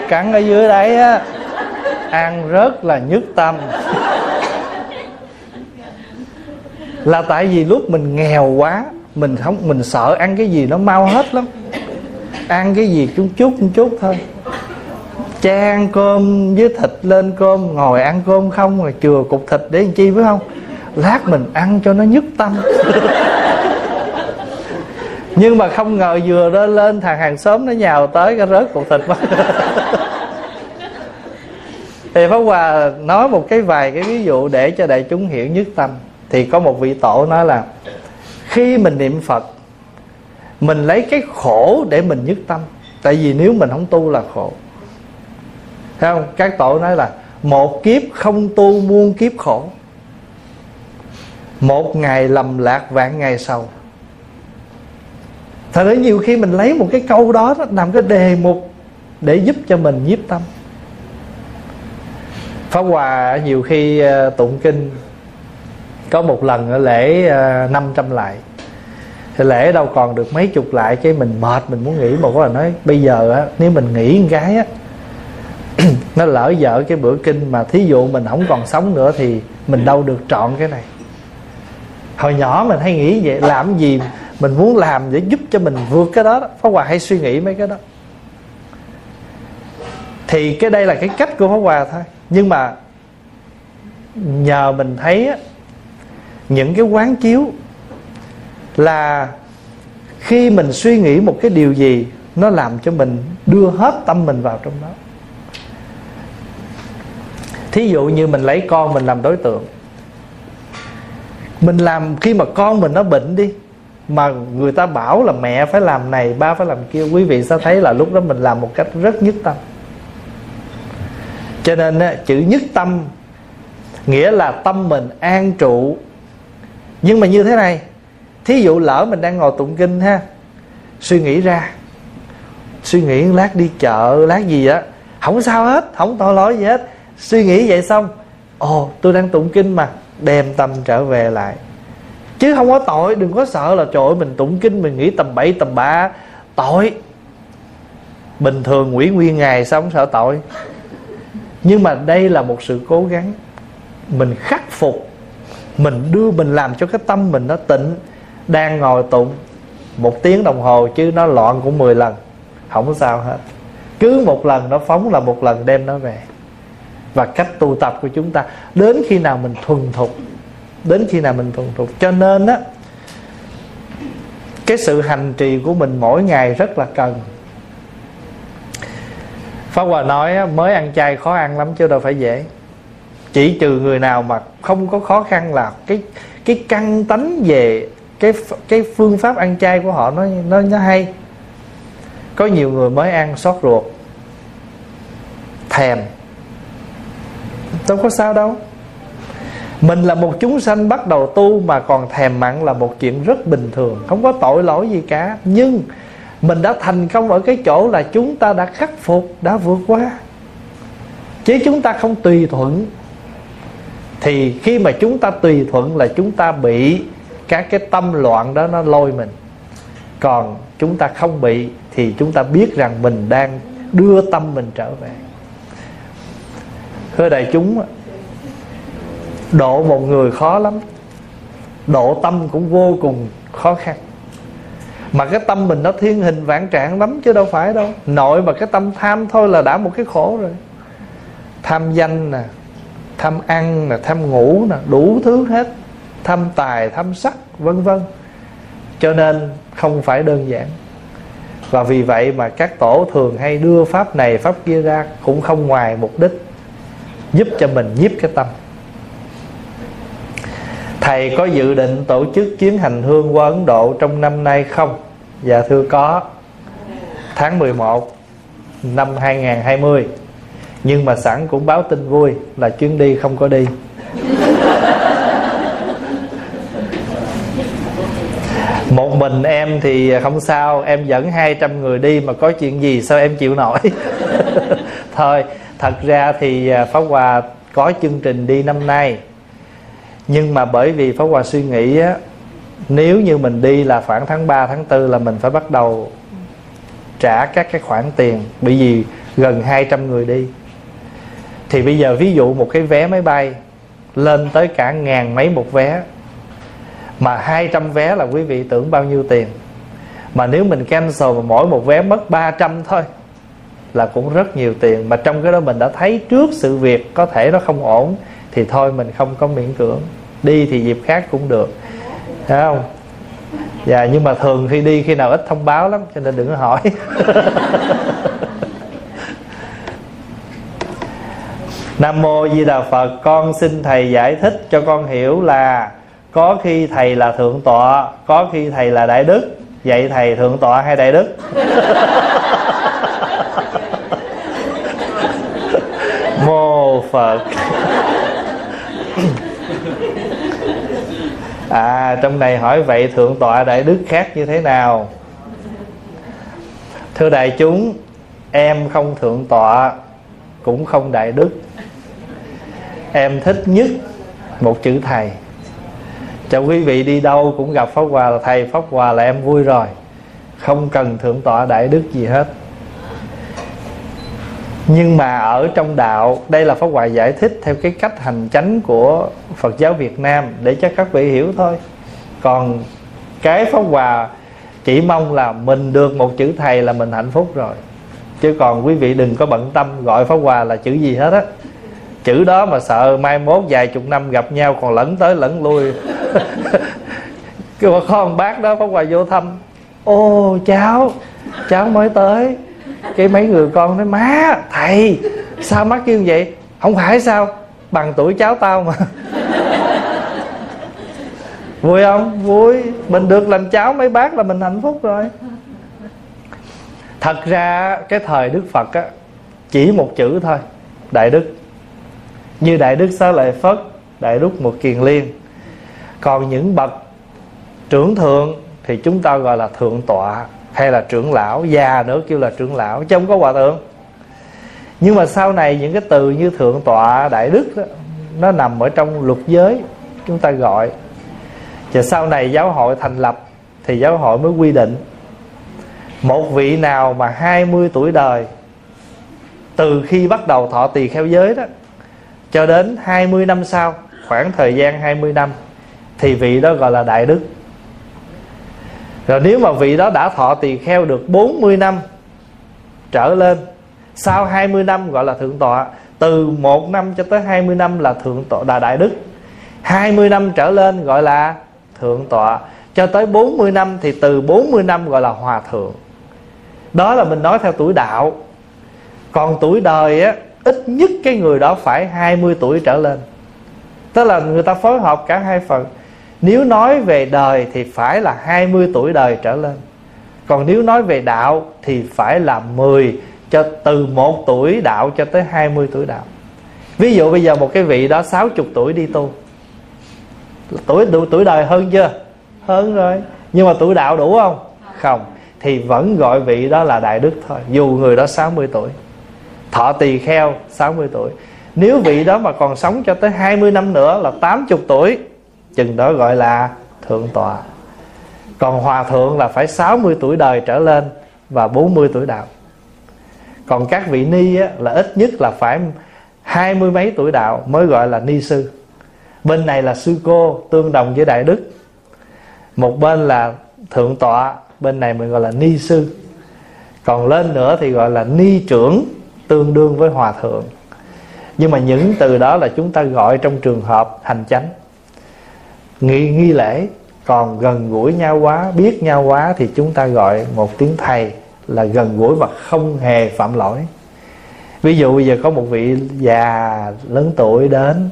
Cắn ở dưới đấy á. Ăn rất là nhức tâm. Là tại vì lúc mình nghèo quá, mình không, mình sợ ăn cái gì nó mau hết lắm. Ăn cái gì chút chút chút thôi chan cơm với thịt lên cơm, ngồi ăn cơm không, rồi chừa cục thịt để làm chi phải không? Lát mình ăn cho nó nhức tâm. Nhưng mà không ngờ vừa lên lên thằng hàng xóm nó nhào tới cái rớt cục thịt mất thì pháp hòa nói một cái vài cái ví dụ để cho đại chúng hiểu nhất tâm. Thì có một vị tổ nói là, khi mình niệm phật, mình lấy cái khổ để mình nhất tâm. Tại vì nếu mình không tu là khổ thấy không? Các tổ nói là một kiếp không tu muôn kiếp khổ. Một ngày lầm lạc vạn ngày sầu. Thật ra nhiều khi mình lấy một cái câu đó, làm cái đề mục để giúp cho mình nhiếp tâm. Pháp Hòa nhiều khi ờ, tụng kinh. Có một lần ở lễ ờ, 500 lại. Thì lễ đâu còn được mấy chục lại Cái mình mệt mình muốn nghỉ. Một là nói bây giờ á, nếu mình nghỉ một cái á nó lỡ dở cái bữa kinh Mà thí dụ mình không còn sống nữa Thì mình đâu được trọn cái này. Hồi nhỏ mình hay nghĩ vậy Làm gì mình muốn làm để giúp cho mình vượt cái đó, đó. Pháp Hòa hay suy nghĩ mấy cái đó. Thì cái đây là cái cách của Pháp Hòa thôi. Nhưng mà nhờ mình thấy á, những cái quán chiếu là khi mình suy nghĩ một cái điều gì nó làm cho mình đưa hết tâm mình vào trong đó thí dụ như mình lấy con mình làm đối tượng. Mình làm khi mà con mình nó bệnh đi, mà người ta bảo là mẹ phải làm này, ba phải làm kia, quý vị sẽ thấy là lúc đó mình làm một cách rất nhất tâm. Cho nên chữ nhất tâm nghĩa là tâm mình an trụ. Nhưng mà như thế này, thí dụ lỡ mình đang ngồi tụng kinh ha, suy nghĩ ra, suy nghĩ lát đi chợ, lát gì á, không sao hết, không tội lỗi gì hết suy nghĩ vậy xong, ồ, tôi đang tụng kinh mà, đem tâm trở về lại. Chứ không có tội, đừng có sợ là trời ơi, mình tụng kinh, mình nghĩ tầm bậy, tầm bạ. Tội. Bình thường quỷ nguyên ngày sống sợ tội? Nhưng mà đây là một sự cố gắng. Mình khắc phục, mình đưa, mình làm cho cái tâm mình nó tịnh đang ngồi tụng. Một tiếng đồng hồ chứ nó loạn cũng 10 lần, không có sao hết. Cứ một lần nó phóng là một lần đem nó về và cách tu tập của chúng ta. Đến khi nào mình thuần thục, đến khi nào mình thuần thục. Cho nên á, cái sự hành trì của mình mỗi ngày rất là cần. Pháp Hòa nói mới ăn chay khó ăn lắm chứ đâu phải dễ. Chỉ trừ người nào mà không có khó khăn là cái cái căn tánh về cái cái phương pháp ăn chay của họ nó nó nó hay. Có nhiều người mới ăn sót ruột, thèm đâu có sao đâu. Mình là một chúng sanh bắt đầu tu mà còn thèm mặn là một chuyện rất bình thường, không có tội lỗi gì cả. Nhưng mình đã thành công ở cái chỗ là chúng ta đã khắc phục, đã vượt qua. Chứ chúng ta không tùy thuận. Thì khi mà chúng ta tùy thuận là chúng ta bị các cái tâm loạn đó nó lôi mình. Còn chúng ta không bị thì chúng ta biết rằng mình đang đưa tâm mình trở về thưa đại chúng độ một người khó lắm. Độ tâm cũng vô cùng khó khăn. Mà cái tâm mình nó thiên hình vạn trạng lắm chứ đâu phải đâu. Nội mà cái tâm tham thôi là đã một cái khổ rồi. Tham danh nè, tham ăn nè, tham ngủ nè, đủ thứ hết. Tham tài, tham sắc, vân vân. Cho nên không phải đơn giản. Và vì vậy mà các tổ thường hay đưa pháp này, pháp kia ra cũng không ngoài mục đích giúp cho mình nhiếp cái tâm. Thầy có dự định tổ chức chuyến hành hương qua ấn độ trong năm nay không? Dạ thưa có. Tháng 11 năm 2020 nhưng mà sẵn cũng báo tin vui là chuyến đi không có đi. Một mình em thì không sao, em dẫn 200 người đi mà có chuyện gì sao em chịu nổi? Thôi thật ra thì à, pháp hòa có chương trình đi năm nay. Nhưng mà bởi vì pháp hòa suy nghĩ á, nếu như mình đi là khoảng tháng 3 tháng 4 là mình phải bắt đầu trả các cái khoản tiền, bởi vì gần 200 người đi. Thì bây giờ ví dụ một cái vé máy bay lên tới cả ngàn mấy một vé, mà 200 vé là quý vị tưởng bao nhiêu tiền? Mà nếu mình cancel mà mỗi một vé mất 300 thôi là cũng rất nhiều tiền. Mà trong cái đó mình đã thấy trước sự việc có thể nó không ổn, thì thôi mình không có miễn cưỡng. Đi thì dịp khác cũng được. Thấy không? Dạ nhưng mà thường khi đi khi nào ít thông báo lắm, cho nên đừng có hỏi. Nam mô Di Đà Phật, Con xin Thầy giải thích cho con hiểu là Có khi Thầy là Thượng Tọa, Có khi Thầy là Đại Đức. Vậy Thầy Thượng Tọa hay Đại Đức Mô Phật. À trong này hỏi vậy Thượng Tọa Đại Đức khác như thế nào? Thưa đại chúng, Em không Thượng Tọa, Cũng không Đại Đức. Em thích nhất một chữ thầy. Cho quý vị đi đâu cũng gặp pháp hòa là thầy pháp hòa là em vui rồi. Không cần thượng tọa đại đức gì hết nhưng mà ở trong đạo, đây là pháp hòa giải thích theo cái cách hành chánh của phật giáo việt nam, để cho các vị hiểu thôi. Còn cái pháp hòa chỉ mong là mình được một chữ thầy là mình hạnh phúc rồi. Chứ còn quý vị đừng có bận tâm gọi pháp hòa là chữ gì hết á. Chữ đó mà sợ mai mốt vài chục năm gặp nhau còn lẫn tới lẫn lui. Cái bà con bác đó pháp hòa vô thăm. Ô, cháu cháu mới tới cái mấy người con nói, má, thầy, sao mắt kêu vậy? Không phải sao, bằng tuổi cháu tao mà. Vui không? Vui. Mình được làm cháu, mấy bác là mình hạnh phúc rồi. Thật ra, cái thời đức phật á, chỉ một chữ thôi, đại đức. Như đại đức xá lợi phất, đại đức một kiền liên. Còn những bậc trưởng thượng thì chúng ta gọi là thượng tọa hay là trưởng lão già nữa kêu là trưởng lão chứ không có hòa thượng. Nhưng mà sau này những cái từ như thượng tọa đại đức đó, nó nằm ở trong luật giới chúng ta gọi. Và sau này giáo hội thành lập thì giáo hội mới quy định. Một vị nào mà 20 tuổi đời từ khi bắt đầu thọ tỳ kheo giới đó cho đến 20 năm sau khoảng thời gian 20 năm thì vị đó gọi là đại đức rồi nếu mà vị đó đã thọ tỳ kheo được 40 năm trở lên, sau 20 năm gọi là thượng tọa, từ một năm cho tới 20 năm là thượng tọa là đại đức. 20 năm trở lên gọi là thượng tọa, cho tới 40 năm thì từ 40 năm gọi là hòa thượng. Đó là mình nói theo tuổi đạo. Còn tuổi đời á, ít nhất cái người đó phải 20 tuổi trở lên. Tức là người ta phối hợp cả hai phần nếu nói về đời thì phải là 20 tuổi đời trở lên. Còn nếu nói về đạo thì phải là 10 cho từ 1 tuổi đạo cho tới 20 tuổi đạo. Ví dụ bây giờ một cái vị đó 60 tuổi đi tu. Tuổi tuổi, tuổi đời hơn chưa? Hơn rồi. Nhưng mà tuổi đạo đủ không? Không. Thì vẫn gọi vị đó là đại đức thôi dù người đó 60 tuổi. Thọ tỳ kheo 60 tuổi. Nếu vị đó mà còn sống cho tới 20 năm nữa là 80 tuổi chừng đó gọi là thượng tọa. Còn hòa thượng là phải 60 tuổi đời trở lên và 40 tuổi đạo. Còn các vị ni á, là ít nhất là phải hai mươi mấy tuổi đạo mới gọi là ni sư. Bên này là sư cô tương đồng với đại đức. Một bên là thượng tọa bên này mình gọi là ni sư. Còn lên nữa thì gọi là ni trưởng tương đương với hòa thượng. Nhưng mà những từ đó là chúng ta gọi trong trường hợp hành chánh nghi nghi lễ. Còn gần gũi nhau quá, biết nhau quá thì chúng ta gọi một tiếng thầy là gần gũi và không hề phạm lỗi. Ví dụ bây giờ có một vị già lớn tuổi đến,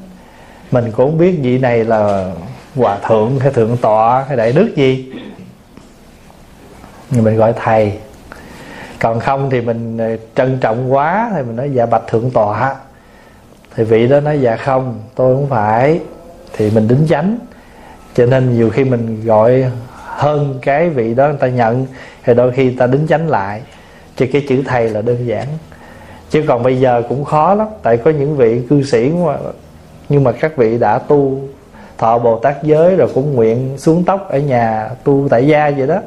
mình cũng không biết vị này là hòa thượng hay thượng tọa hay đại đức gì. Mình gọi thầy. Còn không thì mình ờ, trân trọng quá thì mình nói dạ bạch thượng tọa. Thì vị đó nói dạ không, tôi không phải. Thì mình đính chánh cho nên nhiều khi mình gọi hơn cái vị đó người ta nhận, thì đôi khi ta đính chánh lại. Chứ cái chữ thầy là đơn giản. Chứ còn bây giờ cũng khó lắm, tại có những vị cư sĩ mà, nhưng mà các vị đã tu, thọ bồ tát giới rồi cũng nguyện xuống tóc ở nhà tu tại gia vậy đó,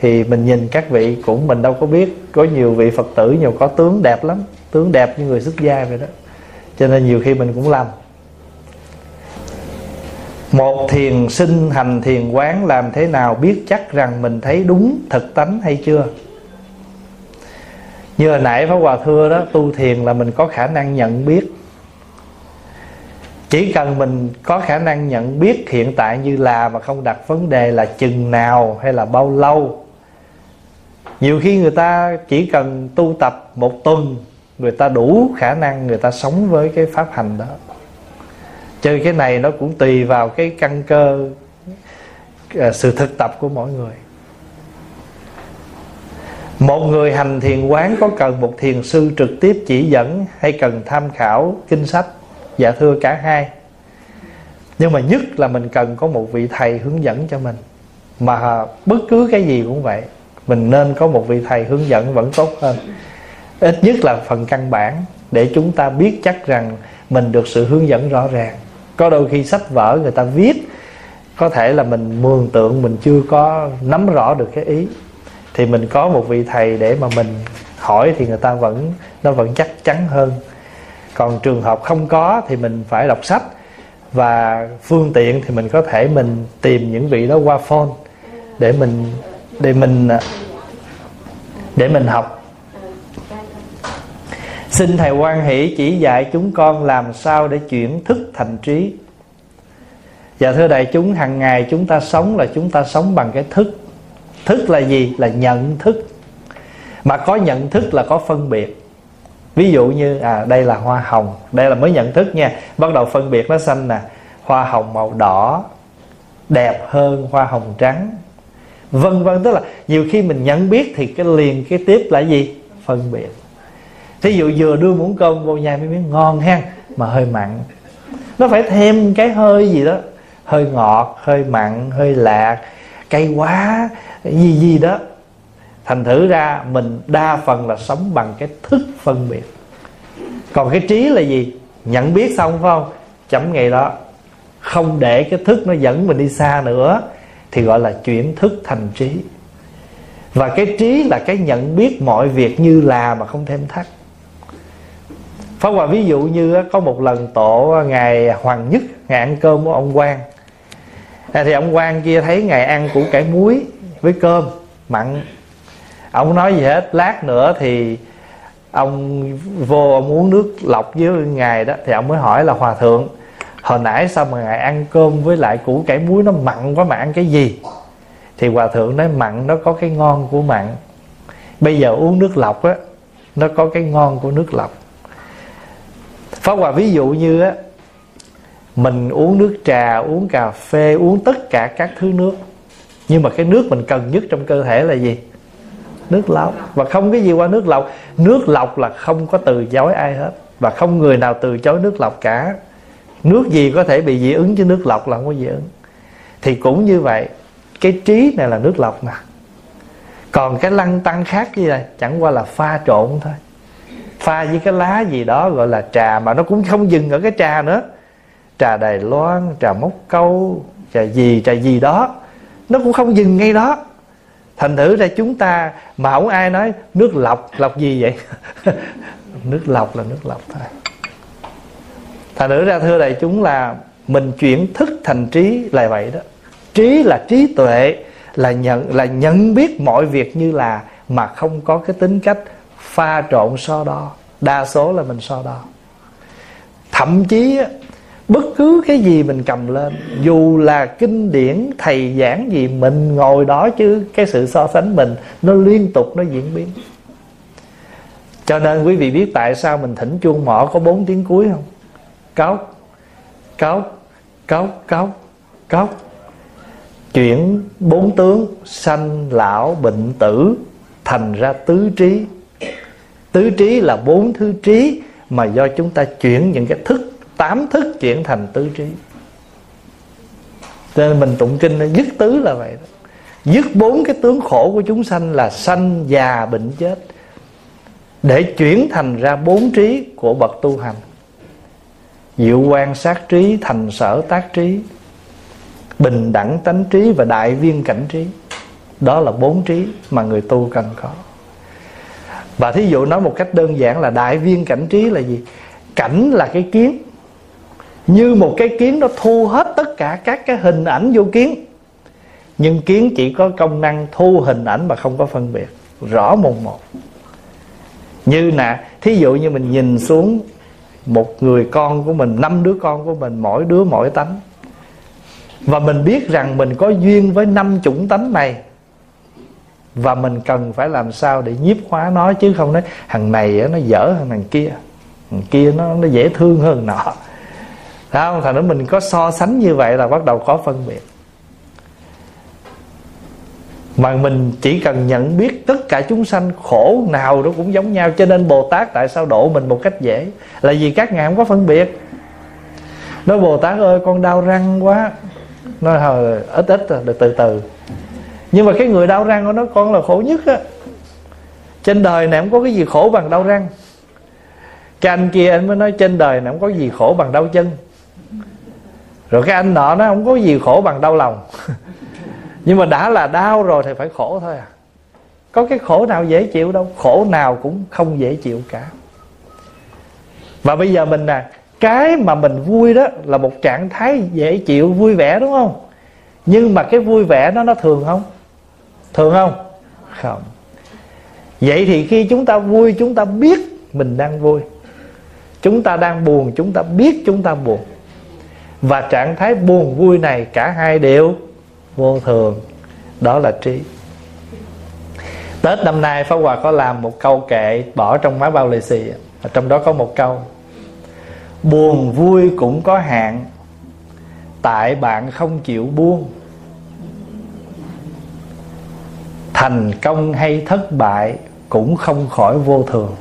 thì mình nhìn các vị cũng mình đâu có biết. Có nhiều vị phật tử nhiều có tướng đẹp lắm, tướng đẹp như người xuất gia vậy đó. Cho nên nhiều khi mình cũng làm một thiền sinh hành thiền quán làm thế nào biết chắc rằng mình thấy đúng, thực tánh hay chưa? Như hồi nãy Pháp Hòa thưa đó, Tu thiền là mình có khả năng nhận biết. Chỉ cần mình có khả năng nhận biết hiện tại như là Mà không đặt vấn đề là chừng nào hay là bao lâu. Nhiều khi người ta chỉ cần tu tập một tuần, Người ta đủ khả năng người ta sống với cái pháp hành đó chơi cái này nó cũng tùy vào cái căn cơ à, sự thực tập của mỗi người. Một người hành thiền quán có cần một thiền sư trực tiếp chỉ dẫn hay cần tham khảo kinh sách? Dạ thưa cả hai. Nhưng mà nhất là mình cần có một vị thầy hướng dẫn cho mình. Mà bất cứ cái gì cũng vậy, mình nên có một vị thầy hướng dẫn vẫn tốt hơn. Ít nhất là phần căn bản để chúng ta biết chắc rằng mình được sự hướng dẫn rõ ràng có đôi khi sách vở người ta viết, có thể là mình mường tượng mình chưa có nắm rõ được cái ý. Thì mình có một vị thầy để mà mình hỏi thì người ta vẫn, nó vẫn chắc chắn hơn. Còn trường hợp không có thì mình phải đọc sách. Và phương tiện thì mình có thể mình tìm những vị đó qua phone để mình để mình để mình học. Xin Thầy quan hỷ chỉ dạy chúng con làm sao để chuyển thức thành trí. Và thưa đại chúng hàng ngày chúng ta sống là chúng ta sống bằng cái thức. Thức là gì? Là nhận thức. Mà có nhận thức là có phân biệt. Ví dụ như à đây là hoa hồng, Đây là mới nhận thức nha. Bắt đầu phân biệt nó xanh nè. Hoa hồng màu đỏ, Đẹp hơn hoa hồng trắng. Vân vân, Tức là nhiều khi mình nhận biết Thì cái liền, cái tiếp là gì? Phân biệt thí dụ vừa đưa muỗng cơm vô nhai mới biết, ngon ha, mà hơi mặn. Nó phải thêm cái hơi gì đó, hơi ngọt, hơi mặn, hơi lạc, cay quá, gì gì đó. Thành thử ra mình đa phần là sống bằng cái thức phân biệt. Còn cái trí là gì? Nhận biết xong, phải không? Chấm ngày đó. Không để cái thức nó dẫn mình đi xa nữa, thì gọi là chuyển thức thành trí. Và cái trí là cái nhận biết mọi việc như là mà không thêm thắt. Pháp Hòa ví dụ như có một lần tổ Ngài Hoàng Nhất Ngài ăn cơm của ông quan à, Thì ông quan kia thấy Ngài ăn củ cải muối với cơm, mặn. Ông nói gì hết, Lát nữa thì ông vô ông uống nước lọc với Ngài đó, Thì ông mới hỏi là Hòa Thượng, Hồi nãy sao mà Ngài ăn cơm với lại củ cải muối nó mặn quá, mà ăn cái gì? Thì Hòa Thượng nói, mặn nó có cái ngon của mặn. Bây giờ uống nước lọc á, Nó có cái ngon của nước lọc. Pháp Hòa ví dụ như á Mình uống nước trà, uống cà phê, uống tất cả các thứ nước. Nhưng mà cái nước mình cần nhất trong cơ thể là gì? Nước lọc. Và không cái gì qua nước lọc. Nước lọc là không có từ chối ai hết. Và không người nào từ chối nước lọc cả. Nước gì có thể bị dị ứng chứ nước lọc là không có dị ứng. Thì cũng như vậy Cái trí này là nước lọc mà. Còn cái lăng tăng khác như này Chẳng qua là pha trộn thôi pha với cái lá gì đó gọi là trà, mà nó cũng không dừng ở cái trà nữa. Trà đài loan, trà mốc câu, trà gì trà gì đó, nó cũng không dừng ngay đó. Thành thử ra chúng ta, mà không ai nói nước lọc lọc gì vậy? Nước lọc là nước lọc thôi. Thành thử ra, thưa đại chúng, là mình chuyển thức thành trí là vậy đó. Trí là trí tuệ, là nhận là nhận biết mọi việc như là, mà không có cái tính cách pha trộn so đo, đa số là mình so đo. Thậm chí bất cứ cái gì mình cầm lên, dù là kinh điển thầy giảng gì, mình ngồi đó chứ cái sự so sánh mình nó liên tục nó diễn biến. Cho nên quý vị biết tại sao mình thỉnh chuông mỏ có bốn tiếng cuối không? Cốc cốc cốc cốc cốc. Chuyển bốn tướng sanh lão bệnh tử thành ra tứ trí tứ trí là bốn thứ trí mà do chúng ta chuyển những cái thức, tám thức chuyển thành tứ trí. Cho nên mình tụng kinh dứt tứ là vậy đó. Dứt bốn cái tướng khổ của chúng sanh là sanh, già, bệnh, chết. Để chuyển thành ra bốn trí của bậc tu hành. Diệu quan sát trí, thành sở tác trí. Bình đẳng tánh trí và đại viên cảnh trí. Đó là bốn trí mà người tu cần có và thí dụ nói một cách đơn giản là đại viên cảnh trí là gì? Cảnh là cái kiến. Như một cái kiến nó thu hết tất cả các cái hình ảnh vô kiến. Nhưng kiến chỉ có công năng thu hình ảnh mà không có phân biệt. Rõ mồn một. Như nè, thí dụ như mình nhìn xuống một người con của mình, năm đứa con của mình, mỗi đứa mỗi tánh. Và mình biết rằng mình có duyên với năm chủng tánh này và mình cần phải làm sao để nhiếp hóa nó chứ không nói, thằng này nó dở hơn thằng kia thằng kia nó nó dễ thương hơn nọ. Thấy không? Thành ra mình có so sánh như vậy là bắt đầu có phân biệt. Mà mình chỉ cần nhận biết tất cả chúng sanh khổ nào nó cũng giống nhau, Cho nên Bồ Tát tại sao độ mình một cách dễ? Là vì các ngài không có phân biệt. Nói, Bồ Tát ơi, con đau răng quá. Nói hồi ít ít rồi từ từ nhưng mà cái người đau răng của nó con là khổ nhất á. Trên đời này không có cái gì khổ bằng đau răng. Cái anh kia anh mới nói trên đời này không có gì khổ bằng đau chân. Rồi cái anh nọ nó không có gì khổ bằng đau lòng. Nhưng mà đã là đau rồi thì phải khổ thôi à. Có cái khổ nào dễ chịu đâu, khổ nào cũng không dễ chịu cả. Và bây giờ mình nè, cái mà mình vui đó là một trạng thái dễ chịu, vui vẻ đúng không? Nhưng mà cái vui vẻ đó nó thường không? Thường không? Không. Vậy thì khi chúng ta vui, chúng ta biết mình đang vui. Chúng ta đang buồn, chúng ta biết chúng ta buồn. Và trạng thái buồn vui này cả hai đều vô thường. Đó là trí. Tết năm nay, Pháp Hòa có làm một câu kệ bỏ trong máy bao lì xì. Trong đó có một câu, Buồn vui cũng có hạn, Tại bạn không chịu buông. Thành công hay thất bại cũng không khỏi vô thường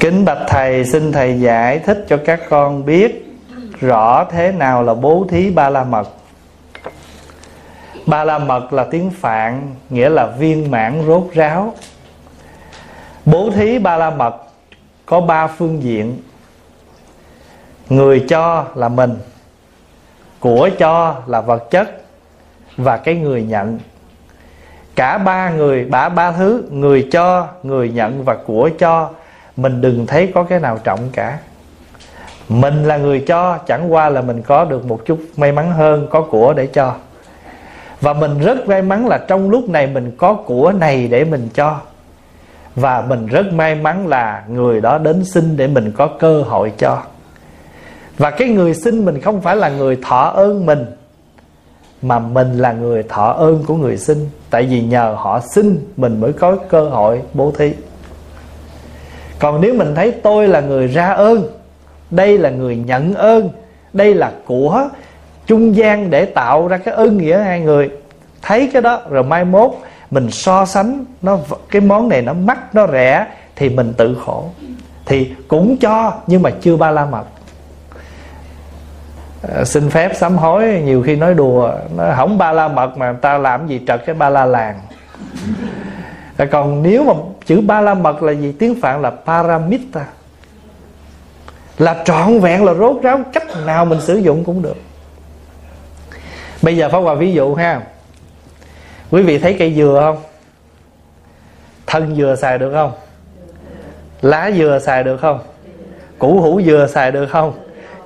Kính bạch thầy, xin thầy giải thích cho các con biết rõ thế nào là bố thí ba la mật. Ba la mật là tiếng Phạn, nghĩa là viên mãn rốt ráo. Bố thí ba la mật có ba phương diện. Người cho là mình, của cho là vật chất và cái người nhận. Cả ba người, bả ba thứ, người cho, người nhận và của cho mình đừng thấy có cái nào trọng cả. Mình là người cho chẳng qua là mình có được một chút may mắn hơn có của để cho. Và mình rất may mắn là trong lúc này mình có của này để mình cho. Và mình rất may mắn là người đó đến xin để mình có cơ hội cho và cái người xin mình không phải là người thọ ơn mình, mà mình là người thọ ơn của người xin. Tại vì nhờ họ xin mình mới có cơ hội bố thí. Còn nếu mình thấy tôi là người ra ơn, đây là người nhận ơn, đây là của trung gian để tạo ra cái ơn nghĩa hai người, thấy cái đó rồi mai mốt mình so sánh nó, cái món này nó mắc, nó rẻ, thì mình tự khổ. Thì cũng cho, nhưng mà chưa ba la mật. Ờ, xin phép sám hối, nhiều khi nói đùa, nó không ba la mật mà, ta làm gì trật cái ba la làng. Còn nếu mà chữ ba la mật là gì? Tiếng phạn là paramita. Là trọn vẹn, là rốt ráo, cách nào mình sử dụng cũng được. Bây giờ pháp qua ví dụ ha. Quý vị thấy cây dừa không? Thân dừa xài được không? Lá dừa xài được không? Củ hủ dừa xài được không?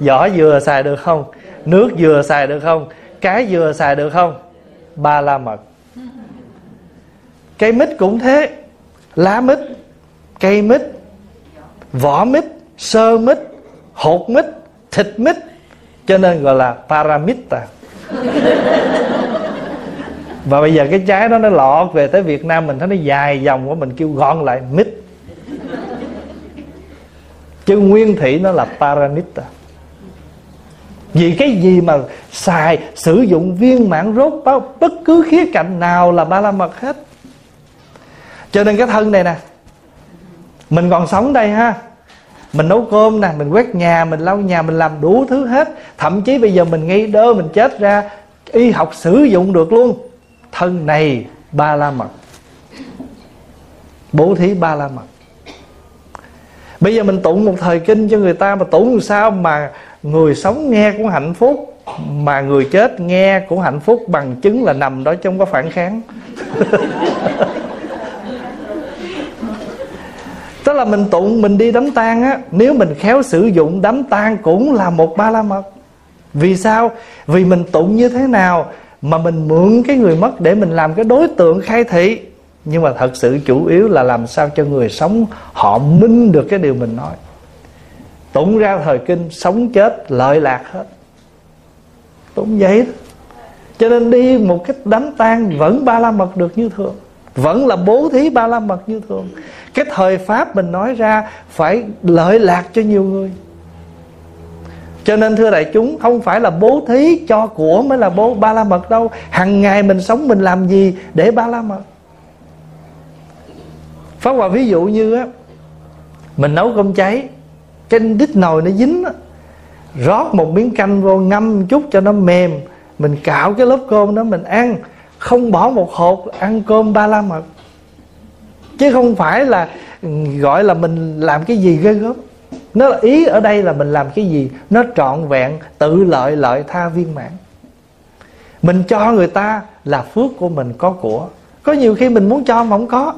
Giỏ dừa xài được không? Nước dừa xài được không? Cái dừa xài được không? Ba la mật. Cây mít cũng thế. Lá mít, cây mít, vỏ mít, sơ mít, hột mít, thịt mít. Cho nên gọi là paramita. Và bây giờ cái trái đó nó lọt về tới Việt Nam mình, thấy nó dài dòng của mình kêu gọn lại, mít. Chứ nguyên thủy nó là paramita vì cái gì mà xài sử dụng viên mãn rốt bao bất cứ khía cạnh nào là ba la mật hết. Cho nên cái thân này nè, mình còn sống đây ha. Mình nấu cơm nè, mình quét nhà, mình lau nhà, mình làm đủ thứ hết. Thậm chí bây giờ mình ngay đơ, mình chết ra, y học sử dụng được luôn. Thân này ba la mật. Bố thí ba la mật. Bây giờ mình tụng một thời kinh cho người ta mà tụng sao mà người sống nghe cũng hạnh phúc, mà người chết nghe cũng hạnh phúc bằng chứng là nằm đó trong có phản kháng. Tức là mình tụng, mình đi đám tang á, nếu mình khéo sử dụng, đám tang cũng là một ba la mật. Vì sao? Vì mình tụng như thế nào mà mình mượn cái người mất để mình làm cái đối tượng khai thị. Nhưng mà thật sự chủ yếu là làm sao cho người sống họ minh được cái điều mình nói tụng ra thời kinh, sống chết, lợi lạc hết. Tụng vậy đó. Cho nên đi một cái đám tang vẫn ba la mật được như thường. Vẫn là bố thí ba la mật như thường. Cái thời pháp mình nói ra phải lợi lạc cho nhiều người. Cho nên thưa đại chúng, không phải là bố thí cho của mới là bố ba la mật đâu. Hàng ngày mình sống mình làm gì để ba la mật? Pháp Hòa ví dụ như á, Mình nấu cơm cháy. Cái đít nồi nó dính á. Rót một miếng canh vô ngâm chút cho nó mềm. Mình cạo cái lớp cơm đó mình ăn. Không bỏ một hột, ăn cơm ba la mật. Chứ không phải là, gọi là mình làm cái gì ghê gớm. Nó là ý ở đây là mình làm cái gì? Nó trọn vẹn, tự lợi lợi tha viên mãn. Mình cho người ta là phước của mình, có của. Có nhiều khi mình muốn cho mà không có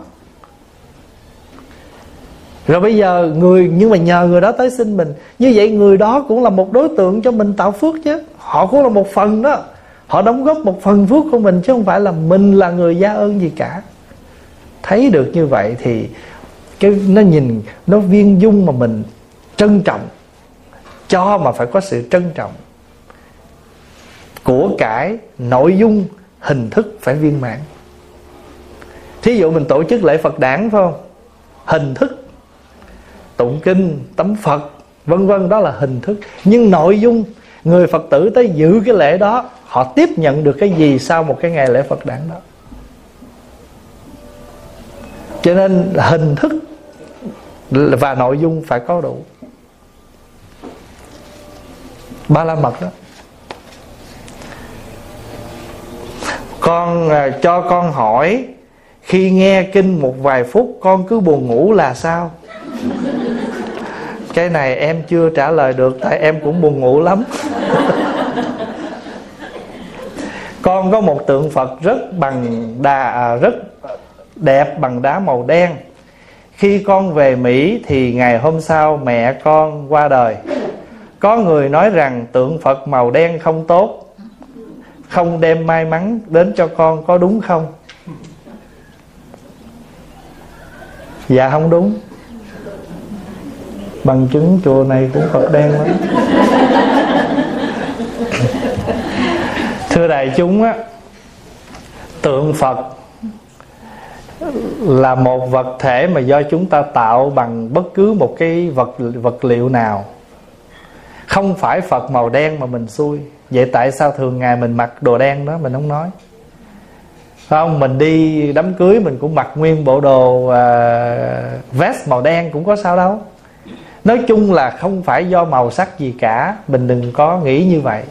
rồi bây giờ người, nhưng mà nhờ người đó tới xin mình. Như vậy người đó cũng là một đối tượng cho mình tạo phước chứ. Họ cũng là một phần đó. Họ đóng góp một phần phước của mình chứ không phải là mình là người gia ơn gì cả. Thấy được như vậy thì cái, nó nhìn, nó viên dung mà mình trân trọng. Cho mà phải có sự trân trọng. Của cải, nội dung, hình thức phải viên mãn. Thí dụ mình tổ chức lễ phật đản, phải không? Hình thức tụng kinh tấm phật, vân vân, đó là hình thức. Nhưng nội dung, người phật tử tới dự cái lễ đó, họ tiếp nhận được cái gì sau một cái ngày lễ phật đản đó. Cho nên hình thức và nội dung phải có đủ. Ba la mật đó. Con à, cho con hỏi, khi nghe kinh một vài phút, con cứ buồn ngủ là sao? Cái này em chưa trả lời được tại em cũng buồn ngủ lắm. Con có một tượng phật rất bằng đà à, rất đẹp bằng đá màu đen. Khi con về mỹ thì ngày hôm sau mẹ con qua đời. Có người nói rằng tượng phật màu đen không tốt không đem may mắn đến cho con có đúng không? Dạ không đúng bằng chứng chùa này cũng phật đen lắm. Thưa đại chúng á tượng phật là một vật thể mà do chúng ta tạo bằng bất cứ một cái vật vật liệu nào. Không phải phật màu đen mà mình xui. Vậy tại sao thường ngày mình mặc đồ đen đó mình không nói? Không? Mình đi đám cưới mình cũng mặc nguyên bộ đồ uh, vest màu đen cũng có sao đâu nói chung là không phải do màu sắc gì cả, mình đừng có nghĩ như vậy.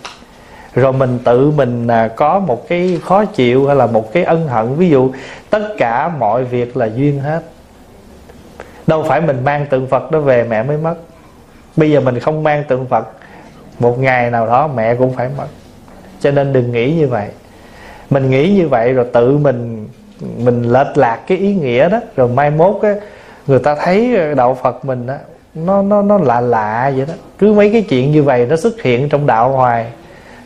Rồi mình tự mình à, có một cái khó chịu hay là một cái ân hận. Ví dụ, tất cả mọi việc là duyên hết. Đâu phải mình mang tượng phật đó về mẹ mới mất. Bây giờ mình không mang tượng phật, một ngày nào đó mẹ cũng phải mất. Cho nên đừng nghĩ như vậy. Mình nghĩ như vậy rồi tự mình mình lệch lạc cái ý nghĩa đó. Rồi mai mốt á, người ta thấy đạo phật mình á nó nó nó lạ lạ vậy đó. Cứ mấy cái chuyện như vậy nó xuất hiện trong đạo hoài.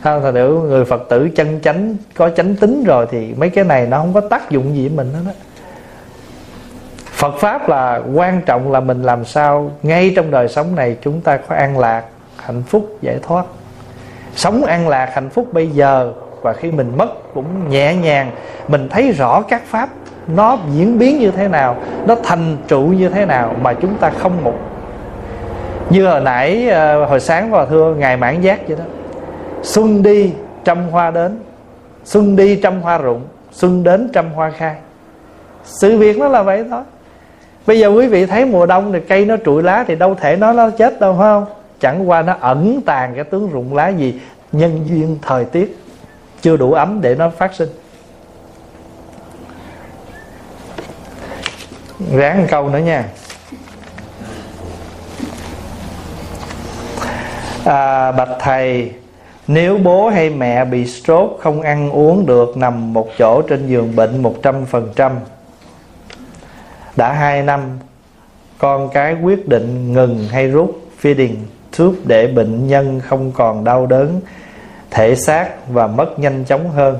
Không thật sự, người phật tử chân chánh, có chánh tính rồi thì mấy cái này nó không có tác dụng gì với mình hết đó Phật pháp là quan trọng là mình làm sao ngay trong đời sống này chúng ta có an lạc, hạnh phúc, giải thoát. Sống an lạc, hạnh phúc bây giờ và khi mình mất cũng nhẹ nhàng. Mình thấy rõ các pháp nó diễn biến như thế nào, nó thành trụ như thế nào mà chúng ta không một như hồi nãy ờ, hồi sáng vào thưa ngài mãn giác vậy đó. Xuân đi, trăm hoa đến. Xuân đi, trăm hoa rụng. Xuân đến, trăm hoa khai. Sự việc nó là vậy thôi. Bây giờ quý vị thấy mùa đông thì cây nó trụi lá thì đâu thể nó nó chết đâu, phải không? Chẳng qua nó ẩn tàng cái tướng rụng lá gì nhân duyên thời tiết. Chưa đủ ấm để nó phát sinh. Ráng một câu nữa nha. À, bạch thầy nếu bố hay mẹ bị stroke không ăn uống được nằm một chỗ trên giường bệnh một trăm phần trăm đã hai năm con cái quyết định ngừng hay rút feeding thuốc để bệnh nhân không còn đau đớn thể xác và mất nhanh chóng hơn.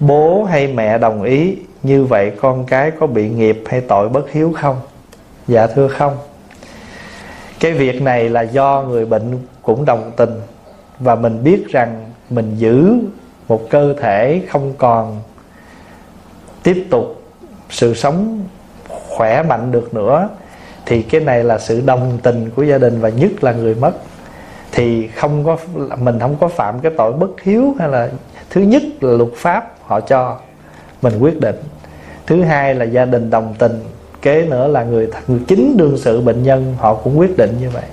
Bố hay mẹ đồng ý như vậy con cái có bị nghiệp hay tội bất hiếu không? Dạ thưa không cái việc này là do người bệnh cũng đồng tình và mình biết rằng mình giữ một cơ thể không còn tiếp tục sự sống khỏe mạnh được nữa, thì cái này là sự đồng tình của gia đình và nhất là người mất. Thì không có, mình không có phạm cái tội bất hiếu hay là thứ nhất là luật pháp họ cho mình quyết định. Thứ hai là gia đình đồng tình kế nữa là người, người chính đương sự bệnh nhân họ cũng quyết định như vậy.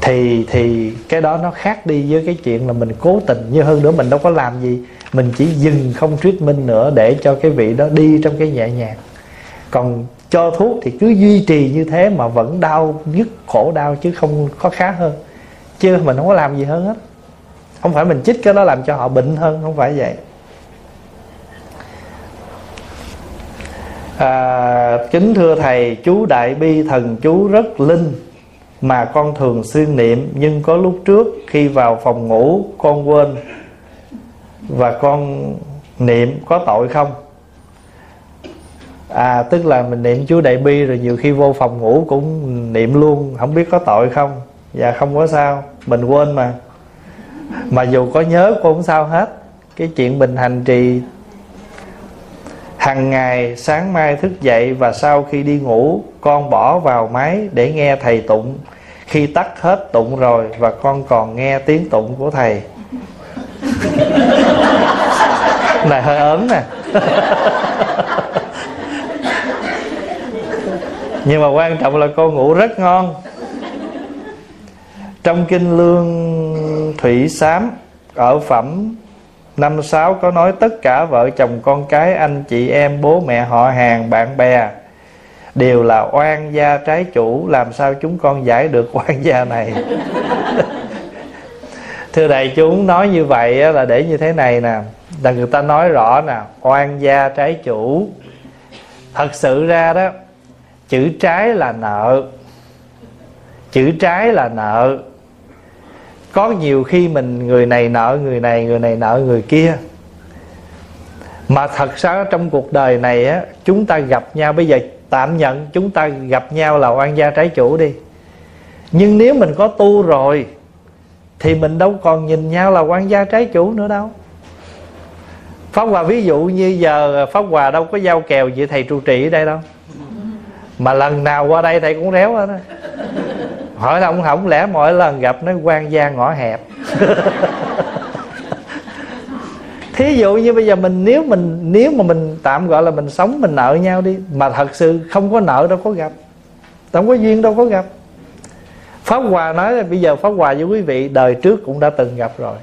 Thì thì cái đó nó khác đi với cái chuyện là mình cố tình như hơn nữa mình đâu có làm gì mình chỉ dừng không treatment nữa để cho cái vị đó đi trong cái nhẹ nhàng. Còn cho thuốc thì cứ duy trì như thế mà vẫn đau nhức khổ đau chứ không có khá hơn. Chứ mình không có làm gì hơn hết. Không phải mình chích cái đó làm cho họ bệnh hơn không phải vậy. À, kính thưa thầy chú đại bi thần chú rất linh mà con thường xuyên niệm nhưng có lúc trước khi vào phòng ngủ con quên và con niệm có tội không? À tức là mình niệm chú đại bi rồi nhiều khi vô phòng ngủ cũng niệm luôn không biết có tội không? Dạ không có sao mình quên mà. Mà dù có nhớ cũng không sao hết. Cái chuyện mình hành trì hằng ngày, sáng mai thức dậy và sau khi đi ngủ, con bỏ vào máy để nghe thầy tụng. Khi tắt hết tụng rồi và con còn nghe tiếng tụng của thầy. Này, hơi ớn nè. Nhưng mà quan trọng là cô ngủ rất ngon. Trong kinh lương thủy sám, ở phẩm năm sáu, có nói tất cả vợ chồng con cái, anh chị em, bố mẹ, họ hàng, bạn bè đều là oan gia trái chủ. Làm sao chúng con giải được oan gia này? Thưa đại chúng, nói như vậy là để như thế này nè. Là người ta nói rõ nè, oan gia trái chủ. Thật sự ra đó, chữ trái là nợ. Chữ trái là nợ có nhiều khi mình, người này nợ, người này người này nợ, người kia. Mà thật ra trong cuộc đời này á, chúng ta gặp nhau, bây giờ tạm nhận, chúng ta gặp nhau là oan gia trái chủ đi. Nhưng nếu mình có tu rồi, thì mình đâu còn nhìn nhau là quan gia trái chủ nữa đâu. Pháp Hòa ví dụ như giờ Pháp Hòa đâu có giao kèo với thầy trụ trì ở đây đâu. Mà lần nào qua đây thầy cũng réo hết á. Hỏi là ông không lẽ mỗi lần gặp nói quan gia ngõ hẹp. Thí dụ như bây giờ mình nếu mình nếu mà mình tạm gọi là mình sống mình nợ nhau đi mà thật sự không có nợ đâu có gặp. Không có duyên đâu có gặp. Pháp Hòa nói là bây giờ Pháp Hòa với quý vị đời trước cũng đã từng gặp rồi.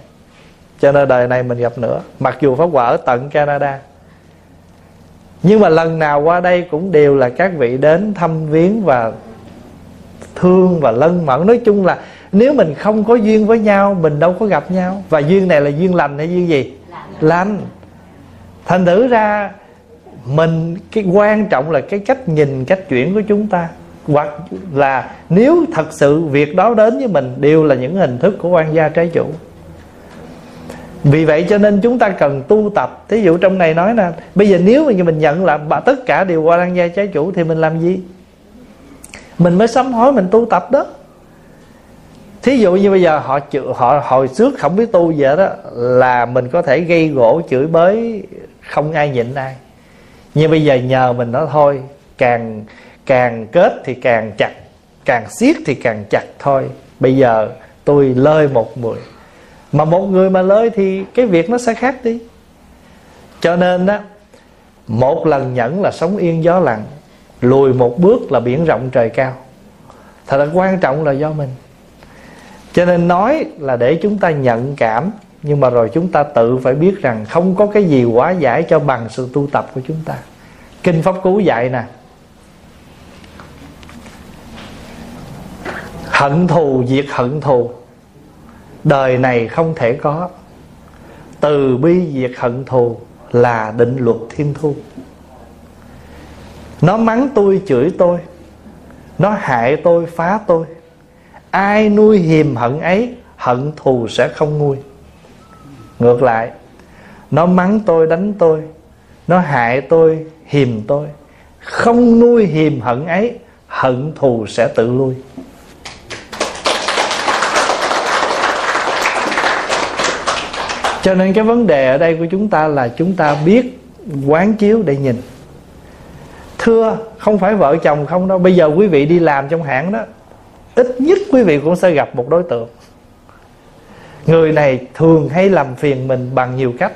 Cho nên đời này mình gặp nữa. Mặc dù Pháp Hòa ở tận Canada. Nhưng mà lần nào qua đây cũng đều là các vị đến thăm viếng và thương và lân mẫn. Nói chung là nếu mình không có duyên với nhau Mình đâu có gặp nhau. Và duyên này là duyên lành hay duyên gì? Lành. Thành thử ra Mình cái quan trọng là cái cách nhìn cách chuyển của chúng ta. Hoặc là nếu thật sự việc đó đến với mình đều là những hình thức của quan gia trái chủ. Vì vậy cho nên chúng ta cần tu tập. Thí dụ trong này nói nè Bây giờ nếu mà mình nhận là tất cả đều qua quan gia trái chủ Thì mình làm gì mình mới sám hối, mình tu tập đó. Thí dụ như bây giờ họ họ, hồi trước không biết tu vậy đó Là mình có thể gây gỗ chửi bới, Không ai nhịn ai. Nhưng bây giờ nhờ mình nó thôi, Càng càng kết thì càng chặt, càng siết thì càng chặt thôi. Bây giờ tôi lơi một người, mà một người mà lơi thì cái việc nó sẽ khác đi. Cho nên đó một lần nhẫn là sống yên gió lặng lùi một bước là biển rộng trời cao. Thật là quan trọng là do mình. Cho nên nói là để chúng ta nhận cảm, nhưng mà rồi chúng ta tự phải biết rằng không có cái gì quá giải cho bằng sự tu tập của chúng ta. Kinh pháp cú dạy nè, hận thù diệt hận thù. Đời này không thể có. Từ bi diệt hận thù là định luật thiên thu nó mắng tôi, chửi tôi. Nó hại tôi, phá tôi. Ai nuôi hiềm hận ấy, hận thù sẽ không nguôi. Ngược lại, nó mắng tôi, đánh tôi. Nó hại tôi, hiềm tôi. Không nuôi hiềm hận ấy, hận thù sẽ tự lui. Cho nên cái vấn đề ở đây của chúng ta là chúng ta biết quán chiếu để nhìn thưa, không phải vợ chồng không đâu. Bây giờ quý vị đi làm trong hãng đó, ít nhất quý vị cũng sẽ gặp một đối tượng. Người này thường hay làm phiền mình bằng nhiều cách,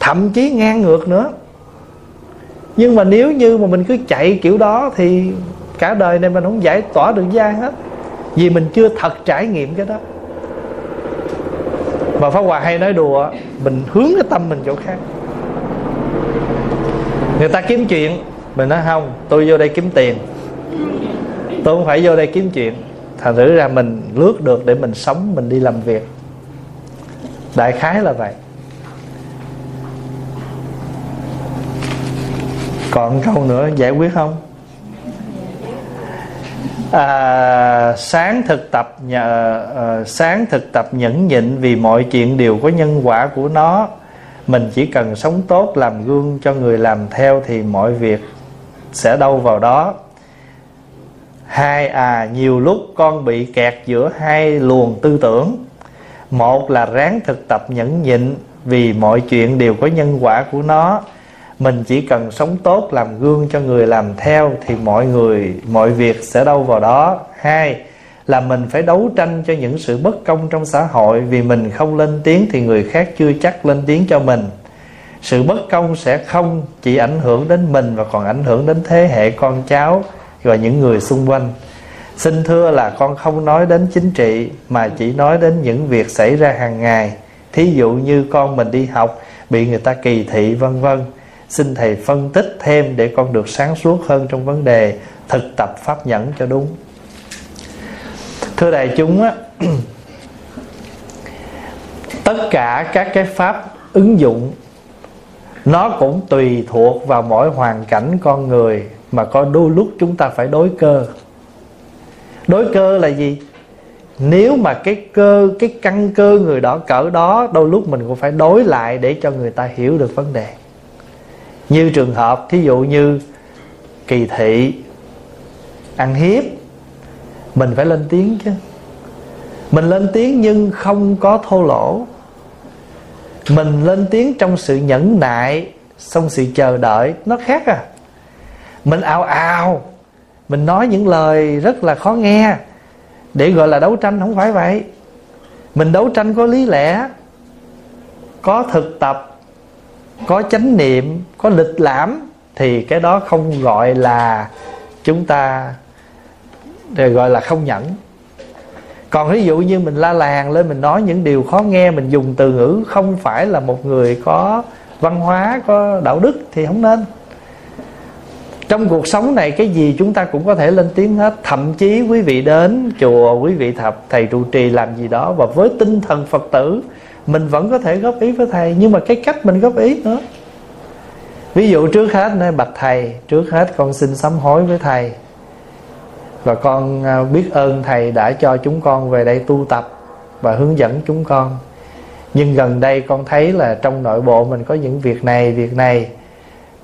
thậm chí ngang ngược nữa. Nhưng mà nếu như mà mình cứ chạy kiểu đó thì cả đời này mình không giải tỏa được dai hết, vì mình chưa thật trải nghiệm cái đó. Mà pháp hòa hay nói đùa, mình hướng cái tâm mình chỗ khác người ta kiếm chuyện. Mình nói không tôi vô đây kiếm tiền. Tôi không phải vô đây kiếm chuyện. Thành thử ra mình lướt được để mình sống mình đi làm việc. Đại khái là vậy. Còn câu nữa giải quyết không? À, sáng thực tập nhờ à, sáng thực tập nhẫn nhịn vì mọi chuyện đều có nhân quả của nó mình chỉ cần sống tốt, làm gương cho người làm theo thì mọi việc sẽ đâu vào đó. Hai à nhiều lúc con bị kẹt giữa hai luồng tư tưởng. Một là ráng thực tập nhẫn nhịn vì mọi chuyện đều có nhân quả của nó. Mình chỉ cần sống tốt, làm gương cho người làm theo thì mọi người, mọi việc sẽ đâu vào đó. Hai là mình phải đấu tranh cho những sự bất công trong xã hội, vì mình không lên tiếng thì người khác chưa chắc lên tiếng cho mình. Sự bất công sẽ không chỉ ảnh hưởng đến mình và còn ảnh hưởng đến thế hệ con cháu và những người xung quanh. Xin thưa là con không nói đến chính trị, mà chỉ nói đến những việc xảy ra hàng ngày. Thí dụ như con mình đi học, bị người ta kỳ thị, vân vân. Xin thầy phân tích thêm để con được sáng suốt hơn trong vấn đề thực tập pháp nhẫn cho đúng thưa đại chúng á, tất cả các cái pháp ứng dụng, nó cũng tùy thuộc vào mỗi hoàn cảnh con người mà có đôi lúc chúng ta phải đối cơ. Đối cơ là gì? Nếu mà cái cơ, cái căn cơ người đó cỡ đó, đôi lúc mình cũng phải đối lại để cho người ta hiểu được vấn đề. Như trường hợp, thí dụ như kỳ thị, ăn hiếp mình phải lên tiếng chứ. Mình lên tiếng nhưng không có thô lỗ. Mình lên tiếng trong sự nhẫn nại, xong sự chờ đợi, nó khác à. Mình ào ào, mình nói những lời rất là khó nghe. Để gọi là đấu tranh không phải vậy. Mình đấu tranh có lý lẽ, có thực tập, có chánh niệm, có lịch lãm thì cái đó không gọi là chúng ta thì gọi là không nhẫn. Còn ví dụ như mình la làng lên, mình nói những điều khó nghe, mình dùng từ ngữ không phải là một người có văn hóa, có đạo đức thì không nên. Trong cuộc sống này, cái gì chúng ta cũng có thể lên tiếng hết. Thậm chí quý vị đến chùa, quý vị thập, thầy trụ trì làm gì đó và với tinh thần phật tử, mình vẫn có thể góp ý với thầy. Nhưng mà cái cách mình góp ý nữa. Ví dụ trước hết, nói, bạch thầy, trước hết con xin sám hối với thầy và con à, biết ơn thầy đã cho chúng con về đây tu tập và hướng dẫn chúng con. Nhưng gần đây con thấy là trong nội bộ mình có những việc này việc này.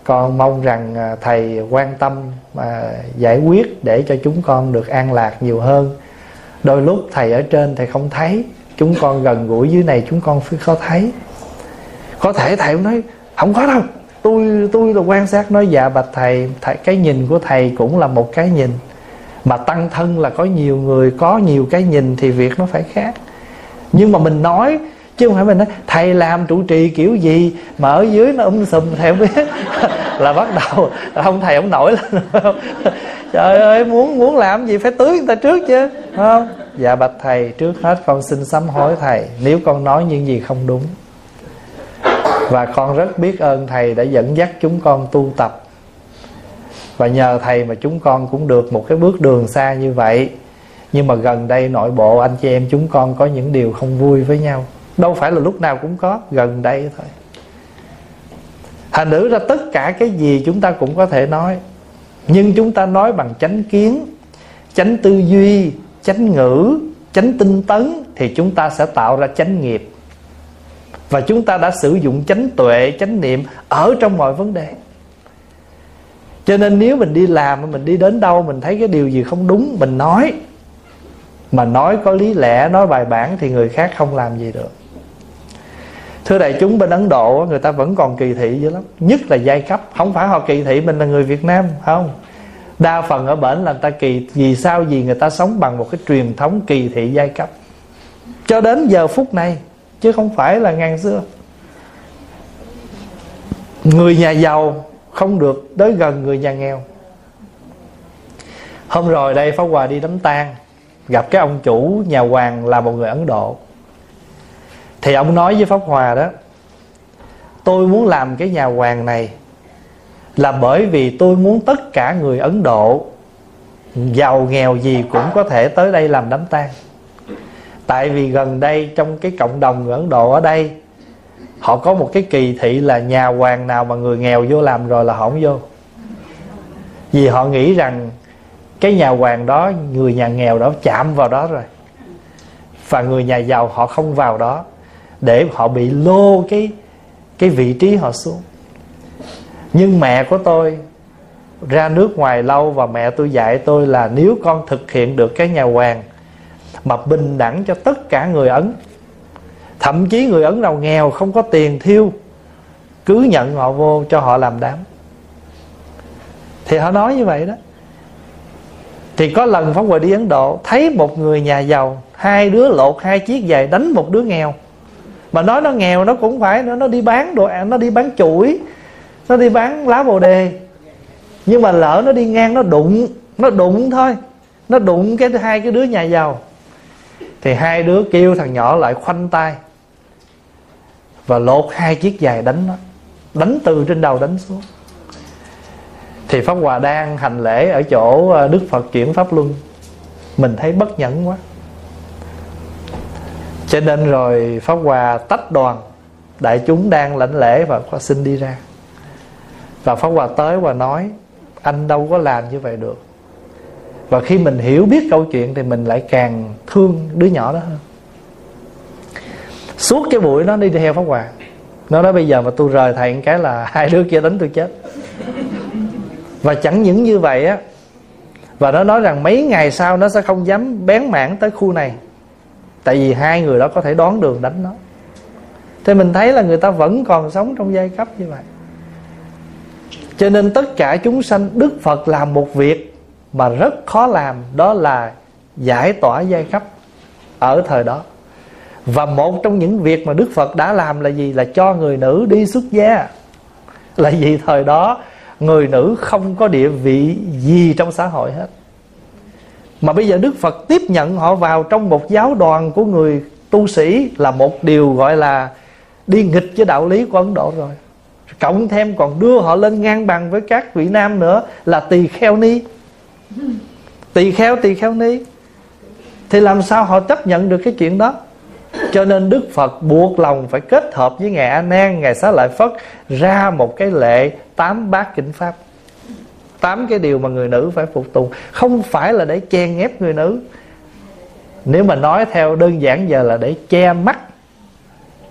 Con mong rằng à, thầy quan tâm mà giải quyết để cho chúng con được an lạc nhiều hơn. Đôi lúc thầy ở trên thầy không thấy chúng con gần gũi dưới này chúng con phải có thấy. Có thể thầy nói không có đâu tôi tôi là quan sát nói dạ bạch thầy, thầy cái nhìn của thầy cũng là một cái nhìn mà tăng thân là có nhiều người, có nhiều cái nhìn thì việc nó phải khác. Nhưng mà mình nói, chứ không phải mình nói, thầy làm trụ trì kiểu gì? Mà ở dưới nó um sùm thầy không biết. Là bắt đầu không thầy không nổi lên. Trời ơi, muốn muốn làm gì phải tưới người ta trước chứ không? Dạ bạch thầy, trước hết con xin sám hối thầy, nếu con nói những gì không đúng. Và con rất biết ơn thầy đã dẫn dắt chúng con tu tập và nhờ thầy mà chúng con cũng được một cái bước đường xa như vậy. Nhưng mà gần đây nội bộ anh chị em chúng con có những điều không vui với nhau. Đâu phải là lúc nào cũng có, gần đây thôi. Thành nữ ra tất cả cái gì chúng ta cũng có thể nói. Nhưng chúng ta nói bằng chánh kiến, chánh tư duy, chánh ngữ, chánh tinh tấn thì chúng ta sẽ tạo ra chánh nghiệp. Và chúng ta đã sử dụng chánh tuệ, chánh niệm ở trong mọi vấn đề cho nên nếu mình đi làm, mình đi đến đâu, mình thấy cái điều gì không đúng, mình nói. Mà nói có lý lẽ, nói bài bản thì người khác không làm gì được. Thưa đại chúng, bên ấn độ người ta vẫn còn kỳ thị dữ lắm. Nhất là giai cấp. Không phải họ kỳ thị mình là người việt nam, không. Đa phần ở bển là người ta kỳ, vì sao? Vì người ta sống bằng một cái truyền thống kỳ thị giai cấp. Cho đến giờ phút này, chứ không phải là ngàn xưa. Người nhà giàu không được tới gần người nhà nghèo. Hôm rồi đây pháp hòa đi đám tang, gặp cái ông chủ nhà hoàng là một người ấn độ. Thì ông nói với pháp hòa đó, tôi muốn làm cái nhà hoàng này là bởi vì tôi muốn tất cả người ấn độ, giàu nghèo gì cũng có thể tới đây làm đám tang. Tại vì gần đây trong cái cộng đồng người ấn độ ở đây họ có một cái kỳ thị là nhà hoàng nào mà người nghèo vô làm rồi là họ không vô. Vì họ nghĩ rằng cái nhà hoàng đó, người nhà nghèo đó chạm vào đó rồi. Và người nhà giàu họ không vào đó để họ bị lô cái cái vị trí họ xuống. Nhưng mẹ của tôi ra nước ngoài lâu và mẹ tôi dạy tôi là nếu con thực hiện được cái nhà hoàng mà bình đẳng cho tất cả người ấn thậm chí người ấn đầu nghèo không có tiền thiêu cứ nhận họ vô cho họ làm đám. Thì họ nói như vậy đó. Thì có lần phóng Hòa đi Ấn Độ Thấy một người nhà giàu Hai đứa lột hai chiếc giày đánh một đứa nghèo. Mà nói nó nghèo nó cũng phải Nó, nó đi bán đồ ăn Nó đi bán chuỗi Nó đi bán lá bồ đề. Nhưng mà lỡ nó đi ngang nó đụng nó đụng thôi. Nó đụng cái hai cái đứa nhà giàu. Thì hai đứa kêu thằng nhỏ lại khoanh tay và lột hai chiếc giày đánh nó. Đánh từ trên đầu đánh xuống. Thì pháp hòa đang hành lễ ở chỗ ờ, đức phật chuyển pháp luân. Mình thấy bất nhẫn quá. Cho nên rồi pháp hòa tách đoàn. Đại chúng đang lãnh lễ và có xin đi ra. Và pháp hòa tới và nói, anh đâu có làm như vậy được. Và khi mình hiểu biết câu chuyện thì mình lại càng thương đứa nhỏ đó hơn suốt cái buổi nó đi theo pháp hòa. Nó nói bây giờ mà tôi rời thầy cái là hai đứa kia đánh tôi chết. Và chẳng những như vậy á, và nó nói rằng mấy ngày sau nó sẽ không dám bén mảng tới khu này. Tại vì hai người đó có thể đón đường đánh nó. Thì mình thấy là người ta vẫn còn sống trong giai cấp như vậy. Cho nên tất cả chúng sanh, đức phật làm một việc mà rất khó làm, đó là giải tỏa giai cấp ở thời đó và một trong những việc mà đức phật đã làm là gì? Là cho người nữ đi xuất gia. Là vì thời đó, người nữ không có địa vị gì trong xã hội hết. Mà bây giờ đức phật tiếp nhận họ vào trong một giáo đoàn của người tu sĩ là một điều gọi là đi nghịch với đạo lý của ấn độ rồi. Cộng thêm còn đưa họ lên ngang bằng với các vị nam nữa là tỳ kheo ni. Tỳ kheo tỳ kheo ni. Thì làm sao họ chấp nhận được cái chuyện đó? Cho nên đức phật buộc lòng phải kết hợp với ngài a nan, ngài xá lợi phất ra một cái lệ tám bát kinh pháp. Tám cái điều mà người nữ phải phục tùng. Không phải là để chen ép người nữ. Nếu mà nói theo đơn giản giờ là để che mắt,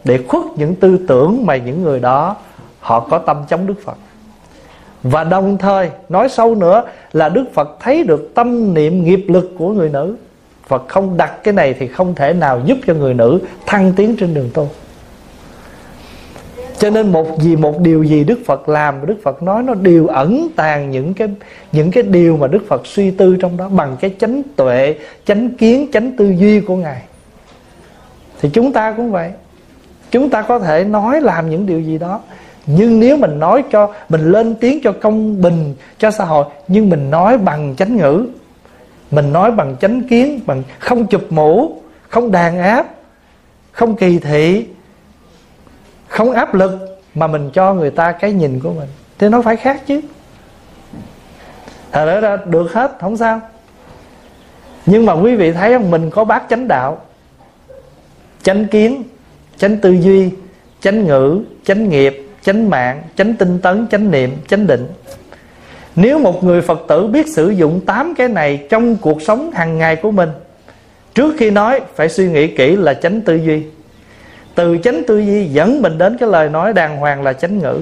để khuất những tư tưởng mà những người đó họ có tâm chống đức phật. Và đồng thời, nói sâu nữa, là đức phật thấy được tâm niệm nghiệp lực của người nữ. Phật không đặt cái này thì không thể nào giúp cho người nữ thăng tiến trên đường tu cho nên một gì một điều gì Đức Phật làm Đức Phật nói nó đều ẩn tàng những cái những cái điều mà Đức Phật suy tư trong đó bằng cái chánh tuệ, chánh kiến, chánh tư duy của ngài. Thì chúng ta cũng vậy. Chúng ta có thể nói làm những điều gì đó nhưng nếu mình nói cho mình lên tiếng cho công bình cho xã hội nhưng mình nói bằng chánh ngữ mình nói bằng chánh kiến, bằng không chụp mũ, không đàn áp, không kỳ thị, không áp lực mà mình cho người ta cái nhìn của mình. Thì nó phải khác chứ. À, Thật ra được hết, không sao. Nhưng mà quý vị thấy không, mình có bác chánh đạo, chánh kiến, chánh tư duy, chánh ngữ, chánh nghiệp, chánh mạng, chánh tinh tấn, chánh niệm, chánh định nếu một người Phật tử biết sử dụng tám cái này trong cuộc sống hàng ngày của mình, Trước khi nói phải suy nghĩ kỹ là chánh tư duy. Từ chánh tư duy dẫn mình đến cái lời nói đàng hoàng là chánh ngữ.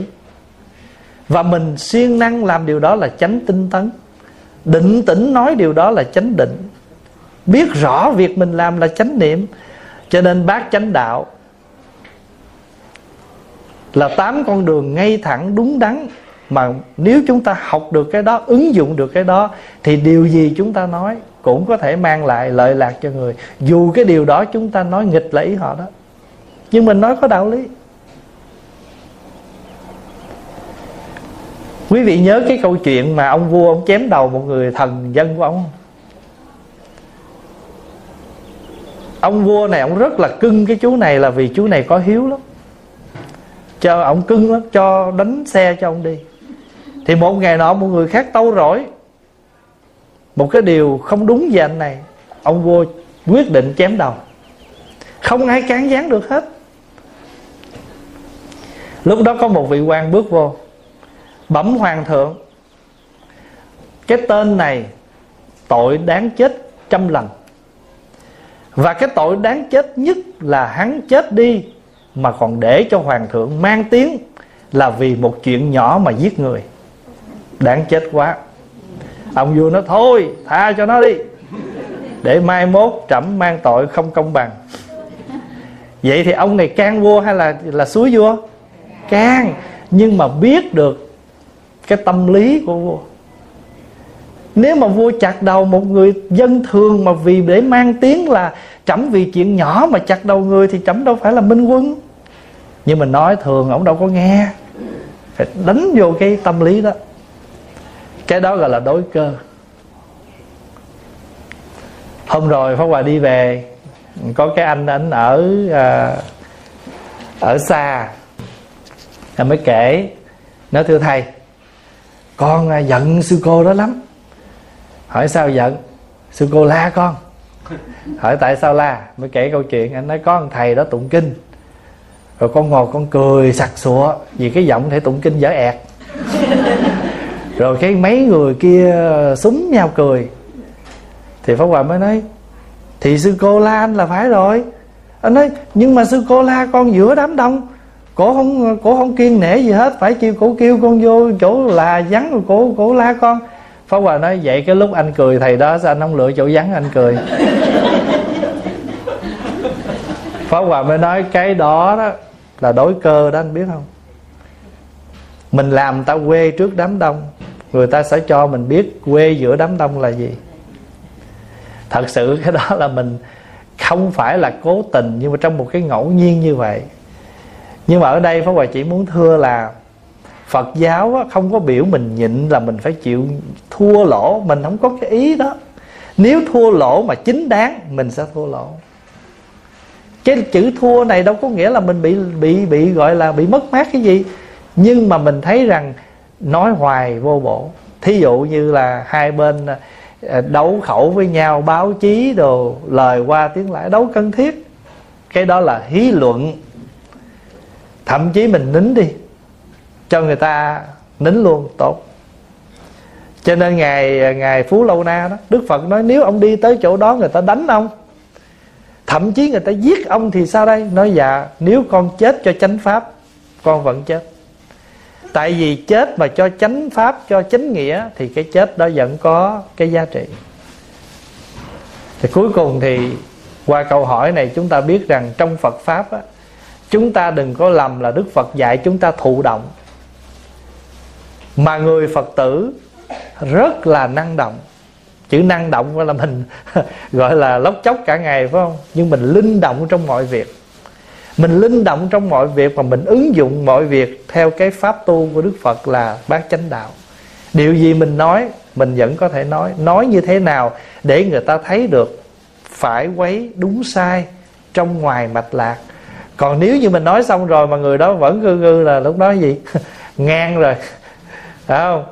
Và mình siêng năng làm điều đó là chánh tinh tấn. Định tĩnh nói điều đó là chánh định. Biết rõ việc mình làm là chánh niệm. Cho nên bác chánh đạo Là tám con đường ngay thẳng, đúng đắn mà nếu chúng ta học được cái đó, ứng dụng được cái đó, thì điều gì chúng ta nói cũng có thể mang lại lợi lạc cho người. Dù cái điều đó chúng ta nói nghịch là ý họ đó. Nhưng mình nói có đạo lý. Quý vị nhớ cái câu chuyện mà ông vua ông chém đầu một người thần dân của ông ông vua này, ông rất là cưng cái chú này là vì chú này có hiếu lắm. Cho ông cưng lắm, cho đánh xe cho ông đi thì một ngày nọ một người khác tâu rỗi. Một cái điều không đúng về anh này, ông vua quyết định chém đầu. Không ai cán gián được hết. Lúc đó có một vị quan bước vô, bẩm hoàng thượng, cái tên này tội đáng chết trăm lần. Và cái tội đáng chết nhất là hắn chết đi, mà còn để cho hoàng thượng mang tiếng là vì một chuyện nhỏ mà giết người đáng chết quá. Ông vua nói, thôi, tha cho nó đi, để mai mốt trẫm mang tội không công bằng. Vậy thì ông này can vua hay là là suối vua? Can, nhưng mà biết được cái tâm lý của vua. Nếu mà vua chặt đầu một người dân thường mà vì để mang tiếng là trẫm vì chuyện nhỏ mà chặt đầu người thì trẫm đâu phải là minh quân. Nhưng mà nói thường ổng đâu có nghe. Phải đánh vô cái tâm lý đó cái đó gọi là đối cơ. Hôm rồi pháp hòa đi về có cái anh anh ở à, ở xa anh mới kể nói thưa thầy con à, giận sư cô đó lắm. Hỏi sao giận? Sư cô la con. Hỏi tại sao la? Mới kể câu chuyện anh nói có một thầy đó tụng kinh. Rồi con ngồi con cười sặc sụa vì cái giọng thể tụng kinh dở ẹt rồi cái mấy người kia súng nhau cười. Thì pháp hòa mới nói, thì sư cô la anh là phải rồi. Anh nói, nhưng mà sư cô la con giữa đám đông, cổ không cổ không kiên nể gì hết, phải kêu cổ kêu con vô chỗ là vắng rồi cổ cổ la con. Pháp hòa nói, vậy cái lúc anh cười thầy đó sao anh không lựa chỗ vắng anh cười? Pháp hòa mới nói, cái đó đó là đối cơ đó, anh biết không? Mình làm ta quê trước đám đông người ta sẽ cho mình biết quê giữa đám đông là gì. Thật sự cái đó là mình không phải là cố tình, nhưng mà trong một cái ngẫu nhiên như vậy. Nhưng mà ở đây Pháp Hòa chỉ muốn thưa là Phật giáo không có biểu mình nhịn là mình phải chịu thua lỗ. Mình không có cái ý đó. Nếu thua lỗ mà chính đáng, Mình sẽ thua lỗ. Cái chữ thua này đâu có nghĩa là mình bị bị bị gọi là bị mất mát cái gì. Nhưng mà mình thấy rằng Nói hoài vô bổ. Thí dụ như là hai bên ờ, đấu khẩu với nhau, Báo chí đồ, lời qua tiếng lại, đấu cần thiết. Cái đó là hí luận. Thậm chí mình nín đi, cho người ta nín luôn, tốt. Cho nên ngày ngày phú lâu na đó, đức phật nói nếu ông đi tới chỗ đó người ta đánh ông, thậm chí người ta giết ông thì sao đây? Nói dạ nếu con chết cho chánh pháp, con vẫn chết tại vì chết mà cho chánh pháp cho chánh nghĩa thì cái chết đó vẫn có cái giá trị. Thì cuối cùng thì qua câu hỏi này chúng ta biết rằng trong phật pháp á, chúng ta đừng có lầm là đức phật dạy chúng ta thụ động. Mà người phật tử rất là năng động. Chữ năng động gọi là mình gọi là lóc chóc cả ngày phải không? Nhưng mình linh động trong mọi việc mình linh động trong mọi việc và mình ứng dụng mọi việc theo cái pháp tu của đức phật là bát chánh đạo. Điều gì mình nói, mình vẫn có thể nói. Nói như thế nào để người ta thấy được phải quấy đúng sai trong ngoài mạch lạc. Còn nếu như mình nói xong rồi mà người đó vẫn ngư ngư là lúc đó gì? Ngang rồi. Phải không?